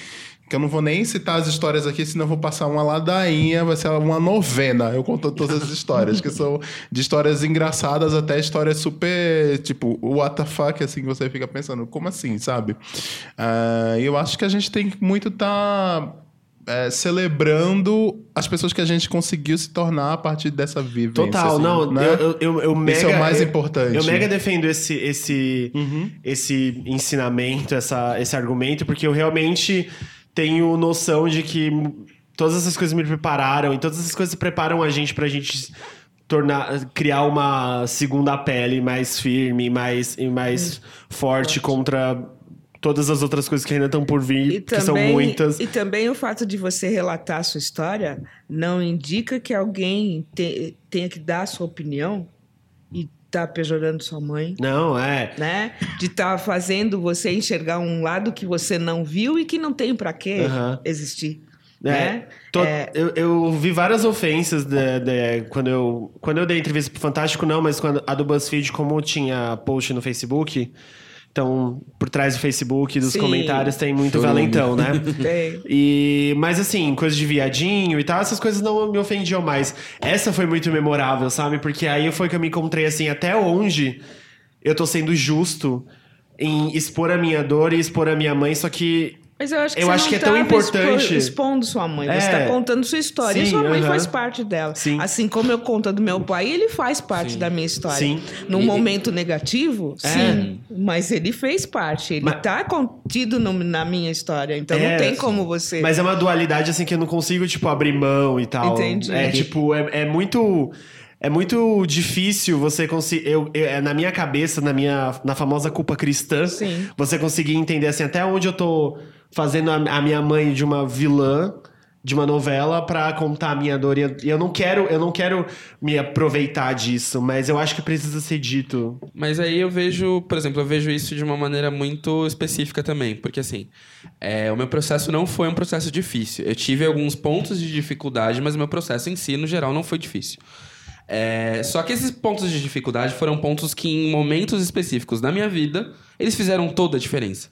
Que eu não vou nem citar as histórias aqui, senão eu vou passar uma ladainha, vai ser uma novena. Eu conto todas as histórias, que são de histórias engraçadas até histórias super, tipo, what the fuck, assim, que você fica pensando, como assim, sabe? E eu acho que a gente tem que muito estar celebrando as pessoas que a gente conseguiu se tornar a partir dessa vivência. Total, assim, não, né? eu, eu, eu, eu mega, Isso é o mais eu- importante. Eu mega defendo esse, esse, Uhum. esse ensinamento, essa, esse argumento, porque eu realmente tenho noção de que todas essas coisas me prepararam e todas essas coisas preparam a gente pra gente tornar, criar uma segunda pele mais firme, mais, e mais forte contra todas as outras coisas que ainda estão por vir, E que são muitas. e também o fato de você relatar a sua história não indica que alguém te- tenha que dar a sua opinião e tá pejorando sua mãe, Não, é. né? De estar fazendo você enxergar um lado que você não viu e que não tem para que existir. né? Tô- É. eu, eu vi várias ofensas de- de- quando, eu, quando eu dei entrevista pro Fantástico, não, mas quando a do BuzzFeed, como tinha post no Facebook, então, por trás do Facebook, dos Sim. comentários, tem muito valentão, né? Tem. E, mas assim, coisa de viadinho e tal, essas coisas não me ofendiam mais. Essa foi muito memorável, sabe? Porque aí foi que eu me encontrei assim, até onde eu tô sendo justo em expor a minha dor e expor a minha mãe, só que Mas eu acho que Eu você acho não que é tão importante- expo- expondo sua mãe. Você É. está contando sua história. e Sim, sua mãe aham. faz parte dela. Sim. Assim como eu conto do meu pai, ele faz parte da minha história. Sim. Num E- momento negativo, É. sim. Mas ele fez parte. Ele Mas- está contido no- na minha história. Então É, não tem sim. como você. Mas é uma dualidade, assim, que eu não consigo, tipo, abrir mão e tal. Entendi. É, tipo, é, é muito... É muito difícil você conseguir... Eu, eu- é na minha cabeça, na minha... Na famosa culpa cristã, Sim. você conseguir entender, assim, até onde eu tô fazendo a, a minha mãe de uma vilã de uma novela pra contar a minha dor. E eu, e eu não quero, eu não quero me aproveitar disso, mas eu acho que precisa ser dito. Mas aí eu vejo, por exemplo, eu vejo isso de uma maneira muito específica também. Porque assim, é, o meu processo não foi um processo difícil. Eu tive alguns pontos de dificuldade, mas o meu processo em si, no geral, não foi difícil. É, só que esses pontos de dificuldade foram pontos que, em momentos específicos da minha vida, eles fizeram toda a diferença.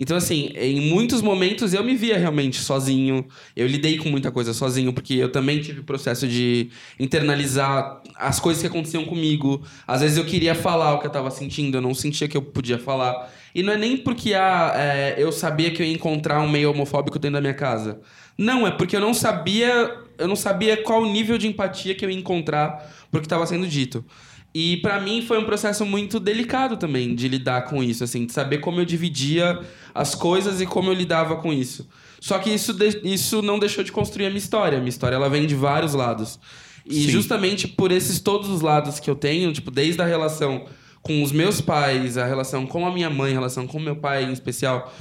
Então, assim, em muitos momentos eu me via realmente sozinho. Eu lidei com muita coisa sozinho, porque eu também tive o processo de internalizar as coisas que aconteciam comigo. Às vezes eu queria falar o que eu tava sentindo, eu não sentia que eu podia falar. E não é nem porque ah, é, eu sabia que eu ia encontrar um meio homofóbico dentro da minha casa. Não, é porque eu não sabia. Eu não sabia qual o nível de empatia que eu ia encontrar pro que estava sendo dito. E pra mim foi um processo muito delicado também de lidar com isso, assim, de saber como eu dividia as coisas e como eu lidava com isso. Só que isso, de- isso não deixou de construir a minha história. A minha história ela vem de vários lados. E Sim. justamente por esses todos os lados que eu tenho, tipo, desde a relação com os meus pais, a relação com a minha mãe, a relação com o meu pai em especial,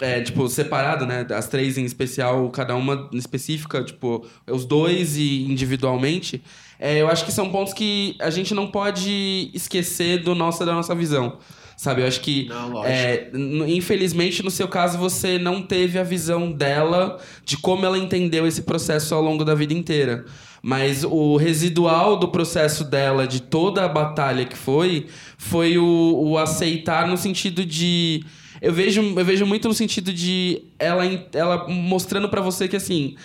é, tipo, separado, né? As três em especial, cada uma específica, tipo, os dois e individualmente. É, eu acho que são pontos que a gente não pode esquecer do nossa, da nossa visão. Sabe, eu acho que. Não, lógico. é, infelizmente, no seu caso, você não teve a visão dela de como ela entendeu esse processo ao longo da vida inteira. Mas o residual do processo dela, de toda a batalha que foi, foi o, o aceitar no sentido de. Eu vejo, eu vejo muito no sentido de ela, ela mostrando pra você que assim.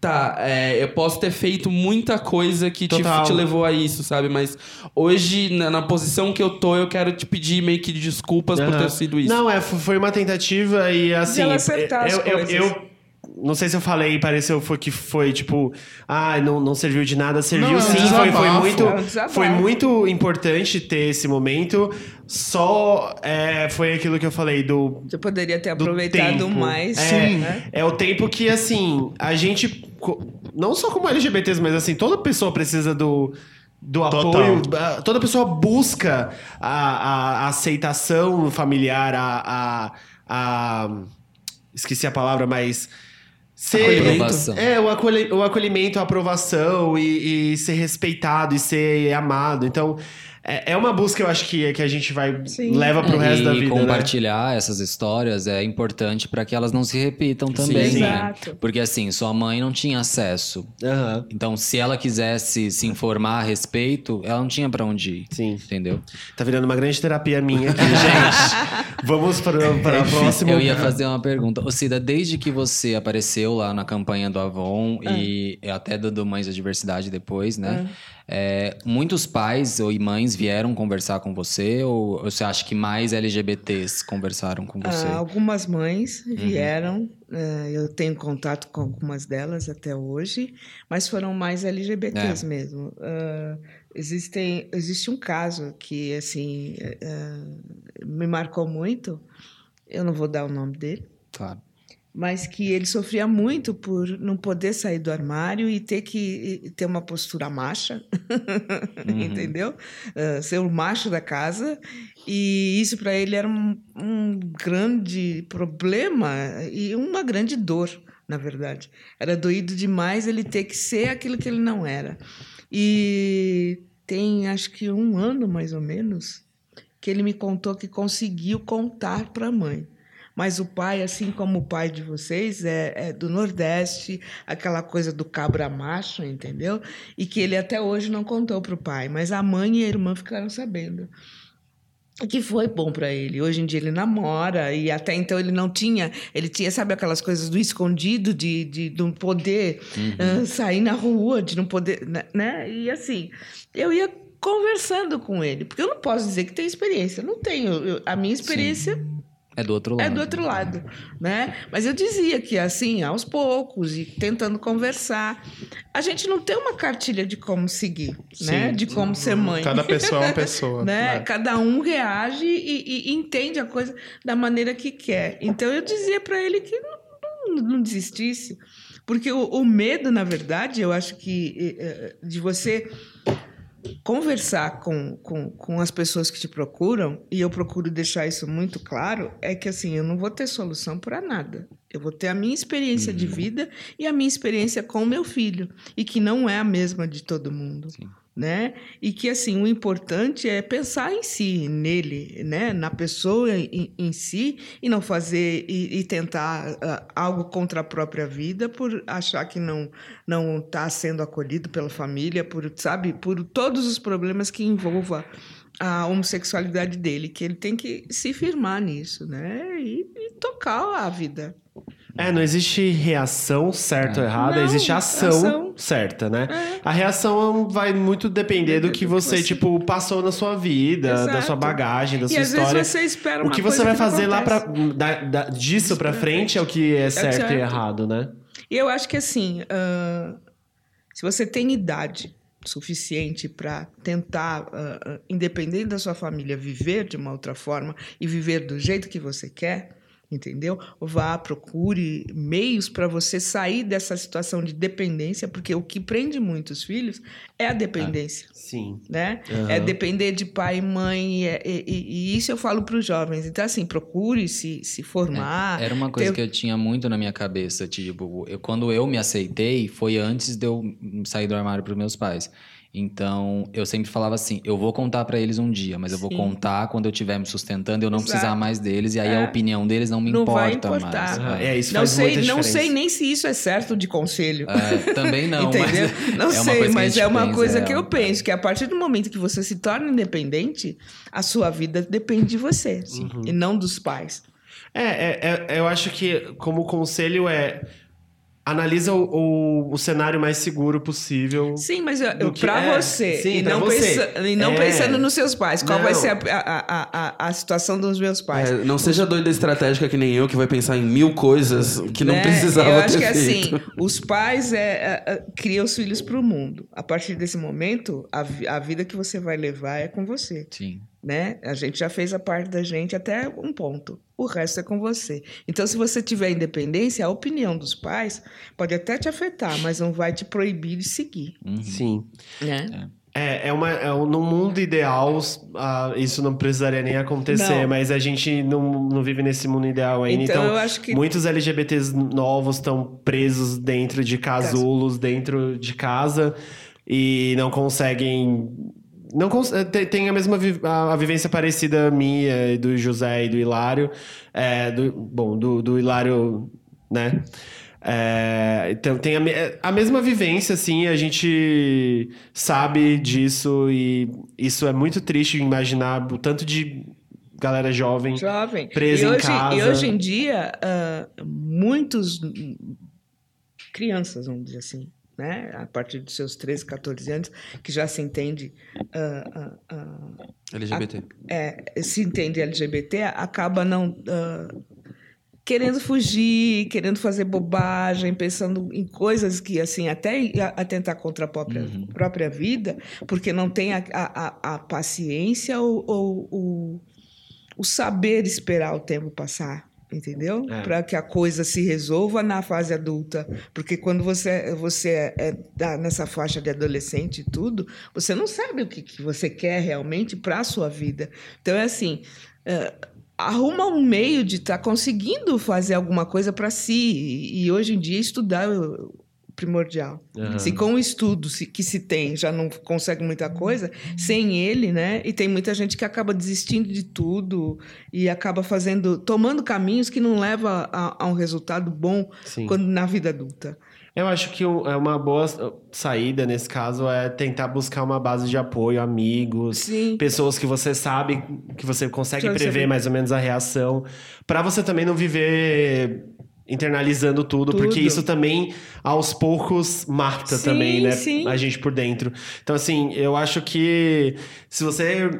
Tá, é, eu posso ter feito muita coisa que te, te levou a isso, sabe? Mas hoje, na, na posição que eu tô, eu quero te pedir meio que desculpas por Aham. ter sido isso. Não, é, foi uma tentativa e assim. ela acertar as eu, eu, coisas. eu- não sei se eu falei, pareceu foi que foi tipo, ah, não, não serviu de nada, serviu Não, é um sim, foi, foi muito, É um foi muito importante ter esse momento. Só é, foi aquilo que eu falei do Você poderia ter do aproveitado mais. É, né? é o tempo que, assim, a gente. Não só como LGBTs, mas assim, toda pessoa precisa do. Do apoio, toda pessoa busca a, a- a aceitação familiar, a, a, a- Esqueci a palavra, mas. Ser. É, o, o acolhimento, a aprovação e, e ser respeitado e ser amado. Então, é, é uma busca, eu acho que, que a gente vai. Sim. leva pro É, resto e da vida. né? compartilhar essas histórias é importante para que elas não se repitam também, Sim. né? Exato. Porque assim, sua mãe não tinha acesso. Aham, Então, se ela quisesse se informar a respeito, ela não tinha para onde ir. sim. Entendeu? Tá virando uma grande terapia minha aqui, gente. Vamos para, para a próxima. Eu ia fazer uma pergunta. Ô, Cida, desde que você apareceu lá na campanha do Avon e até do, do Mães da Diversidade depois, né? É, muitos pais ou mães vieram conversar com você? Ou você acha que mais LGBTs conversaram com você? Ah, algumas mães Uhum. vieram, eh, eu tenho contato com algumas delas até hoje, mas foram mais LGBTs mesmo. Ah, existem, existe um caso que assim eh, me marcou muito. Eu não vou dar o nome dele, Claro. Mas que ele sofria muito por não poder sair do armário e ter que ter uma postura macha, entendeu? Ah, ser o macho da casa. E isso para ele era um, um grande problema e uma grande dor, na verdade. Era doído demais ele ter que ser aquilo que ele não era. E tem acho que um ano mais ou menos que ele me contou que conseguiu contar para a mãe. Mas o pai, assim como o pai de vocês, é, é do Nordeste, aquela coisa do cabra macho, entendeu? E que ele até hoje não contou para o pai, mas a mãe e a irmã ficaram sabendo que foi bom para ele. Hoje em dia ele namora e até então ele não tinha, ele tinha, sabe aquelas coisas do escondido de, de não poder Uhum. uh, sair na rua, de não poder, né- né? E assim, eu ia conversando com ele, porque eu não posso dizer que tenho experiência, eu não tenho. Eu- a minha experiência É do outro lado. é do outro lado, né? Mas eu dizia que assim, aos poucos e tentando conversar, a gente não tem uma cartilha de como seguir, né? De como ser mãe. Cada pessoa é uma pessoa. né? né? Cada um reage e, e- e entende a coisa da maneira que quer. Então eu dizia para ele que não, não- não desistisse, porque o, o medo, na verdade, eu acho que eh, eh, de você conversar com, com, com as pessoas que te procuram, e eu procuro deixar isso muito claro, é que assim, eu não vou ter solução para nada. Eu vou ter a minha experiência de vida e a minha experiência com o meu filho, e que não é a mesma de todo mundo. Né? E que assim, o importante é pensar em si, nele, né? na pessoa em, em si, e não fazer e, e tentar ah, algo contra a própria vida por achar que não não está sendo acolhido pela família, por sabe, por todos os problemas que envolva a homossexualidade dele, que ele tem que se firmar nisso, né? E, e tocar a vida. É, não existe reação certa ou errada, Não, existe ação, ação. certa, né? É. A reação vai muito depender do que você, você- tipo, passou na sua vida, da Exato. sua bagagem, da E sua às história. vezes você espera O uma que coisa você vai não fazer lá da- da- disso pra pra frente é o que é certo, certo. e errado, né? E eu acho que assim, ah, se você tem idade suficiente para tentar, ah, independente da sua família, viver de uma outra forma e viver do jeito que você quer, entendeu? Vá, procure meios para você sair dessa situação de dependência, porque o que prende muitos filhos é a dependência Sim. né? Aham. É depender de pai e mãe, e, e- e isso eu falo para os jovens. Então, assim, procure se, se formar. Era uma coisa ter- que eu tinha muito na minha cabeça, tipo, eu, quando eu me aceitei, foi antes de eu sair do armário para meus pais. Então, eu sempre falava assim, eu vou contar para eles um dia, mas eu vou Sim. contar quando eu estiver me sustentando, eu não Exato. precisar mais deles, e aí É. a opinião deles não me Não importa mais. Ah, é, isso não faz sei, muita não diferença. sei nem se isso é certo de conselho. É, também não, Entendeu? mas Não é sei, que mas é uma pensa, coisa é, que eu penso, que a partir do momento que você se torna independente, a sua vida depende de você, Uhum. e não dos pais. É, é, é, eu acho que como conselho é analisa o, o, o cenário mais seguro possível. Sim, mas eu, Do eu, que- pra é, você, sim, e, pra não você. pensa- e não É. pensando nos seus pais, qual vai Não. ser a, a, a, a, situação dos meus pais? É, não seja doida estratégica que nem eu, que vai pensar em mil coisas que não né? precisava Eu acho que feito. assim, os pais é, é, é, criam os filhos para o mundo. A partir desse momento, a, a vida que você vai levar é com você. Sim. Né? A gente já fez a parte da gente até um ponto. O resto é com você. Então, se você tiver independência, a opinião dos pais pode até te afetar, mas não vai te proibir de seguir. Uhum. Sim. Né? É, é uma, é um, num mundo ideal, ah, isso não precisaria nem acontecer, Não. mas a gente não, não vive nesse mundo ideal ainda. Então, Então, eu acho que muitos LGBTs novos estão presos dentro de casulos, dentro de casa, e não conseguem. Não eh, tem- a mesma vi- a, a vivência parecida minha, e do José e do Hilário. É, do, bom, do, do Hilário, né? É, então tem a, me- a mesma vivência, assim, a gente sabe disso e isso é muito triste imaginar o tanto de galera jovem. jovem. presa e em hoje, casa. E hoje em dia, ah, muitos hum, crianças, vamos dizer assim, né? a partir dos seus 13, 14 anos, que já se entende, ah, ah, ah, LGBT. é, se entende LGBT, acaba não querendo fugir, querendo fazer bobagem, pensando em coisas que, assim, até atentar contra a própria, própria vida, porque não tem a, a, a- a paciência ou, ou o, o saber esperar o tempo passar. Entendeu? É. Para que a coisa se resolva na fase adulta. Porque quando você, você é, tá nessa faixa de adolescente e tudo, você não sabe o que, que você quer realmente para a sua vida. Então, é assim: é, arruma um meio de estar conseguindo fazer alguma coisa para si. E, e hoje em dia, estudar. eu- primordial. Aham. Se com o estudo se- que se tem já não consegue muita coisa, sem ele, né? E tem muita gente que acaba desistindo de tudo e acaba fazendo, tomando caminhos que não levam a, a um resultado bom Sim. quando na vida adulta. Eu acho que é uma boa saída nesse caso é tentar buscar uma base de apoio, amigos, Sim. pessoas que você sabe que você consegue Já prever mais ou menos a reação, Pra você também não viver internalizando tudo, Tudo. porque isso também aos poucos mata Sim, também, né, sim. a gente por dentro. Então assim, eu acho que se você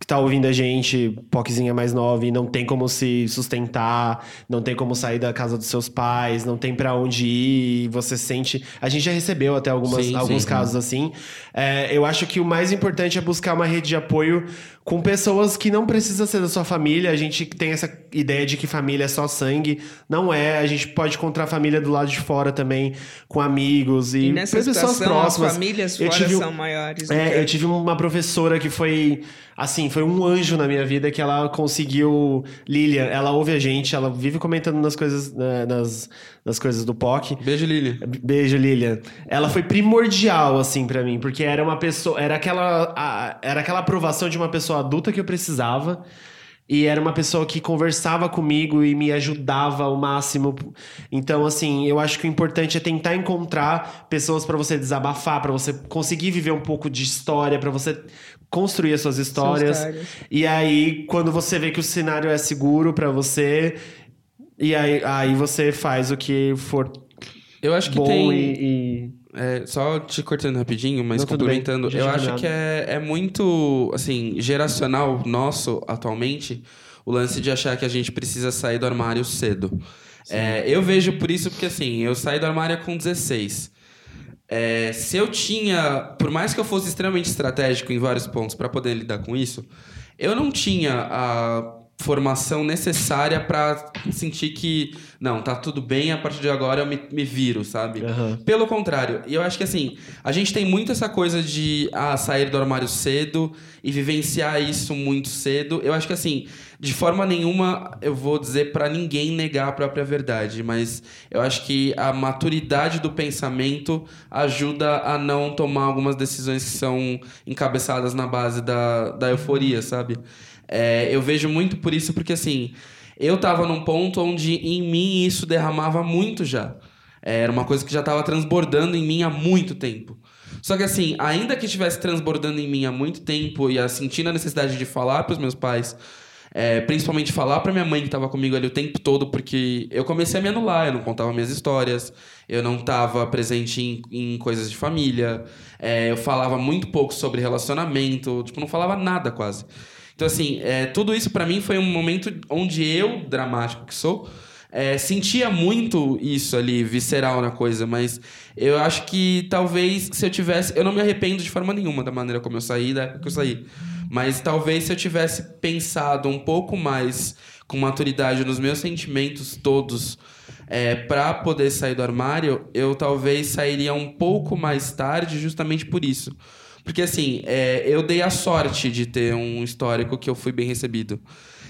que tá ouvindo a gente, poquezinha mais nova, e não tem como se sustentar, não tem como sair da casa dos seus pais, não tem pra onde ir, você sente. A gente já recebeu até algumas, Sim, alguns sim. casos assim. É, eu acho que o mais importante é buscar uma rede de apoio com pessoas que não precisa ser da sua família. A gente tem essa ideia de que família é só sangue. Não é. A gente pode encontrar família do lado de fora também, com amigos e, E nessa pessoas situação, próximas. as famílias Eu fora tive são maiores. É, que- eu tive uma professora que foi, assim, foi um anjo na minha vida que ela conseguiu. Lilian, ela ouve a gente, ela vive comentando nas coisas, né, nas, nas coisas do POC. Beijo, Lili. Beijo, Lilian. Ela foi primordial, assim, pra mim, porque era uma pessoa. Era aquela, a- era aquela aprovação de uma pessoa adulta que eu precisava. E era uma pessoa que conversava comigo e me ajudava ao máximo. Então, assim, eu acho que o importante é tentar encontrar pessoas pra você desabafar, pra você conseguir viver um pouco de história, pra você construir as suas histórias. histórias. E aí, quando você vê que o cenário é seguro pra você, e aí, aí você faz o que for Eu acho que bom tem. e, e- É, só te cortando rapidinho, mas Não, complementando, eu acho que é, é muito, assim, geracional nosso atualmente, o lance de achar que a gente precisa sair do armário cedo. É, eu vejo por isso porque, assim, eu saí do armário com 16. É, se eu tinha, por mais que eu fosse extremamente estratégico em vários pontos para poder lidar com isso, eu não tinha a formação necessária para sentir que, não, tá tudo bem, a partir de agora eu me, me viro, sabe? Aham. Pelo contrário, e eu acho que assim, a gente tem muito essa coisa de ah, sair do armário cedo e vivenciar isso muito cedo. Eu acho que assim, de forma nenhuma eu vou dizer pra ninguém negar a própria verdade, mas eu acho que a maturidade do pensamento ajuda a não tomar algumas decisões que são encabeçadas na base da, da euforia, sabe? É, eu vejo muito por isso, porque assim, eu tava num ponto onde em mim isso derramava muito já. É, Era uma coisa que já estava transbordando em mim há muito tempo. Só que assim, ainda que estivesse transbordando em mim há muito tempo e sentindo a necessidade de falar para os meus pais, é, principalmente falar para minha mãe que estava comigo ali o tempo todo, porque eu comecei a me anular, eu não contava minhas histórias, eu não estava presente em, em coisas de família, é, eu falava muito pouco sobre relacionamento, tipo, não falava nada quase. Então, assim, é, tudo isso pra mim foi um momento onde eu, dramático que sou, é, sentia muito isso ali, visceral na coisa, mas eu acho que talvez se eu tivesse. Eu não me arrependo de forma nenhuma da maneira como eu saí, da época que eu saí. Mas talvez se eu tivesse pensado um pouco mais com maturidade nos meus sentimentos todos é, para poder sair do armário, eu talvez sairia um pouco mais tarde, justamente por isso. Porque assim, é, eu dei a sorte de ter um histórico que eu fui bem recebido.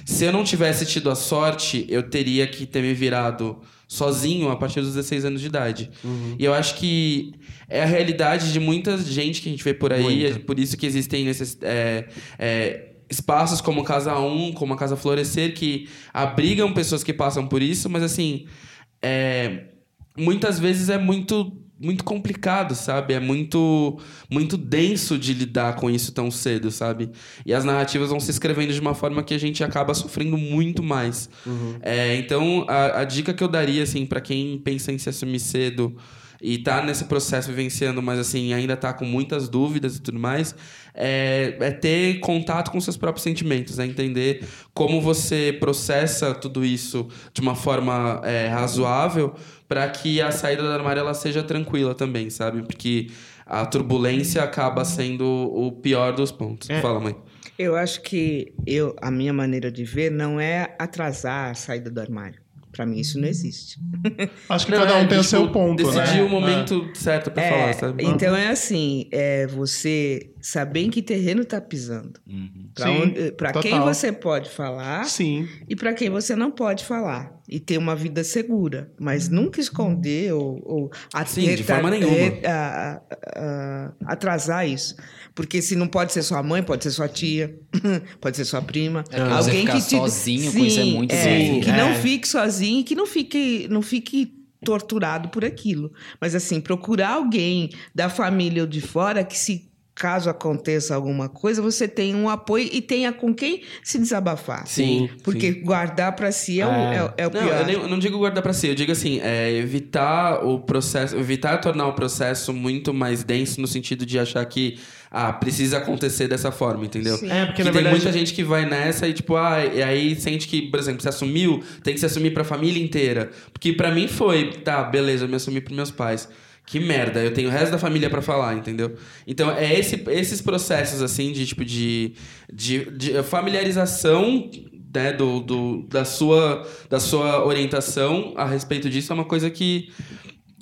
Se eu não tivesse tido a sorte, eu teria que ter me virado sozinho a partir dos 16 anos de idade. E eu acho que é a realidade de muita gente que a gente vê por aí, Muita. é por isso que existem esses. é, é, espaços como Casa 1, como a Casa Florescer, que abrigam pessoas que passam por isso, mas assim, é, muitas vezes é muito muito complicado, sabe? É muito muito denso de lidar com isso tão cedo, sabe? E as narrativas vão se escrevendo de uma forma que a gente acaba sofrendo muito mais. É, então, a, a dica que eu daria, assim, para quem pensa em se assumir cedo e tá nesse processo vivenciando, mas assim, ainda tá com muitas dúvidas e tudo mais, é, é ter contato com seus próprios sentimentos, é entender como você processa tudo isso de uma forma é, razoável para que a saída do armário ela seja tranquila também, sabe? Porque a turbulência acaba sendo o pior dos pontos. É. Fala, mãe. Eu acho que eu, a minha maneira de ver não é atrasar a saída do armário. Pra mim isso não existe. Acho que Não, cada um é, tem o tipo, seu ponto, Decidir né? o momento certo pra É, falar, sabe? Então é assim, é você saber em que terreno tá pisando. Pra, Sim, onde- pra quem você pode falar Sim. e para quem você não pode falar. E ter uma vida segura. Mas nunca esconder ou, ou Sim, de forma nenhuma. é, a- a- a- atrasar isso. Porque se não pode ser sua mãe, pode ser sua tia, pode ser sua prima. É, porque você ficar sozinho com isso é muito é, difícil. Que não É. fique sozinho e que não fique, não fique torturado por aquilo. Mas assim, procurar alguém da família ou de fora que se caso aconteça alguma coisa, você tenha um apoio e tenha com quem se desabafar. Sim. Porque guardar pra si é, o, É. é, é o Não, pior. eu, nem- eu não digo guardar pra si, eu digo assim, é, evitar o processo, evitar tornar o processo muito mais denso no sentido de achar que ah, precisa acontecer dessa forma, entendeu? Sim. É, porque que na tem verdade. muita gente que vai nessa e tipo, ah, e aí sente que, por exemplo, se assumiu, tem que se assumir pra família inteira. Porque pra mim foi, tá, beleza, eu me assumi pros meus pais. Que merda, eu tenho o resto da família pra falar, entendeu? Então, é esse, esses processos, assim, de tipo, de, de, de familiarização né, do, do, da, sua, da sua orientação a respeito disso é uma coisa que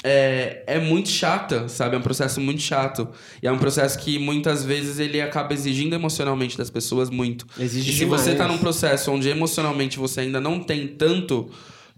é, é muito chata, sabe? É um processo muito chato. E é um processo que muitas vezes ele acaba exigindo emocionalmente das pessoas muito. Exige e se demais. você tá num processo onde emocionalmente você ainda não tem tanto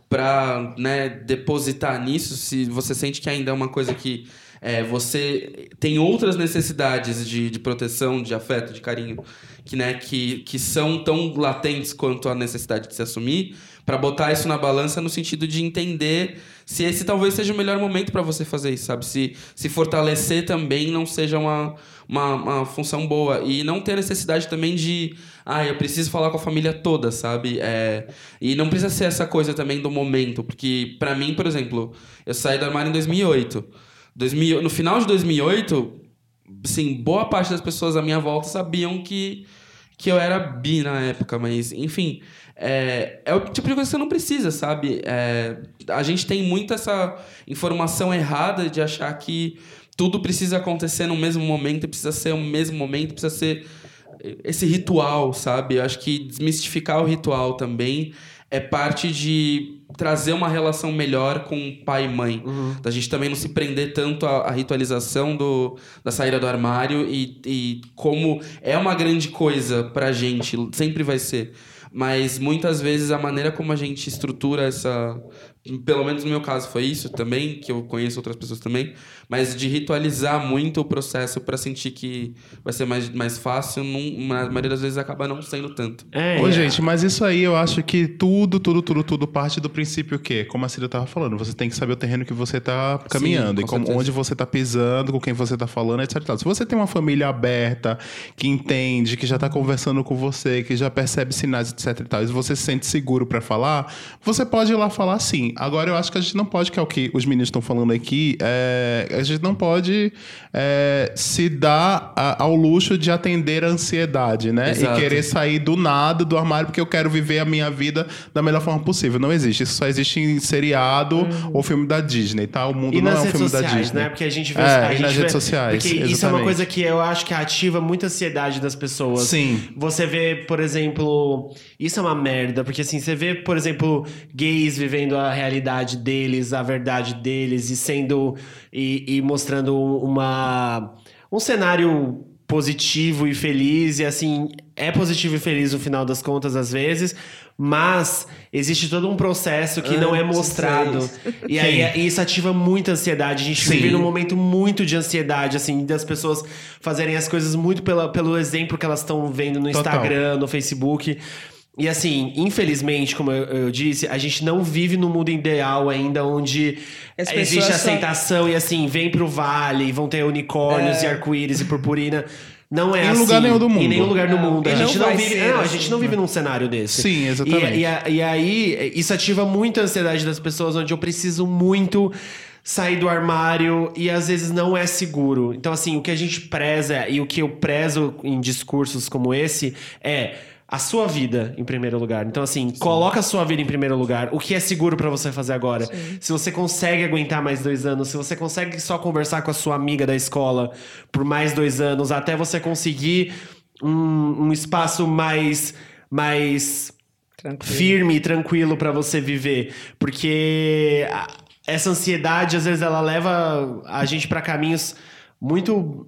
pra né, depositar nisso, se você sente que ainda é uma coisa que é, você tem outras necessidades de, de proteção, de afeto, de carinho, que, né, que, que são tão latentes quanto a necessidade de se assumir, pra botar isso na balança no sentido de entender se esse talvez seja o melhor momento pra você fazer isso, sabe? Se, se fortalecer também não seja uma, uma, uma função boa. E não ter necessidade também de. Ah, eu preciso falar com a família toda, sabe? É, e não precisa ser essa coisa também do momento. Porque, pra mim, por exemplo, eu saí do armário em 2008. 2000, no final de 2008, sim, boa parte das pessoas à minha volta sabiam que, que eu era bi na época, mas, enfim. É, é o tipo de coisa que você não precisa, sabe? É, a gente tem muito essa informação errada de achar que tudo precisa acontecer no mesmo momento, precisa ser o mesmo momento, precisa ser esse ritual, sabe? Eu acho que desmistificar o ritual também é parte de trazer uma relação melhor com pai e mãe. Da gente também não se prender tanto à, à ritualização do, da saída do armário e, e como é uma grande coisa pra gente, sempre vai ser. Mas muitas vezes a maneira como a gente estrutura essa. Pelo menos no meu caso foi isso também, que eu conheço outras pessoas também, mas de ritualizar muito o processo pra sentir que vai ser mais, mais fácil, não, na maioria das vezes acaba não sendo tanto. É, Ô, é. gente, mas isso aí eu acho que tudo, tudo, tudo, tudo parte do princípio que, como a Cida tava falando, você tem que saber o terreno que você tá caminhando com e como, onde você tá pisando, com quem você tá falando, etc. Se você tem uma família aberta, que entende, que já tá conversando com você, que já percebe sinais, etc. e tal, e você se sente seguro pra falar, você pode ir lá falar sim. Agora eu acho que a gente não pode, que é o que os meninos estão falando aqui, é, a gente não pode é, se dar a- ao luxo de atender a ansiedade, né? Exato. E querer sair do nada do armário porque eu quero viver a minha vida da melhor forma possível. Não existe. Isso só existe em seriado ou filme da Disney, tá? O mundo E não é um filme da sociais, Disney. né? Porque a gente vê... É, a gente nas vê- redes sociais, Porque isso é uma exatamente. coisa que eu acho que ativa muita ansiedade das pessoas. Sim. Você vê, por exemplo... Isso é uma merda, porque assim, você vê, por exemplo, gays vivendo a realidade deles, a verdade deles, e sendo... E, e mostrando uma... Um cenário positivo e feliz, e assim, é positivo e feliz no final das contas, às vezes, mas existe todo um processo que não é mostrado. E aí isso ativa muita ansiedade. A gente Sim. vive num momento muito de ansiedade, assim, das pessoas fazerem as coisas muito pela, pelo exemplo que elas estão vendo no Total. Instagram, no Facebook. E assim, infelizmente, como eu, eu disse, a gente não vive no mundo ideal ainda, onde As existe só- aceitação e assim, vem pro vale, e vão ter unicórnios e arco-íris e purpurina. Não é Em assim. lugar nenhum do mundo. Em nenhum lugar do Não, mundo. A gente não não, vive. ser Não, a assim, gente não vive num cenário desse. Sim, exatamente. E, e, a- e aí, isso ativa muito a ansiedade das pessoas, onde eu preciso muito sair do armário e às vezes não é seguro. Então, assim, o que a gente preza e o que eu prezo em discursos como esse é a sua vida em primeiro lugar. Então, assim, coloca a sua vida em primeiro lugar. O que é seguro pra você fazer agora? Se você consegue aguentar mais dois anos, se você consegue só conversar com a sua amiga da escola por mais dois anos, até você conseguir um, um espaço mais, mais Tranquilo. firme e tranquilo pra você viver, porque essa ansiedade às vezes ela leva a gente pra caminhos muito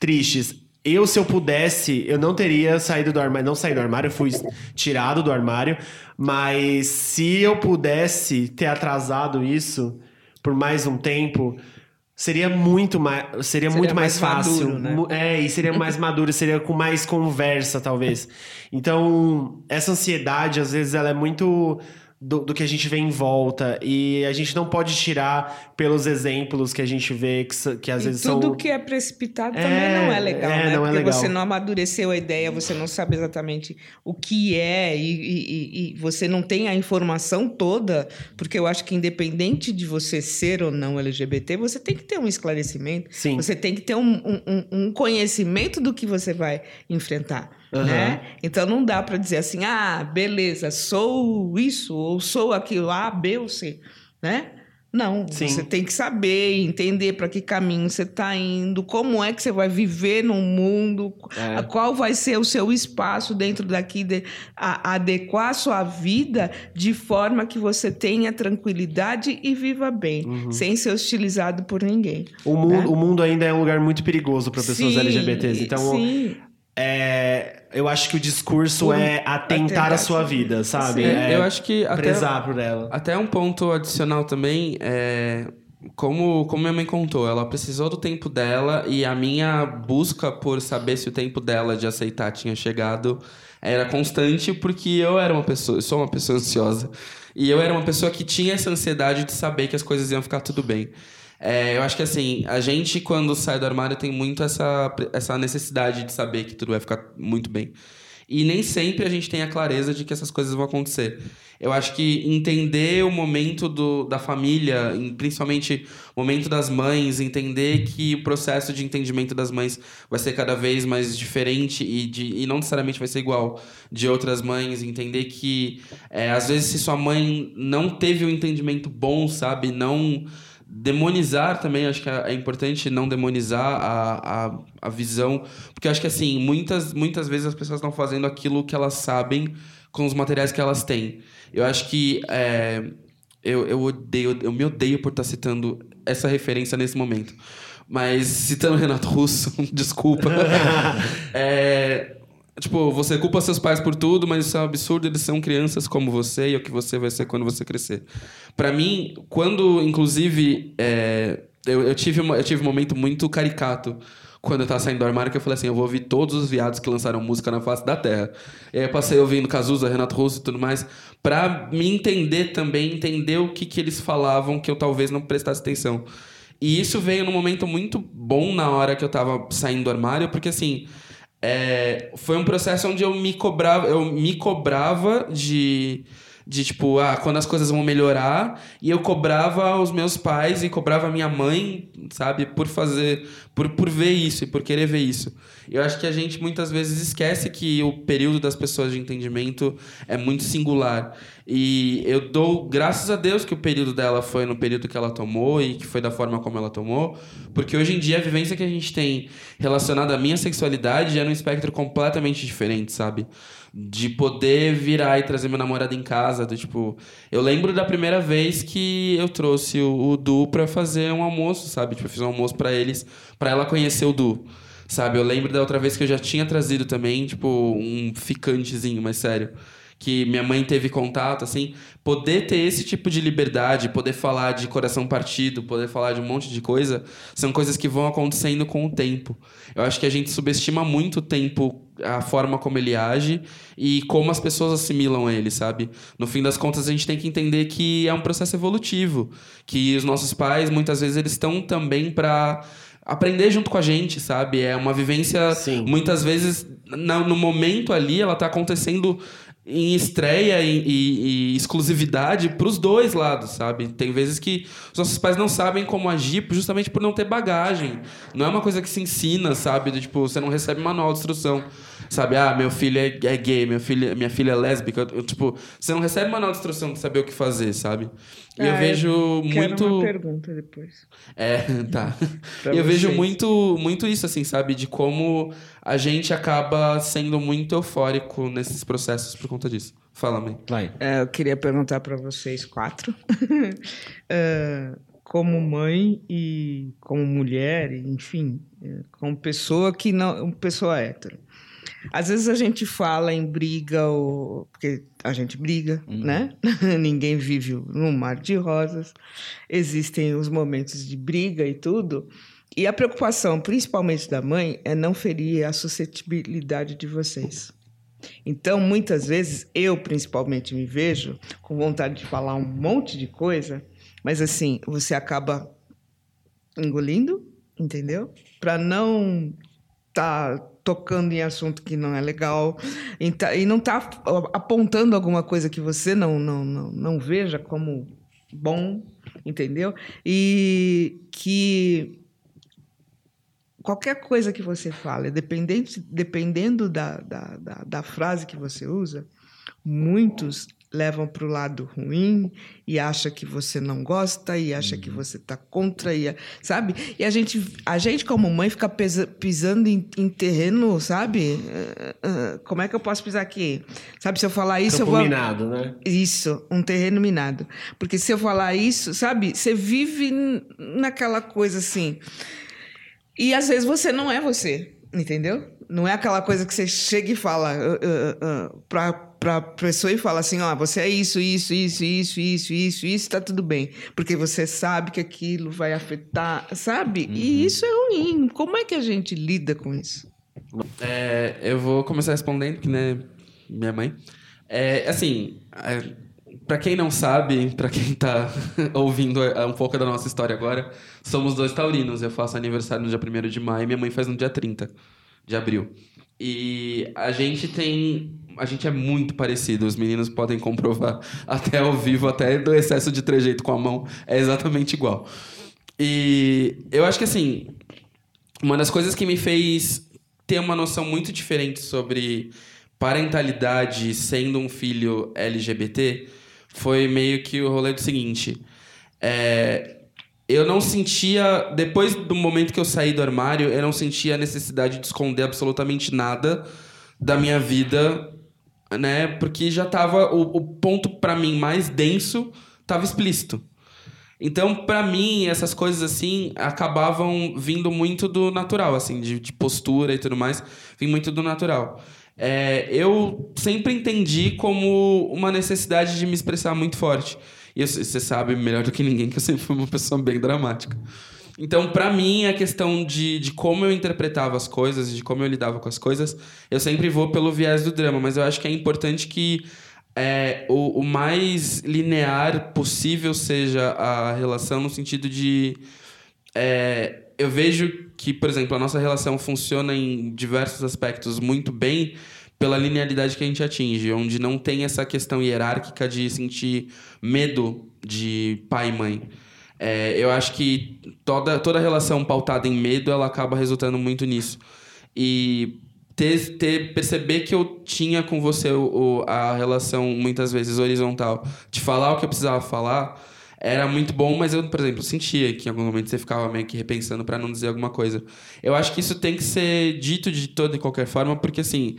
tristes. Eu, se eu pudesse, eu não teria saído do armário. Não saí do armário, eu fui tirado do armário. Mas se eu pudesse ter atrasado isso por mais um tempo, seria muito mais, seria, Seria muito mais, mais fácil. maduro, né? É, e seria mais maduro, seria com mais conversa, talvez. Então, essa ansiedade, às vezes, ela é muito do, do que a gente vê em volta. E a gente não pode tirar pelos exemplos que a gente vê, que, que às E vezes tudo são. que é precipitado É, também não é legal, é, né? não é Porque legal. você não amadureceu a ideia, você não sabe exatamente o que é e, e- e- você não tem a informação toda, porque eu acho que independente de você ser ou não LGBT, você tem que ter um esclarecimento, Sim. você tem que ter um- um- um conhecimento do que você vai enfrentar. Aham. Né? Então não dá para dizer assim, ah, beleza, sou isso ou sou aquilo, A, B ou C, né? Não, Sim. você tem que saber, entender para que caminho você está indo, como é que você vai viver no mundo, É. qual vai ser o seu espaço dentro daqui, de, a- adequar a sua vida de forma que você tenha tranquilidade e viva bem, Uhum. sem ser hostilizado por ninguém. O mundo, né? o mundo ainda é um lugar muito perigoso para pessoas Sim, LGBTs. Então, sim. É, eu acho que o discurso Por- é atentar a sua sua vida, sabe? Sim. É eu acho que até, prezar por ela. até um ponto adicional também é como, como minha mãe contou, ela precisou do tempo dela e a minha busca por saber se o tempo dela de aceitar tinha chegado era constante porque eu era uma pessoa, eu sou uma pessoa ansiosa e eu era uma pessoa que tinha essa ansiedade de saber que as coisas iam ficar tudo bem. É, eu acho que assim, a gente quando sai do armário tem muito essa, essa necessidade de saber que tudo vai ficar muito bem. E nem sempre a gente tem a clareza de que essas coisas vão acontecer. Eu acho que entender o momento do, da família, principalmente o momento das mães, entender que o processo de entendimento das mães vai ser cada vez mais diferente e, de, e não necessariamente vai ser igual de outras mães, entender que é, às vezes se sua mãe não teve um entendimento bom, sabe, não demonizar também, acho que é é importante não demonizar a, a, a visão, porque acho que assim, muitas, muitas vezes as pessoas estão fazendo aquilo que elas sabem com os materiais que elas têm. Eu acho que é, eu, eu odeio, eu me odeio por estar citando essa referência nesse momento. Mas citando Renato Russo, desculpa. é, tipo, você culpa seus pais por tudo, mas isso é um absurdo, eles são crianças como você e é o que você vai ser quando você crescer. Pra mim, quando, inclusive, é, eu, eu, tive uma- eu tive um momento muito caricato quando eu tava saindo do armário, que eu falei assim, eu vou ouvir todos os viados que lançaram música na face da Terra. E aí eu passei ouvindo Cazuza, Renato Russo e tudo mais, pra me entender também, entender o que, que eles falavam que eu talvez não prestasse atenção. E isso veio num momento muito bom na hora que eu tava saindo do armário, porque assim, é, foi um processo onde eu me cobrava, eu me cobrava de, de tipo, ah, quando as coisas vão melhorar, e eu cobrava os meus pais e cobrava a minha mãe, sabe, por fazer, por, por ver isso e por querer ver isso. Eu acho que a gente muitas vezes esquece que o período das pessoas de entendimento é muito singular. E eu dou graças a Deus que o período dela foi no período que ela tomou e que foi da forma como ela tomou, porque hoje em dia a vivência que a gente tem relacionada à minha sexualidade é num espectro completamente diferente, sabe? De poder virar e trazer meu namorado em casa, do tipo, eu lembro da primeira vez que eu trouxe o, o Du pra fazer um almoço, sabe? Tipo, eu fiz um almoço pra eles, pra ela conhecer o Du. Sabe, eu lembro da outra vez que eu já tinha trazido também, tipo, um ficantezinho, mas sério. Que minha mãe teve contato, assim. Poder ter esse tipo de liberdade, poder falar de coração partido, poder falar de um monte de coisa, são coisas que vão acontecendo com o tempo. Eu acho que a gente subestima muito o tempo, a forma como ele age e como as pessoas assimilam ele, sabe? No fim das contas, a gente tem que entender que é um processo evolutivo. Que os nossos pais, muitas vezes, eles estão também para aprender junto com a gente, sabe? É uma vivência, Sim. muitas vezes, no momento ali, ela tá acontecendo em estreia e, e- e exclusividade pros dois lados, sabe? Tem vezes que os nossos pais não sabem como agir justamente por não ter bagagem. Não é uma coisa que se ensina, sabe? Do, tipo, você não recebe manual de instrução. Sabe? Ah, meu filho é, é gay, meu filho, minha filha é lésbica. Eu, eu, tipo, você não recebe manual de instrução de saber o que fazer, sabe? E eu Ah, vejo Quero muito. uma pergunta depois. É, tá. E eu vejo muito, muito isso, assim, sabe? De como a gente acaba sendo muito eufórico nesses processos por conta disso. Fala, mãe. Vai. É, eu queria perguntar para vocês quatro, É, como mãe e como mulher, enfim, é, como pessoa que não, pessoa hétero. Às vezes a gente fala em briga, ou, porque a gente briga, né? Ninguém vive num mar de rosas. Existem os momentos de briga e tudo. E a preocupação, principalmente da mãe, é não ferir a suscetibilidade de vocês. Então, muitas vezes, eu principalmente me vejo com vontade de falar um monte de coisa, mas assim, você acaba engolindo, entendeu? Para não tá tocando em assunto que não é legal e, tá- e não tá apontando alguma coisa que você não, não, não, não veja como bom, entendeu? E que qualquer coisa que você fale, dependente, dependendo da, da, da, da frase que você usa, muitos levam para o lado ruim e acha que você não gosta e acha que você está contra e sabe e a gente a gente como mãe fica pesa- pisando em, em terreno sabe Eh, eh, como é que eu posso pisar aqui sabe se eu falar isso eu Campo vou minado, né? isso, um terreno minado. Porque se eu falar isso, sabe, você vive naquela coisa assim. E às vezes você não é você, entendeu? Não é aquela coisa que você chega e fala uh, uh, uh, pra, pra pessoa e fala assim: ó, você é isso, isso, isso, isso, isso, isso, isso, tá tudo bem. Porque você sabe que aquilo vai afetar, sabe? E isso é ruim. Como é que a gente lida com isso? É, eu vou começar respondendo, que né, minha mãe. É, assim, é, para quem não sabe, para quem tá ouvindo é, um pouco da nossa história agora, somos dois taurinos. Eu faço aniversário no dia 1 de maio e minha mãe faz no dia 30 de abril. E a gente tem. A gente é muito parecido, os meninos podem comprovar até ao vivo, até do excesso de trejeito com a mão, é exatamente igual. E eu acho que assim, uma das coisas que me fez ter uma noção muito diferente sobre parentalidade sendo um filho LGBT foi meio que o rolê do seguinte. É, eu não sentia, depois do momento que eu saí do armário, eu não sentia a necessidade de esconder absolutamente nada da minha vida, né? Porque já tava, o, o ponto para mim mais denso tava explícito. Então, pra mim, essas coisas assim acabavam vindo muito do natural, assim, de, de postura e tudo mais, vem muito do natural. É, eu sempre entendi como uma necessidade de me expressar muito forte. E você sabe melhor do que ninguém que eu sempre fui uma pessoa bem dramática. Então, pra mim, a questão de, de como eu interpretava as coisas, de como eu lidava com as coisas, eu sempre vou pelo viés do drama. Mas eu acho que é importante que é, o, o mais linear possível seja a relação no sentido de é, eu vejo que, por exemplo, a nossa relação funciona em diversos aspectos muito bem pela linearidade que a gente atinge, onde não tem essa questão hierárquica de sentir medo de pai e mãe. É, eu acho que toda, toda relação pautada em medo, ela acaba resultando muito nisso. E ter, ter perceber que eu tinha com você o, o- a relação muitas vezes horizontal, de falar o que eu precisava falar, era muito bom, mas eu, por exemplo, sentia que em algum momento você ficava meio que repensando para não dizer alguma coisa. Eu acho que isso tem que ser dito de toda e qualquer forma, porque assim.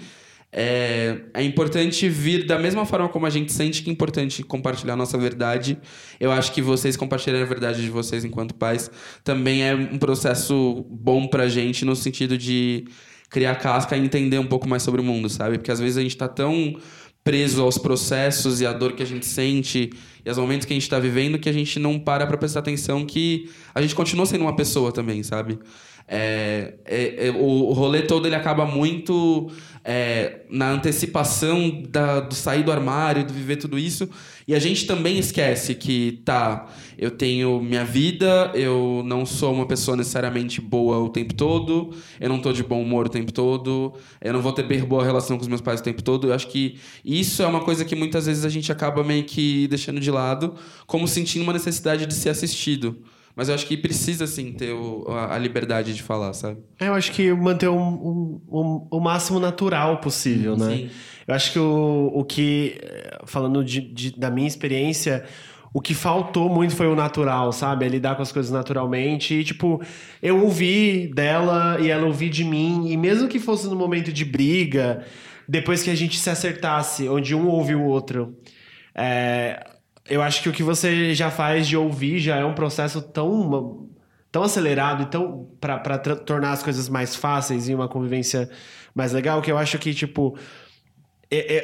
É, é importante vir da mesma forma como a gente sente que é importante compartilhar a nossa verdade. Eu acho que vocês compartilharem a verdade de vocês enquanto pais também é um processo bom pra gente no sentido de criar casca e entender um pouco mais sobre o mundo, sabe? Porque às vezes a gente tá tão preso aos processos e à dor que a gente sente e aos momentos que a gente tá vivendo que a gente não para pra prestar atenção que a gente continua sendo uma pessoa também, sabe? É, é- é- o, o rolê todo ele acaba muito é, na antecipação da- do sair do armário, do viver tudo isso. E a gente também esquece que, tá, eu tenho minha vida, eu não sou uma pessoa necessariamente boa o tempo todo, eu não tô de bom humor o tempo todo, eu não vou ter boa relação com os meus pais o tempo todo. Eu acho que isso é uma coisa que muitas vezes a gente acaba meio que deixando de lado, como sentindo uma necessidade de ser assistido Mas eu acho que precisa, sim, ter o- a, a liberdade de falar, sabe? É, Eu acho que manter um, um- um- o máximo natural possível, né? Sim. Eu acho que o, o que, eh, falando de, de- da minha experiência, o que faltou muito foi o natural, sabe? É lidar com as coisas naturalmente. E, tipo, eu ouvi dela e ela ouvi de mim. E mesmo que fosse no momento de briga, depois que a gente se acertasse, onde um ouve o outro, é, eu acho que o que você já faz de ouvir já é um processo tão tão acelerado e tão para tornar as coisas mais fáceis e uma convivência mais legal que eu acho que tipo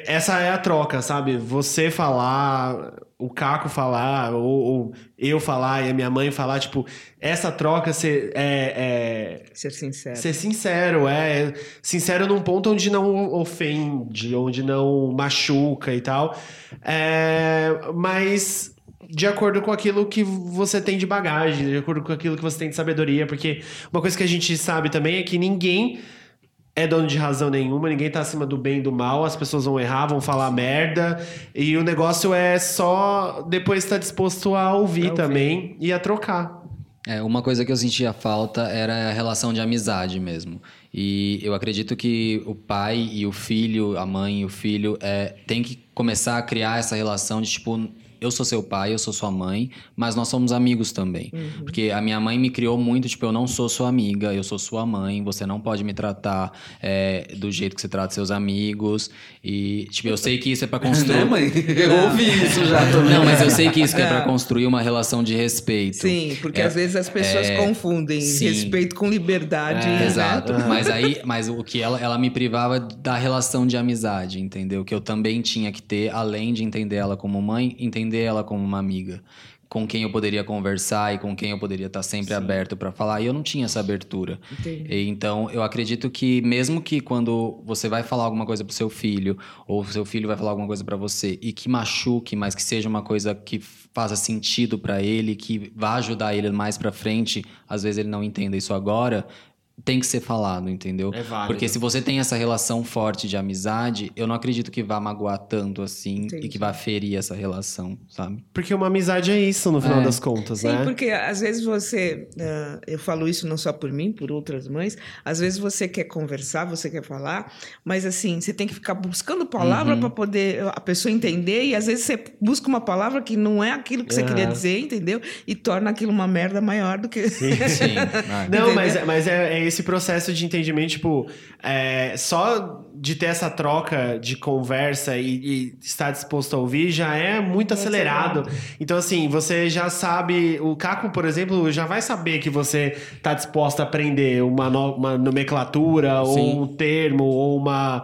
essa é a troca, sabe? Você falar, o Caco falar, ou, ou eu falar e a minha mãe falar, tipo, essa troca ser, é, é, Ser sincero. ser sincero, é sincero num ponto onde não ofende, onde não machuca e tal. É, mas de acordo com aquilo que você tem de bagagem, de acordo com aquilo que você tem de sabedoria, porque uma coisa que a gente sabe também é que ninguém é dono de razão nenhuma, ninguém tá acima do bem e do mal, as pessoas vão errar, vão falar merda, e o negócio é só depois estar disposto a ouvir, A ouvir. também e a trocar. É, uma coisa que eu sentia falta era a relação de amizade mesmo. E eu acredito que o pai e o filho, a mãe e o filho, é, tem que começar a criar essa relação de tipo. Eu sou seu pai, eu sou sua mãe, mas nós somos amigos também. Porque a minha mãe me criou muito, tipo, eu não sou sua amiga, eu sou sua mãe, você não pode me tratar é, do jeito que você trata seus amigos. E, tipo, eu sei que isso é pra construir. Né, mãe? Eu ouvi isso já também. Não, mas eu sei que isso que é pra É. construir uma relação de respeito. Sim, porque É, às vezes as pessoas é, confundem sim. respeito com liberdade. É, né? Exato. Mas aí, mas o que ela, ela me privava da relação de amizade, entendeu? Que eu também tinha que ter, além de entender ela como mãe, entender ela como uma amiga. Com quem eu poderia conversar e com quem eu poderia estar sempre aberto pra falar. E eu não tinha essa abertura. E, Então, eu acredito que mesmo que quando você vai falar alguma coisa pro seu filho, ou seu filho vai falar alguma coisa pra você, e que machuque, mas que seja uma coisa que faça sentido pra ele, que vá ajudar ele mais pra frente, às vezes ele não entenda isso agora, tem que ser falado, entendeu? É válido. Porque se você tem essa relação forte de amizade, eu não acredito que vá magoar tanto assim Entendi. e que vá ferir essa relação, sabe? Porque uma amizade é isso, no final É. das contas, Sim, né? porque às vezes você, ah, eu falo isso não só por mim, por outras mães, às vezes você quer conversar, você quer falar, mas assim, você tem que ficar buscando palavra Uhum. para poder a pessoa entender e às vezes você busca uma palavra que não é aquilo que você É. queria dizer, entendeu? E torna aquilo uma merda maior do que Sim. Ah. Não, mas, mas é, é esse processo de entendimento, tipo, é, só de ter essa troca de conversa e, e estar disposto a ouvir já é muito acelerado. Então, assim, você já sabe. O Caco, por exemplo, já vai saber que você tá disposto a aprender uma, no- uma nomenclatura, Sim. ou um termo, ou uma.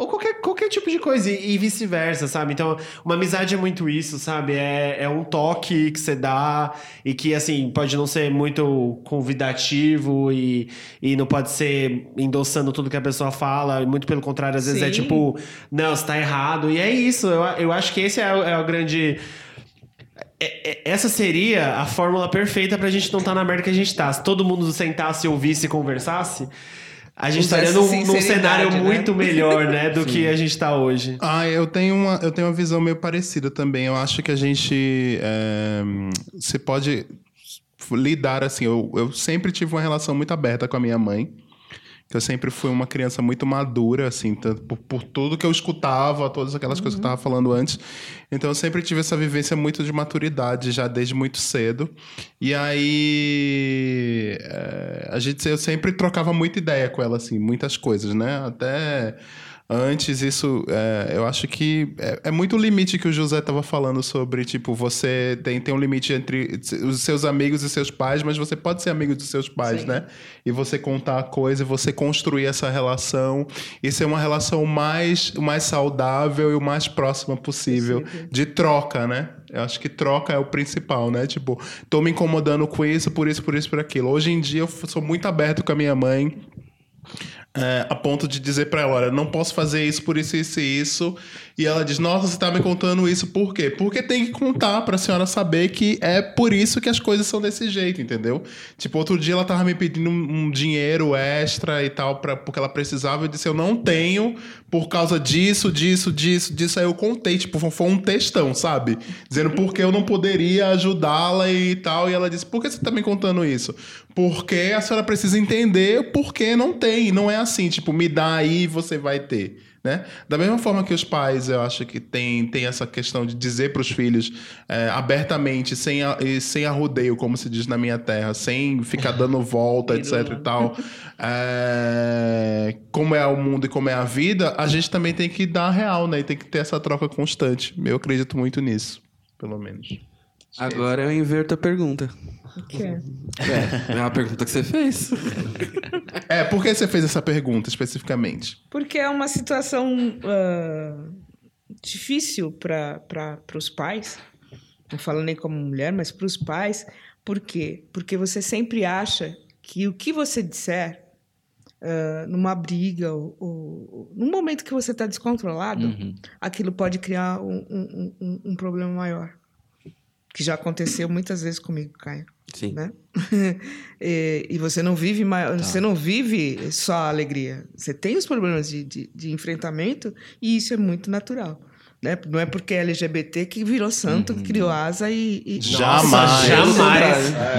Ou qualquer, qualquer tipo de coisa, e, e vice-versa, sabe? Então, uma amizade é muito isso, sabe? É, é um toque que você dá e que, assim, pode não ser muito convidativo e, e não pode ser endossando tudo que a pessoa fala. Muito pelo contrário, às vezes é Sim. tipo, não, você tá errado. E é isso, eu, eu acho que esse é, o- é o grande. é- é- Essa seria a fórmula perfeita pra gente não estar na merda que a gente tá. Se todo mundo sentasse, ouvisse e conversasse, a gente Usasse estaria num, num cenário né? muito melhor, né, do que a gente tá hoje. Ah, eu tenho uma, eu tenho uma visão meio parecida também. Eu acho que a gente é, você pode lidar assim. Eu, eu sempre tive uma relação muito aberta com a minha mãe. Que eu sempre fui uma criança muito madura, assim, tanto por, por tudo que eu escutava, todas aquelas coisas que eu tava falando antes. Então eu sempre tive essa vivência muito de maturidade, já desde muito cedo. E aí é, a gente, eu sempre trocava muita ideia com ela, assim, muitas coisas, né? Até antes isso, é, eu acho que é, é muito o limite que o José estava falando sobre, tipo, você tem, tem um limite entre os seus amigos e seus pais, mas você pode ser amigo dos seus pais, Sim. né? E você contar a coisa, e você construir essa relação, e ser uma relação mais, mais saudável e o mais próxima possível de troca, né? Eu acho que troca é o principal, né? Tipo, tô me incomodando com isso, por isso, por isso, por aquilo. Hoje em dia eu sou muito aberto com a minha mãe. É, a ponto de dizer pra ela, não posso fazer isso por isso, isso e isso. E ela diz, nossa, você tá me contando isso por quê? Porque tem que contar pra senhora saber que é por isso que as coisas são desse jeito, entendeu? Tipo, outro dia ela tava me pedindo um, um dinheiro extra e tal, pra, porque ela precisava. Eu disse, eu não tenho por causa disso, disso, disso, disso. Aí eu contei, tipo, foi um textão, sabe? Dizendo por que eu não poderia ajudá-la e tal. E ela disse, por que você tá me contando isso? Porque a senhora precisa entender por que não tem. Não é assim, tipo, me dá aí e você vai ter. Né? Da mesma forma que os pais, eu acho que tem, tem essa questão de dizer para os filhos é, abertamente, sem, a, sem arrudeio, como se diz na minha terra, sem ficar dando volta, etc e tal, é, como é o mundo e como é a vida, a gente também tem que dar real, né? E tem que ter essa troca constante. Eu acredito muito nisso, pelo menos. Agora eu inverto a pergunta. O que é? É, uma pergunta que você fez. É, por que você fez essa pergunta especificamente? Porque é uma situação ah, difícil para os pais. Não falo nem como mulher, mas para os pais. Por quê? Porque você sempre acha que o que você disser ah, numa briga ou, ou num momento que você está descontrolado, Uhum. aquilo pode criar um, um, um, um problema maior. Que já aconteceu muitas vezes comigo, Caio. Sim. Né? e, e você não vive ma- você não vive só a alegria. Você tem os problemas de, de, de enfrentamento e isso é muito natural. Né? Não é porque é LGBT que virou santo, que criou asa e, e- Jamais. jamais. né?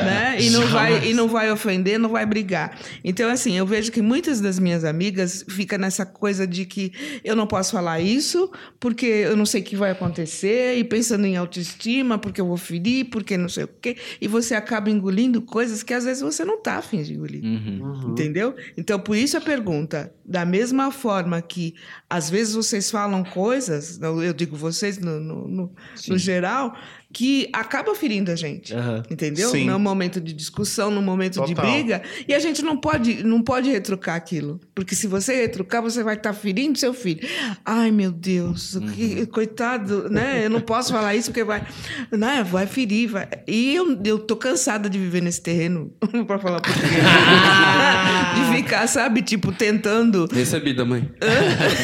E não vai e não vai ofender, não vai brigar. Então assim, eu vejo que muitas das minhas amigas fica nessa coisa de que eu não posso falar isso porque eu não sei o que vai acontecer e pensando em autoestima, porque eu vou ferir, porque não sei o quê, e você acaba engolindo coisas que às vezes você não tá afim de engolir. Uhum. Entendeu? Então, por isso a pergunta. Da mesma forma que às vezes vocês falam coisas, não, eu digo vocês no, no, no- no geral, que acaba ferindo a gente. Aham. Entendeu? Sim. No momento de discussão, no momento de Total. briga. E a gente não pode, não pode retrucar aquilo. Porque se você retrucar, você vai estar ferindo seu filho. Ai, meu Deus, que- coitado, né? Eu não posso falar isso porque vai, né? vai ferir. Vai. E eu, eu tô cansada de viver nesse terreno, para falar português. de ficar, sabe, tipo, tentando. Recebida, mãe.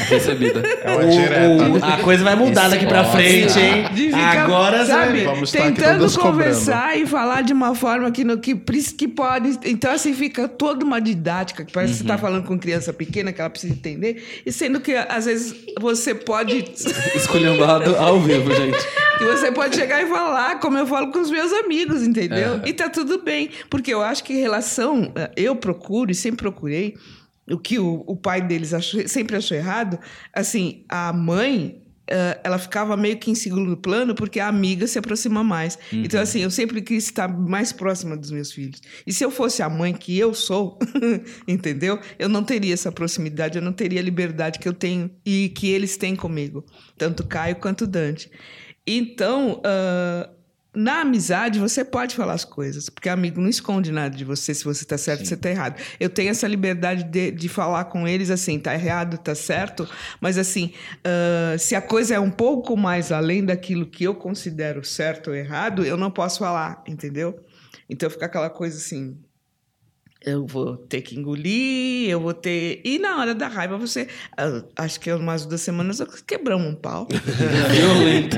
Recebida. É uma O- direta. o- a coisa vai mudar daqui pra frente, hein? De ficar, Agora vai sabe. Vamos tentando todas cobrando. conversar e falar de uma forma que, no, que, que pode. Então, assim, fica toda uma didática, que parece que você Uhum. está falando com criança pequena, que ela precisa entender, e sendo que, às vezes, você pode. Esculhambado ao vivo, gente. que você pode chegar e falar, como eu falo com os meus amigos, entendeu? É. E tá tudo bem. Porque eu acho que relação, eh, eu procuro e sempre procurei, o que o, o pai deles achou- sempre achou errado, assim, a mãe. Eh, ela ficava meio que em segundo plano porque a amiga se aproxima mais. Então, assim, eu sempre quis estar mais próxima dos meus filhos. E se eu fosse a mãe que eu sou, entendeu? Eu não teria essa proximidade, eu não teria a liberdade que eu tenho e que eles têm comigo, tanto Caio quanto Dante. Então, ah, na amizade, você pode falar as coisas, porque amigo não esconde nada de você, se você está certo, se você está errado. Eu tenho essa liberdade de, de falar com eles assim, tá errado, tá certo, mas assim, ah, se a coisa é um pouco mais além daquilo que eu considero certo ou errado, eu não posso falar, entendeu? Então fica aquela coisa assim. Eu vou ter que engolir, eu vou ter. E na hora da raiva, você. ah, Acho que umas duas semanas quebramos um pau. Violento.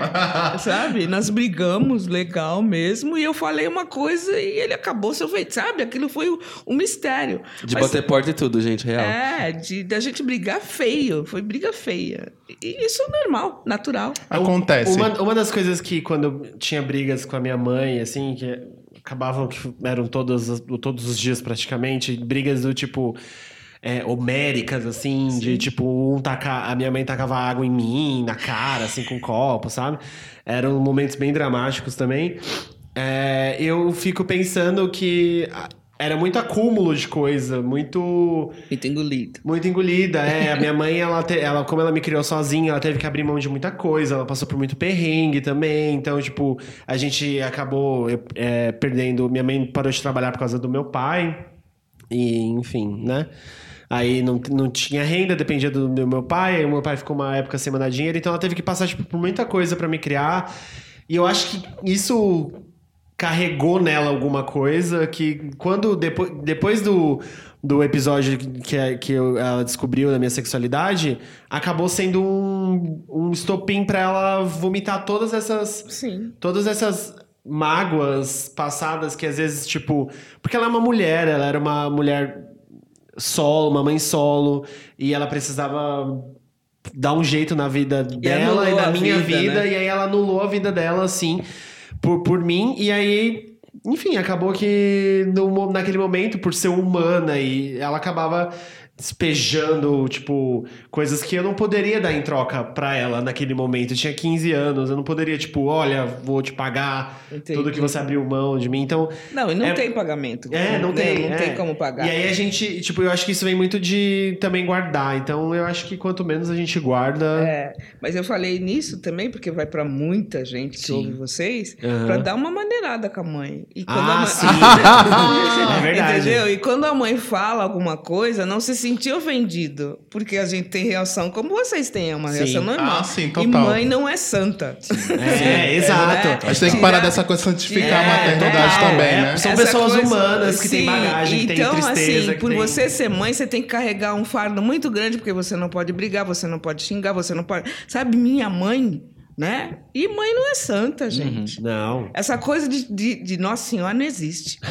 sabe? Nós brigamos legal mesmo, e eu falei uma coisa e ele acabou seu feito, sabe? Aquilo foi um, um mistério. De Mas- bater porta e tudo, gente, real. É, de da gente brigar feio, foi briga feia. E isso é normal, natural. Acontece. Uma, uma das coisas que quando eu tinha brigas com a minha mãe, assim, que acabavam que eram todas, as- todos os dias praticamente, brigas do tipo. é, homéricas, assim, de tipo, um tacar, a minha mãe tacava água em mim, na cara, assim, com um copo, sabe? Eram momentos bem dramáticos também. É, eu fico pensando que era muito acúmulo de coisa, muito. Muito engolido. Muito engolida, é. A minha mãe, ela, te- ela, como ela me criou sozinha, ela teve que abrir mão de muita coisa. Ela passou por muito perrengue também. Então, tipo, a gente acabou é, perdendo. Minha mãe parou de trabalhar por causa do meu pai. E, enfim, né? Aí não, não tinha renda, dependia do, do meu pai. Aí o meu pai ficou uma época sem mandar dinheiro. Então ela teve que passar tipo, por muita coisa pra me criar. E eu acho que isso carregou nela alguma coisa que quando depois, depois do, do episódio que, é- que ela descobriu da minha sexualidade, acabou sendo um, um estopim pra ela vomitar todas essas Sim. todas essas mágoas passadas que às vezes, tipo. Porque ela é uma mulher, ela era uma mulher solo, uma mãe solo, e ela precisava dar um jeito na vida dela e anulou na a minha vida, vida, né? e aí ela anulou a vida dela, assim, por, por mim, e aí. Enfim, acabou que no naquele momento, por ser humana, e ela acabava despejando, tipo, coisas que eu não poderia dar em troca pra ela naquele momento. Eu tinha 15 anos, eu não poderia, tipo, olha, vou te pagar Entendi. tudo que você abriu mão de mim. Então, Não, e não É- tem pagamento. é, não tem. Não é. tem como pagar. E aí a gente, tipo, eu acho que isso vem muito de também guardar. Então, eu acho que quanto menos a gente guarda. É, mas eu falei nisso também porque vai pra muita gente que Sim. ouve vocês Aham. pra dar uma maneirada com a mãe. E quando Ah, a mãe... sim. é verdade. Entendeu? E quando a mãe fala alguma coisa, não se sentir ofendido, porque a gente tem reação como vocês têm, é uma Sim. reação normal. Ah, sim, E total. mãe não é santa. É, exato. né? A gente tem que parar dessa coisa de santificar a É, maternidade também, é. né? São Essa pessoas coisa- humanas que têm bagagem, que têm então, tristeza, assim, que por têm- você ser mãe, você tem que carregar um fardo muito grande, porque você não pode brigar, você não pode xingar, você não pode. Sabe, minha mãe, né? E mãe não é santa, gente. Não. Essa coisa de, de, de Nossa Senhora não existe.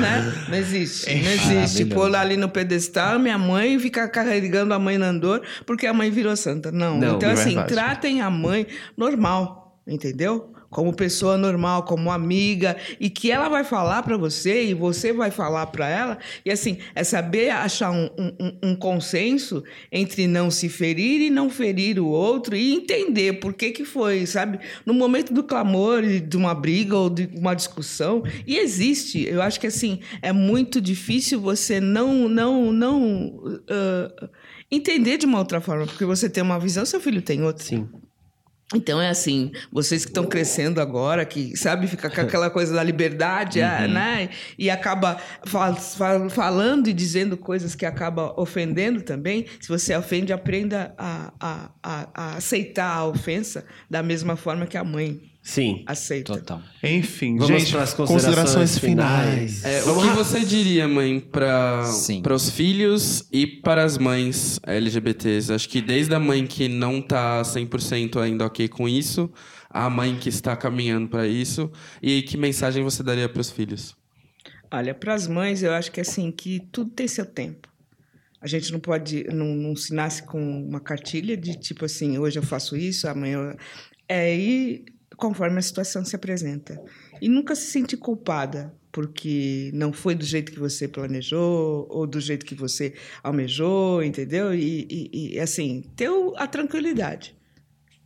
né? Não existe. Não existe. Pôr lá ali no pedestal, minha mãe ficar carregando a mãe na andor porque a mãe virou santa. Não. Não, então, é assim, verdade. tratem a mãe normal, entendeu? Como pessoa normal, como amiga, e que ela vai falar pra você e você vai falar pra ela. E assim, é saber achar um, um- um- consenso entre não se ferir e não ferir o outro e entender por que que foi, sabe? No momento do clamor, de uma briga ou de uma discussão, e existe. Eu acho que assim é muito difícil você não não não ah, entender de uma outra forma, porque você tem uma visão, seu filho tem outra. Sim. Então é assim, vocês que estão crescendo agora, que sabe, fica com aquela coisa da liberdade, ah, né? E acaba fal- fal- falando e dizendo coisas que acaba ofendendo também. Se você ofende, aprenda a, a, a, a aceitar a ofensa da mesma forma que a mãe Sim. aceita. Total. Enfim, Vamos gente, pras considerações, considerações finais. finais. É, o que você diria, mãe, para os filhos e para as mães LGBTs? Acho que desde a mãe que não tá 100% ainda ok com isso, a mãe que está caminhando para isso, e que mensagem você daria para os filhos? Olha, para as mães, eu acho que assim, que tudo tem seu tempo. A gente não pode, não, não se nasce com uma cartilha de tipo assim, hoje eu faço isso, amanhã eu... É ir conforme a situação se apresenta. E nunca se sentir culpada porque não foi do jeito que você planejou ou do jeito que você almejou, entendeu? E, e- e, assim, ter a tranquilidade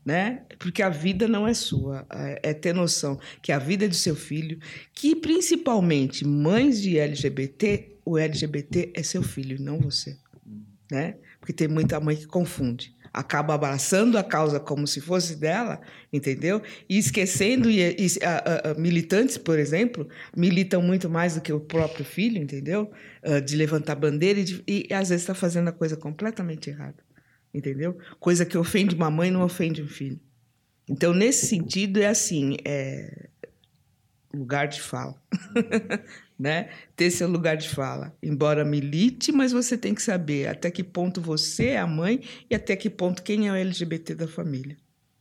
né? Porque a vida não é sua. É é ter noção que a vida é do seu filho, que principalmente mães de LGBT, o LGBT é seu filho, não você, né? Porque tem muita mãe que confunde. Acaba abraçando a causa como se fosse dela, entendeu? E esquecendo, e, e, a- a- militantes, por exemplo, militam muito mais do que o próprio filho, entendeu? Ah, de levantar bandeira e, de- e às vezes está fazendo a coisa completamente errada entendeu? Coisa que ofende uma mãe não ofende um filho. Então, nesse sentido, é assim, é lugar de fala, né? Ter seu lugar de fala. Embora milite, mas você tem que saber até que ponto você é a mãe e até que ponto quem é o LGBT da família.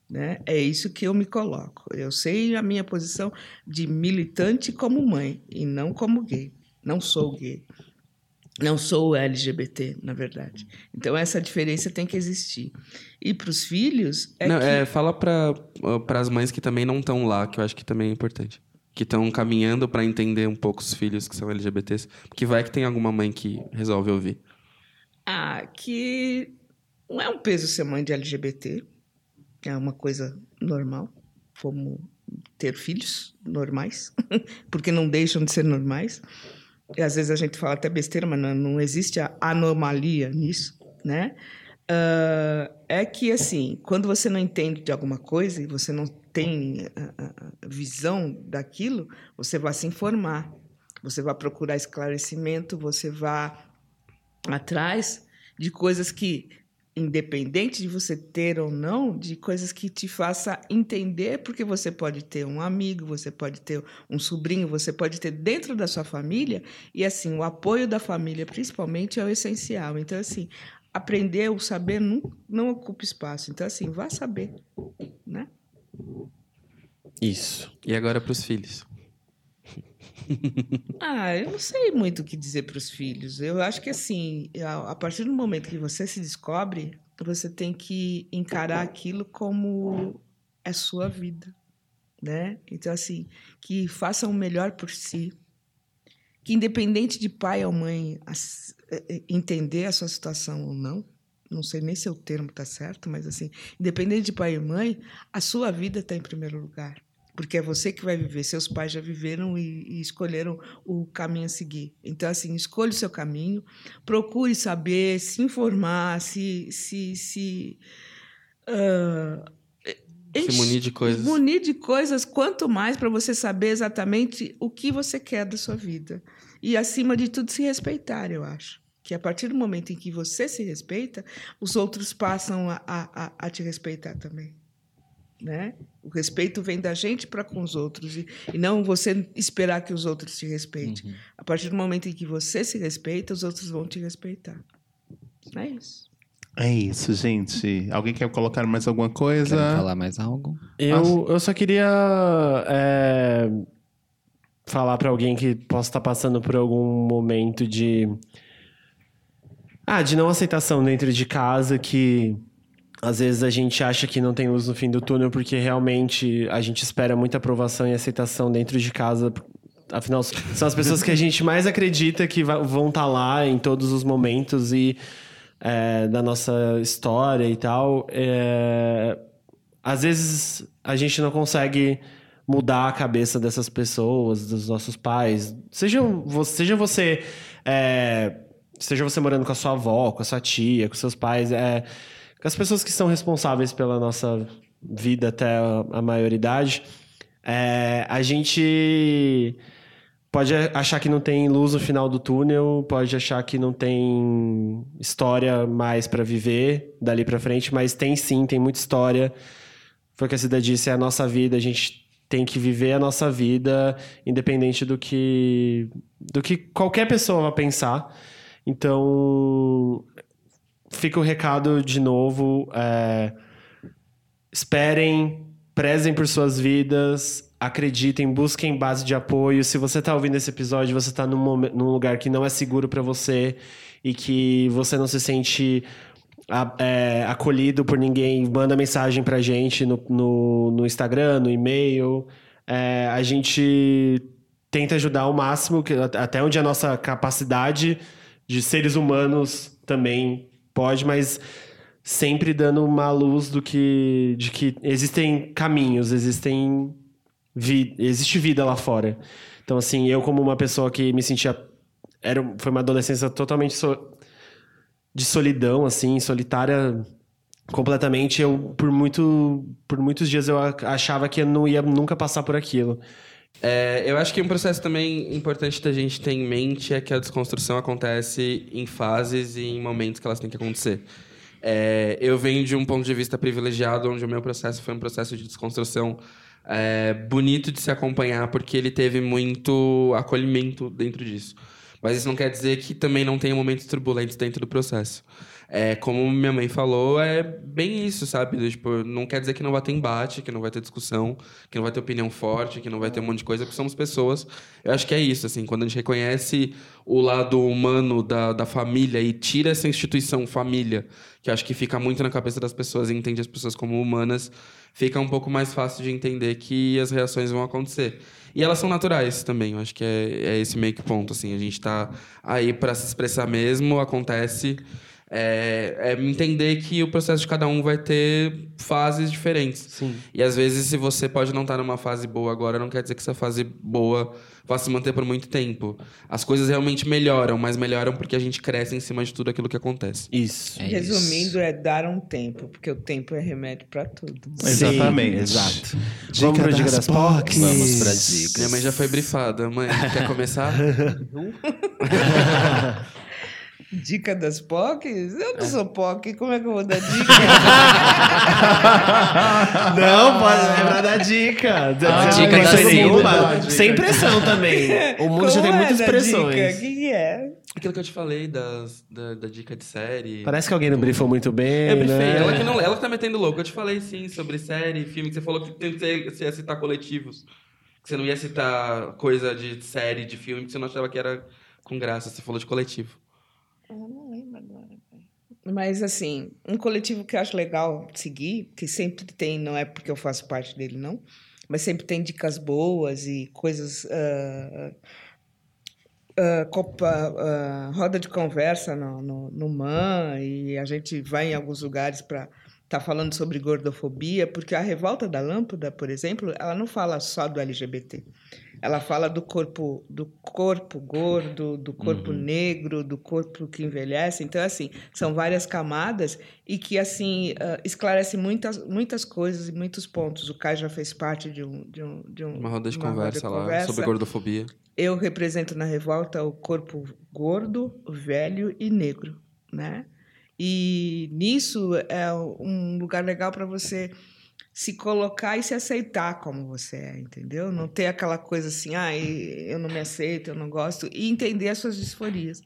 Né? É isso que eu me coloco. Eu sei a minha posição de militante como mãe e não como gay. Não sou gay. Não sou LGBT, na verdade. Então, essa diferença tem que existir. E para os filhos, é Não, que... é, fala para as mães que também não estão lá, que eu acho que também é importante. Que estão caminhando para entender um pouco os filhos que são LGBTs. Porque vai que tem alguma mãe que resolve ouvir. Ah, que não é um peso ser mãe de LGBT. É uma coisa normal, como ter filhos normais, porque não deixam de ser normais. E às vezes a gente fala até besteira, mas não, não existe a anomalia nisso, né? Ah, é que, assim, quando você não entende de alguma coisa e você não tem a, a- a visão daquilo, você vai se informar, você vai procurar esclarecimento, você vai atrás de coisas que independente de você ter ou não, de coisas que te faça entender, porque você pode ter um amigo, você pode ter um sobrinho, você pode ter dentro da sua família, e assim, o apoio da família, principalmente, é o essencial. Então, assim, aprender, o saber não, não ocupa espaço. Então, assim, vá saber, né? Isso. E agora pros filhos. Ah, eu não sei muito o que dizer para os filhos. Eu acho que assim, a, partir do momento que você se descobre, você tem que encarar aquilo como é sua vida, né? Então assim, que façam o melhor por si, que independente de pai ou mãe eh, eh, entender a sua situação ou não, não sei nem se o termo está certo, mas assim, independente de pai e mãe, a sua vida está em primeiro lugar. Porque é você que vai viver. Seus pais já viveram e, e escolheram o caminho a seguir. Então, assim, escolha o seu caminho, procure saber, se informar, se. se, se ah, Se munir de coisas. munir de coisas, quanto mais para você saber exatamente o que você quer da sua vida. E, acima de tudo, se respeitar, eu acho. Que a partir do momento em que você se respeita, os outros passam a, a, a- te respeitar também. Né? O respeito vem da gente para com os outros e, e não você esperar que os outros te respeitem. A partir do momento em que você se respeita, os outros vão te respeitar. É isso. É isso, gente. Alguém quer colocar mais alguma coisa? Querem falar mais algo? Eu, eu só queria é, falar pra alguém que possa estar passando por algum momento de. Ah, de não aceitação dentro de casa, que às vezes a gente acha que não tem luz no fim do túnel, porque realmente a gente espera muita aprovação e aceitação dentro de casa. Afinal, são as pessoas que a gente mais acredita que vão estar lá em todos os momentos e é, da nossa história e tal. É, às vezes a gente não consegue mudar a cabeça dessas pessoas, dos nossos pais. Seja você, seja você, é, seja você morando com a sua avó, com a sua tia, com seus pais, é, com as pessoas que são responsáveis pela nossa vida até a, maioridade. É, a gente pode achar que não tem luz no final do túnel, pode achar que não tem história mais pra viver dali pra frente, mas tem sim, tem muita história. Foi o que a Cida disse, é a nossa vida, a gente tem que viver a nossa vida independente do que do que qualquer pessoa vai pensar. Então, fica o recado de novo, é, esperem, prezem por suas vidas, acreditem, busquem base de apoio. Se você está ouvindo esse episódio, você está num, num lugar que não é seguro para você e que você não se sente a- é, acolhido por ninguém, manda mensagem pra gente no, no, no Instagram, no e-mail. É, a gente tenta ajudar ao máximo, até onde a nossa capacidade de seres humanos também pode, mas sempre dando uma luz do que de que existem caminhos, existem vi, existe vida lá fora. Então assim, eu como uma pessoa que me sentia era foi uma adolescência totalmente so- de solidão assim, solitária completamente, eu por muito por muitos dias eu achava que eu não ia nunca passar por aquilo. É, eu acho que um processo também importante da gente ter em mente é que a desconstrução acontece em fases e em momentos que elas têm que acontecer. É, eu venho de um ponto de vista privilegiado, onde o meu processo foi um processo de desconstrução é, bonito de se acompanhar, porque ele teve muito acolhimento dentro disso. Mas isso não quer dizer que também não tenha momentos turbulentos dentro do processo. É, como minha mãe falou, é bem isso, sabe? Tipo, não quer dizer que não vai ter embate, que não vai ter discussão, que não vai ter opinião forte, que não vai ter um monte de coisa, porque somos pessoas. Eu acho que é isso, assim, quando a gente reconhece o lado humano da, da família e tira essa instituição família, que acho que fica muito na cabeça das pessoas e entende as pessoas como humanas, fica um pouco mais fácil de entender que as reações vão acontecer. E elas são naturais também, eu acho que é, é esse meio que ponto, assim. A gente tá aí para se expressar mesmo, acontece. É, é entender que o processo de cada um vai ter fases diferentes. Sim. E às vezes, se você pode não estar numa fase boa agora, não quer dizer que essa fase boa vá se manter por muito tempo. As coisas realmente melhoram, mas melhoram porque a gente cresce em cima de tudo aquilo que acontece. Isso. É Resumindo, isso. é dar um tempo, porque o tempo é remédio para tudo. Exatamente. exato. Dica Vamos das Dica das. Pocs. Vamos para dicas. Minha mãe já foi brifada. Mãe, quer começar? Dica das POCs? Eu não sou POC, como é que eu vou dar dica? Não, pode, é pra dar dica. Ah, dica da nenhuma. Sem pressão também. O mundo já Como tem é muitas pressões. dica? O que é? Aquilo que eu te falei das, da, da dica de série. Parece que alguém não brifou muito bem, Eu brifei. né? Ela que, não, ela que tá metendo louco. Eu te falei sim sobre série, filme, que você falou que você você ia citar coletivos. Que você não ia citar coisa de série, de filme, que você não achava que era com graça. Você falou de coletivo. Eu não lembro agora. Mas, assim, um coletivo que eu acho legal seguir, que sempre tem, não é porque eu faço parte dele, não, mas sempre tem dicas boas e coisas. ah, ah, copa, ah, roda de conversa no, no, no MAN, e a gente vai em alguns lugares para estar falando sobre gordofobia, porque a Revolta da Lâmpada, por exemplo, ela não fala só do LGBT. Ela fala do corpo, do corpo gordo, do corpo negro, do corpo que envelhece. Então, assim, são várias camadas e que, assim, ah, esclarece muitas, muitas coisas e muitos pontos. O Caio já fez parte de um... De um, de um Uma roda de uma conversa lá conversa. sobre gordofobia. Eu represento na revolta o corpo gordo, velho e negro, né? E nisso é um lugar legal para você se colocar e se aceitar como você é, entendeu? Não ter aquela coisa assim, ah, eu não me aceito, eu não gosto, e entender as suas disforias,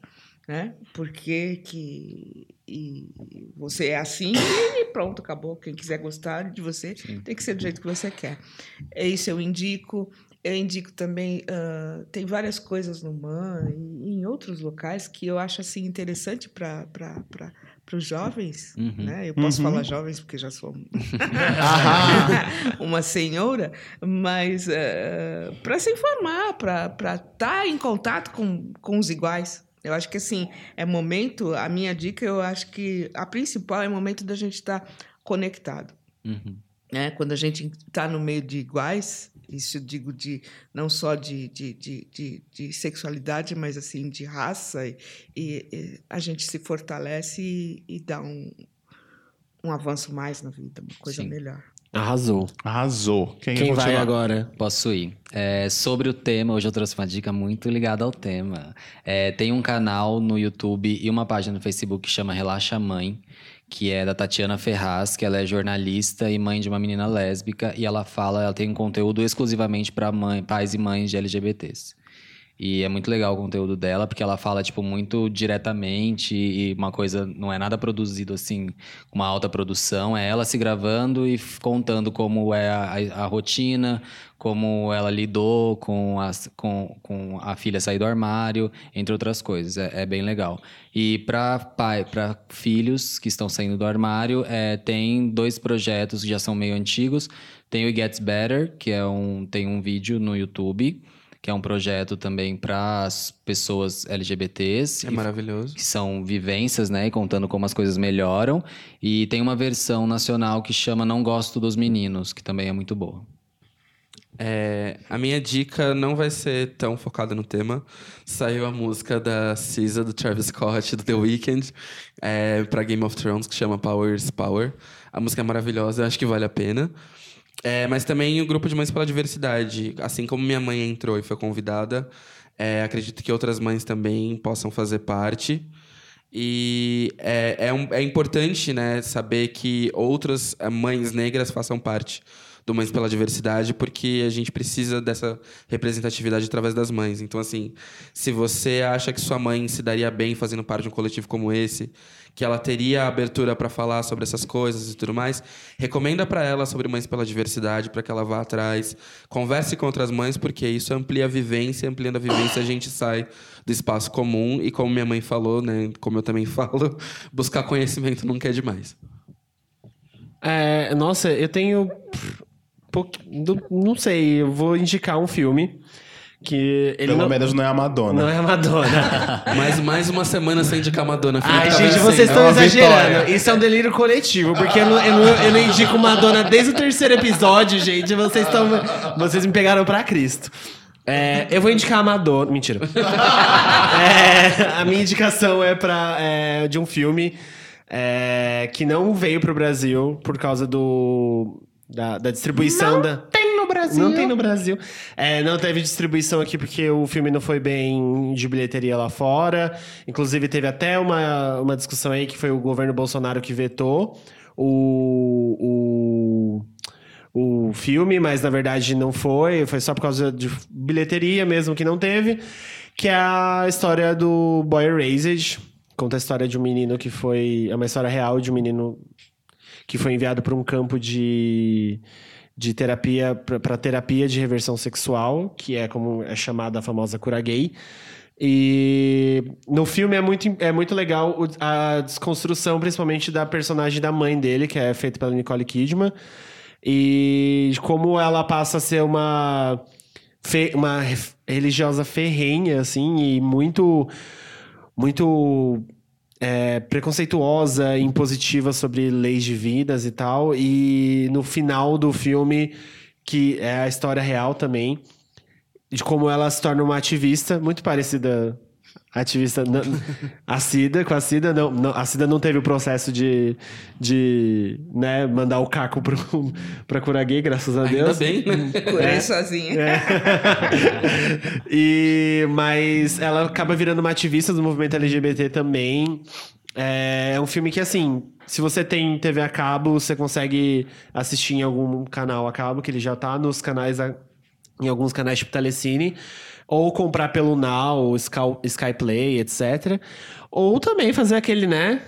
né? Porque que e você é assim e pronto, acabou. Quem quiser gostar de você tem que ser do jeito que você quer. É isso eu indico. Eu indico também, ah, tem várias coisas no MAN e em outros locais que eu acho assim interessante para os jovens. Uhum. Né? Eu posso falar jovens porque já sou uma senhora, mas para se informar, para estar em contato com, com os iguais. Eu acho que assim, é momento, a minha dica, eu acho que a principal é o momento da gente estar conectado Uhum. né? Quando a gente está no meio de iguais, isso eu digo de não só de, de, de, de, de sexualidade, mas assim de raça, e, e a gente se fortalece e, e dá um, um avanço mais na vida, uma coisa Sim. melhor. Arrasou. Arrasou. Quem, Quem vai agora? Posso ir. É, sobre o tema, hoje eu trouxe uma dica muito ligada ao tema. É, tem um canal no YouTube e uma página no Facebook que chama Relaxa Mãe, que é da Tatiana Ferraz, que ela é jornalista e mãe de uma menina lésbica, e ela fala, ela tem um conteúdo exclusivamente para pais e mães de LGBTs. E é muito legal o conteúdo dela, porque ela fala, tipo, muito diretamente e uma coisa, não é nada produzido assim, com uma alta produção. É ela se gravando e contando como é a, a- a rotina, como ela lidou com, as, com, com a filha sair do armário, entre outras coisas. É, é bem legal. E para pai, para filhos que estão saindo do armário, é, tem dois projetos que já são meio antigos. Tem o It Gets Better, que é um, tem um vídeo no YouTube que é um projeto também para as pessoas LGBTs. É maravilhoso. que são vivências, né? E contando como as coisas melhoram. E tem uma versão nacional que chama Não Gosto dos Meninos, que também é muito boa. É, a minha dica não vai ser tão focada no tema. Saiu a música da SZA, do Travis Scott, do The Weeknd, é, pra Game of Thrones, que chama Power is Power. A música é maravilhosa, eu acho que vale a pena. É, mas também o Grupo de Mães pela Diversidade. Assim como minha mãe entrou e foi convidada, é, acredito que outras mães também possam fazer parte. E é, é, um- é importante né, saber que outras eh, mães negras façam parte do Mães pela Diversidade, porque a gente precisa dessa representatividade através das mães. Então, assim, se você acha que sua mãe se daria bem fazendo parte de um coletivo como esse, que ela teria abertura para falar sobre essas coisas e tudo mais, recomenda para ela sobre Mães pela Diversidade, para que ela vá atrás, converse com outras mães, porque isso amplia a vivência, ampliando a vivência a gente sai do espaço comum e como minha mãe falou, né, como eu também falo, buscar conhecimento nunca é demais. É, nossa, eu tenho. Não sei, eu vou indicar um filme que ele Pelo não, menos não é a Madonna. não é Madonna. Mais, mais uma semana sem indicar Madonna. Felipe Ai, tá gente, vocês estão É exagerando. vitória. Isso é um delírio coletivo, porque eu não, eu não, eu não indico Madonna desde o terceiro episódio, gente. Vocês estão. Vocês me pegaram pra Cristo. É, eu vou indicar a Madonna. Mentira. É, a minha indicação é, pra, é de um filme é, que não veio pro Brasil por causa do. Da, da distribuição da. Tem Brasil. Não tem no Brasil. É, não teve distribuição aqui porque o filme não foi bem de bilheteria lá fora. Inclusive, teve até uma, uma discussão aí que foi o governo Bolsonaro que vetou o, o, o filme, mas na verdade não foi. Foi só por causa de bilheteria mesmo que não teve. Que é a história do Boy Erased. Conta a história de um menino que foi. É uma história real de um menino que foi enviado para um campo de, de terapia, para terapia de reversão sexual, que é como é chamada a famosa cura gay. E no filme é muito, é muito legal a desconstrução, principalmente da personagem da mãe dele, que é feita pela Nicole Kidman. E como ela passa a ser uma, uma religiosa ferrenha, assim, e muito, muito é, preconceituosa impositiva sobre leis divinas e tal. E no final do filme, que é a história real também, de como ela se torna uma ativista, muito parecida ativista não- a Cida com a Cida não, não- a Cida não teve o processo de, de né, mandar o caco pro, pra curar gay, graças a Ainda Deus. bem, né? Curei sozinha. É. e, mas ela acaba virando uma ativista do movimento LGBT também. É, é um filme que, assim, se você tem TV a cabo, você consegue assistir em algum canal a cabo, que ele já tá nos canais, a- em alguns canais tipo Telecine. Ou comprar pelo Now, Sky, Skyplay, etc. Ou também fazer aquele, né?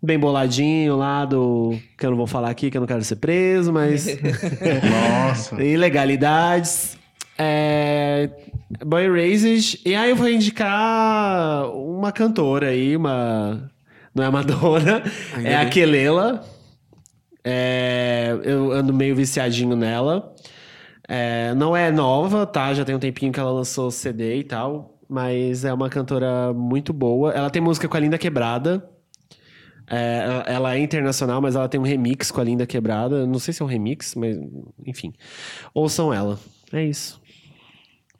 Bem boladinho lá do. Que eu não vou falar aqui, que eu não quero ser preso, mas. Nossa. Ilegalidades. É... Boy Raises. E aí eu vou indicar uma cantora aí, uma. Não é Madonna, Ainda é a. Kelela. É, Eu ando meio viciadinho nela. É, Não é nova, tá? Já tem um tempinho que ela lançou CD e tal. Mas é uma cantora muito boa. Ela tem música com a Linda Quebrada. É, ela- ela é internacional, mas ela tem um remix com a Linda Quebrada. Não sei se é um remix, mas enfim. Ouçam ela. É isso.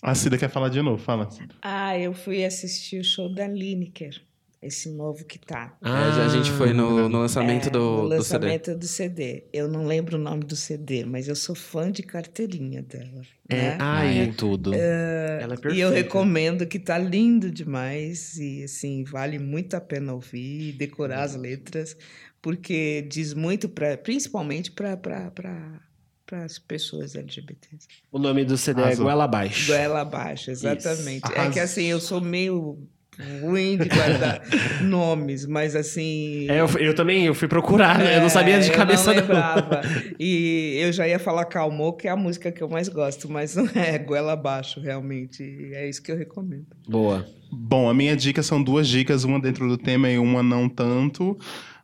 A Cida quer falar de novo, fala. Ah, eu fui assistir o show da Lineker, esse novo que tá. Já a gente foi no, no lançamento É, do, no do CD. lançamento do CD. Eu não lembro o nome do CD, mas eu sou fã de carteirinha dela. É, né? ai, é tudo. ela é perfeita. E eu recomendo que tá lindo demais e assim vale muito a pena ouvir e decorar as letras porque diz muito para principalmente para para as pessoas LGBTs. O nome do CD Arrasou. é Goela Abaixo. Goela abaixo, exatamente. É que assim eu sou meio ruim de guardar nomes, mas assim É, eu, eu também eu fui procurar, né? Eu não sabia de é, cabeça eu não não. lembrava. E eu já ia falar Calmou, que é a música que eu mais gosto, mas não é Goela Abaixo, realmente. E É isso que eu recomendo. Boa. Bom, a minha dica são duas dicas, uma dentro do tema e uma não tanto.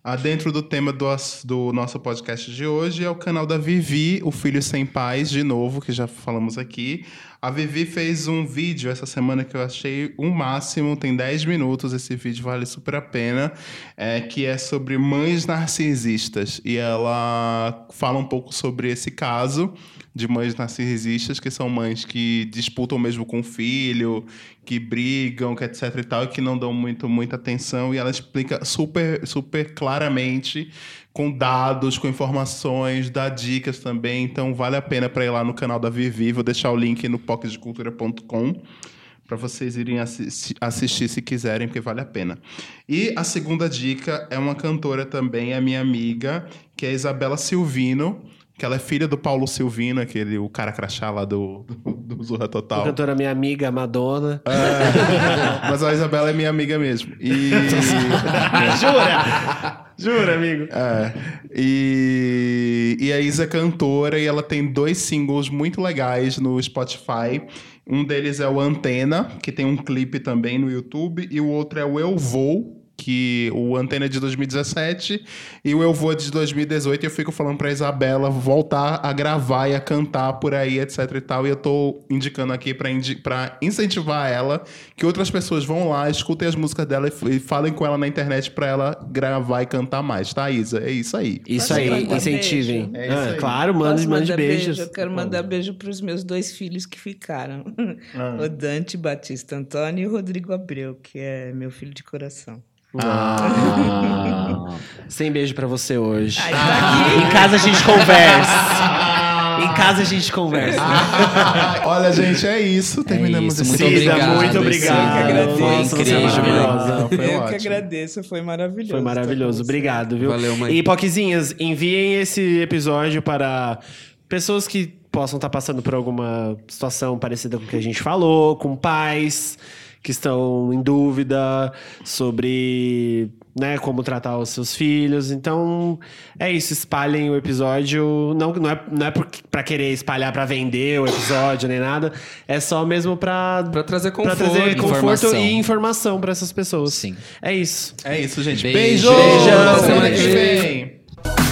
A dentro do tema do, do nosso podcast de hoje é o canal da Vivi, o Filho Sem Pais, de novo, que já falamos aqui. A Vivi fez um vídeo essa semana que eu achei o máximo, tem 10 minutos, esse vídeo vale super a pena, é, que é sobre mães narcisistas. E ela fala um pouco sobre esse caso de mães narcisistas, que são mães que disputam mesmo com o filho, que brigam, que etc e tal, e que não dão muito, muita atenção. E ela explica super, super claramente, com dados, com informações, dá dicas também. Então vale a pena para ir lá no canal da Vivi. Vou deixar o link no pocketdecultura.com para vocês irem assi- assistir se quiserem, porque vale a pena. E a segunda dica é uma cantora também, é minha amiga, que é a Isabela Silvino, que ela é filha do Paulo Silvino, aquele o cara crachá lá do, do, do Zorra A Total. cantora minha amiga, Madonna. É, mas a Isabela é minha amiga mesmo. E. Jura? Jura, amigo? É, e, e a Isa é cantora e ela tem dois singles muito legais no Spotify. Um deles é o Antena, que tem um clipe também no YouTube, e o outro é o Eu Vou, que o Antena é de 2017 e o Eu Vou é de 2018. E eu fico falando pra Isabela voltar a gravar e a cantar por aí, etc e tal. E eu tô indicando aqui pra, indi pra incentivar ela que outras pessoas vão lá, escutem as músicas dela e, e falem com ela na internet pra ela gravar e cantar mais, tá, Isa? É isso aí. Isso aí, incentivem. É isso Ah, aí. claro, mande, mande beijos. beijo? Eu quero mandar beijo para os meus dois filhos que ficaram. Ah. O Dante Batista Antônio e o Rodrigo Abreu, que é meu filho de coração. Ah. Sem beijo pra você hoje. Ai, tá. Em casa a gente conversa. Em casa a gente conversa. Olha, gente, é isso. Terminamos isso, esse muito Cida, obrigado, muito obrigado. Cida, foi Nossa, você é incrível. maravilhosa. Foi eu que agradeço, foi maravilhoso. Foi maravilhoso. Obrigado, viu? Valeu, mãe. E Poquezinhas, enviem esse episódio para pessoas que possam estar passando por alguma situação parecida com o que a gente falou, com pais que estão em dúvida sobre né, como tratar os seus filhos. Então, é isso. Espalhem o episódio. Não, não é, não é para querer espalhar para vender o episódio nem nada. É só mesmo para Pra trazer Pra conforto. trazer conforto informação. e informação para essas pessoas. Sim. É isso. É isso, gente. Beijo. Beijo. Beijo. Até Semana semana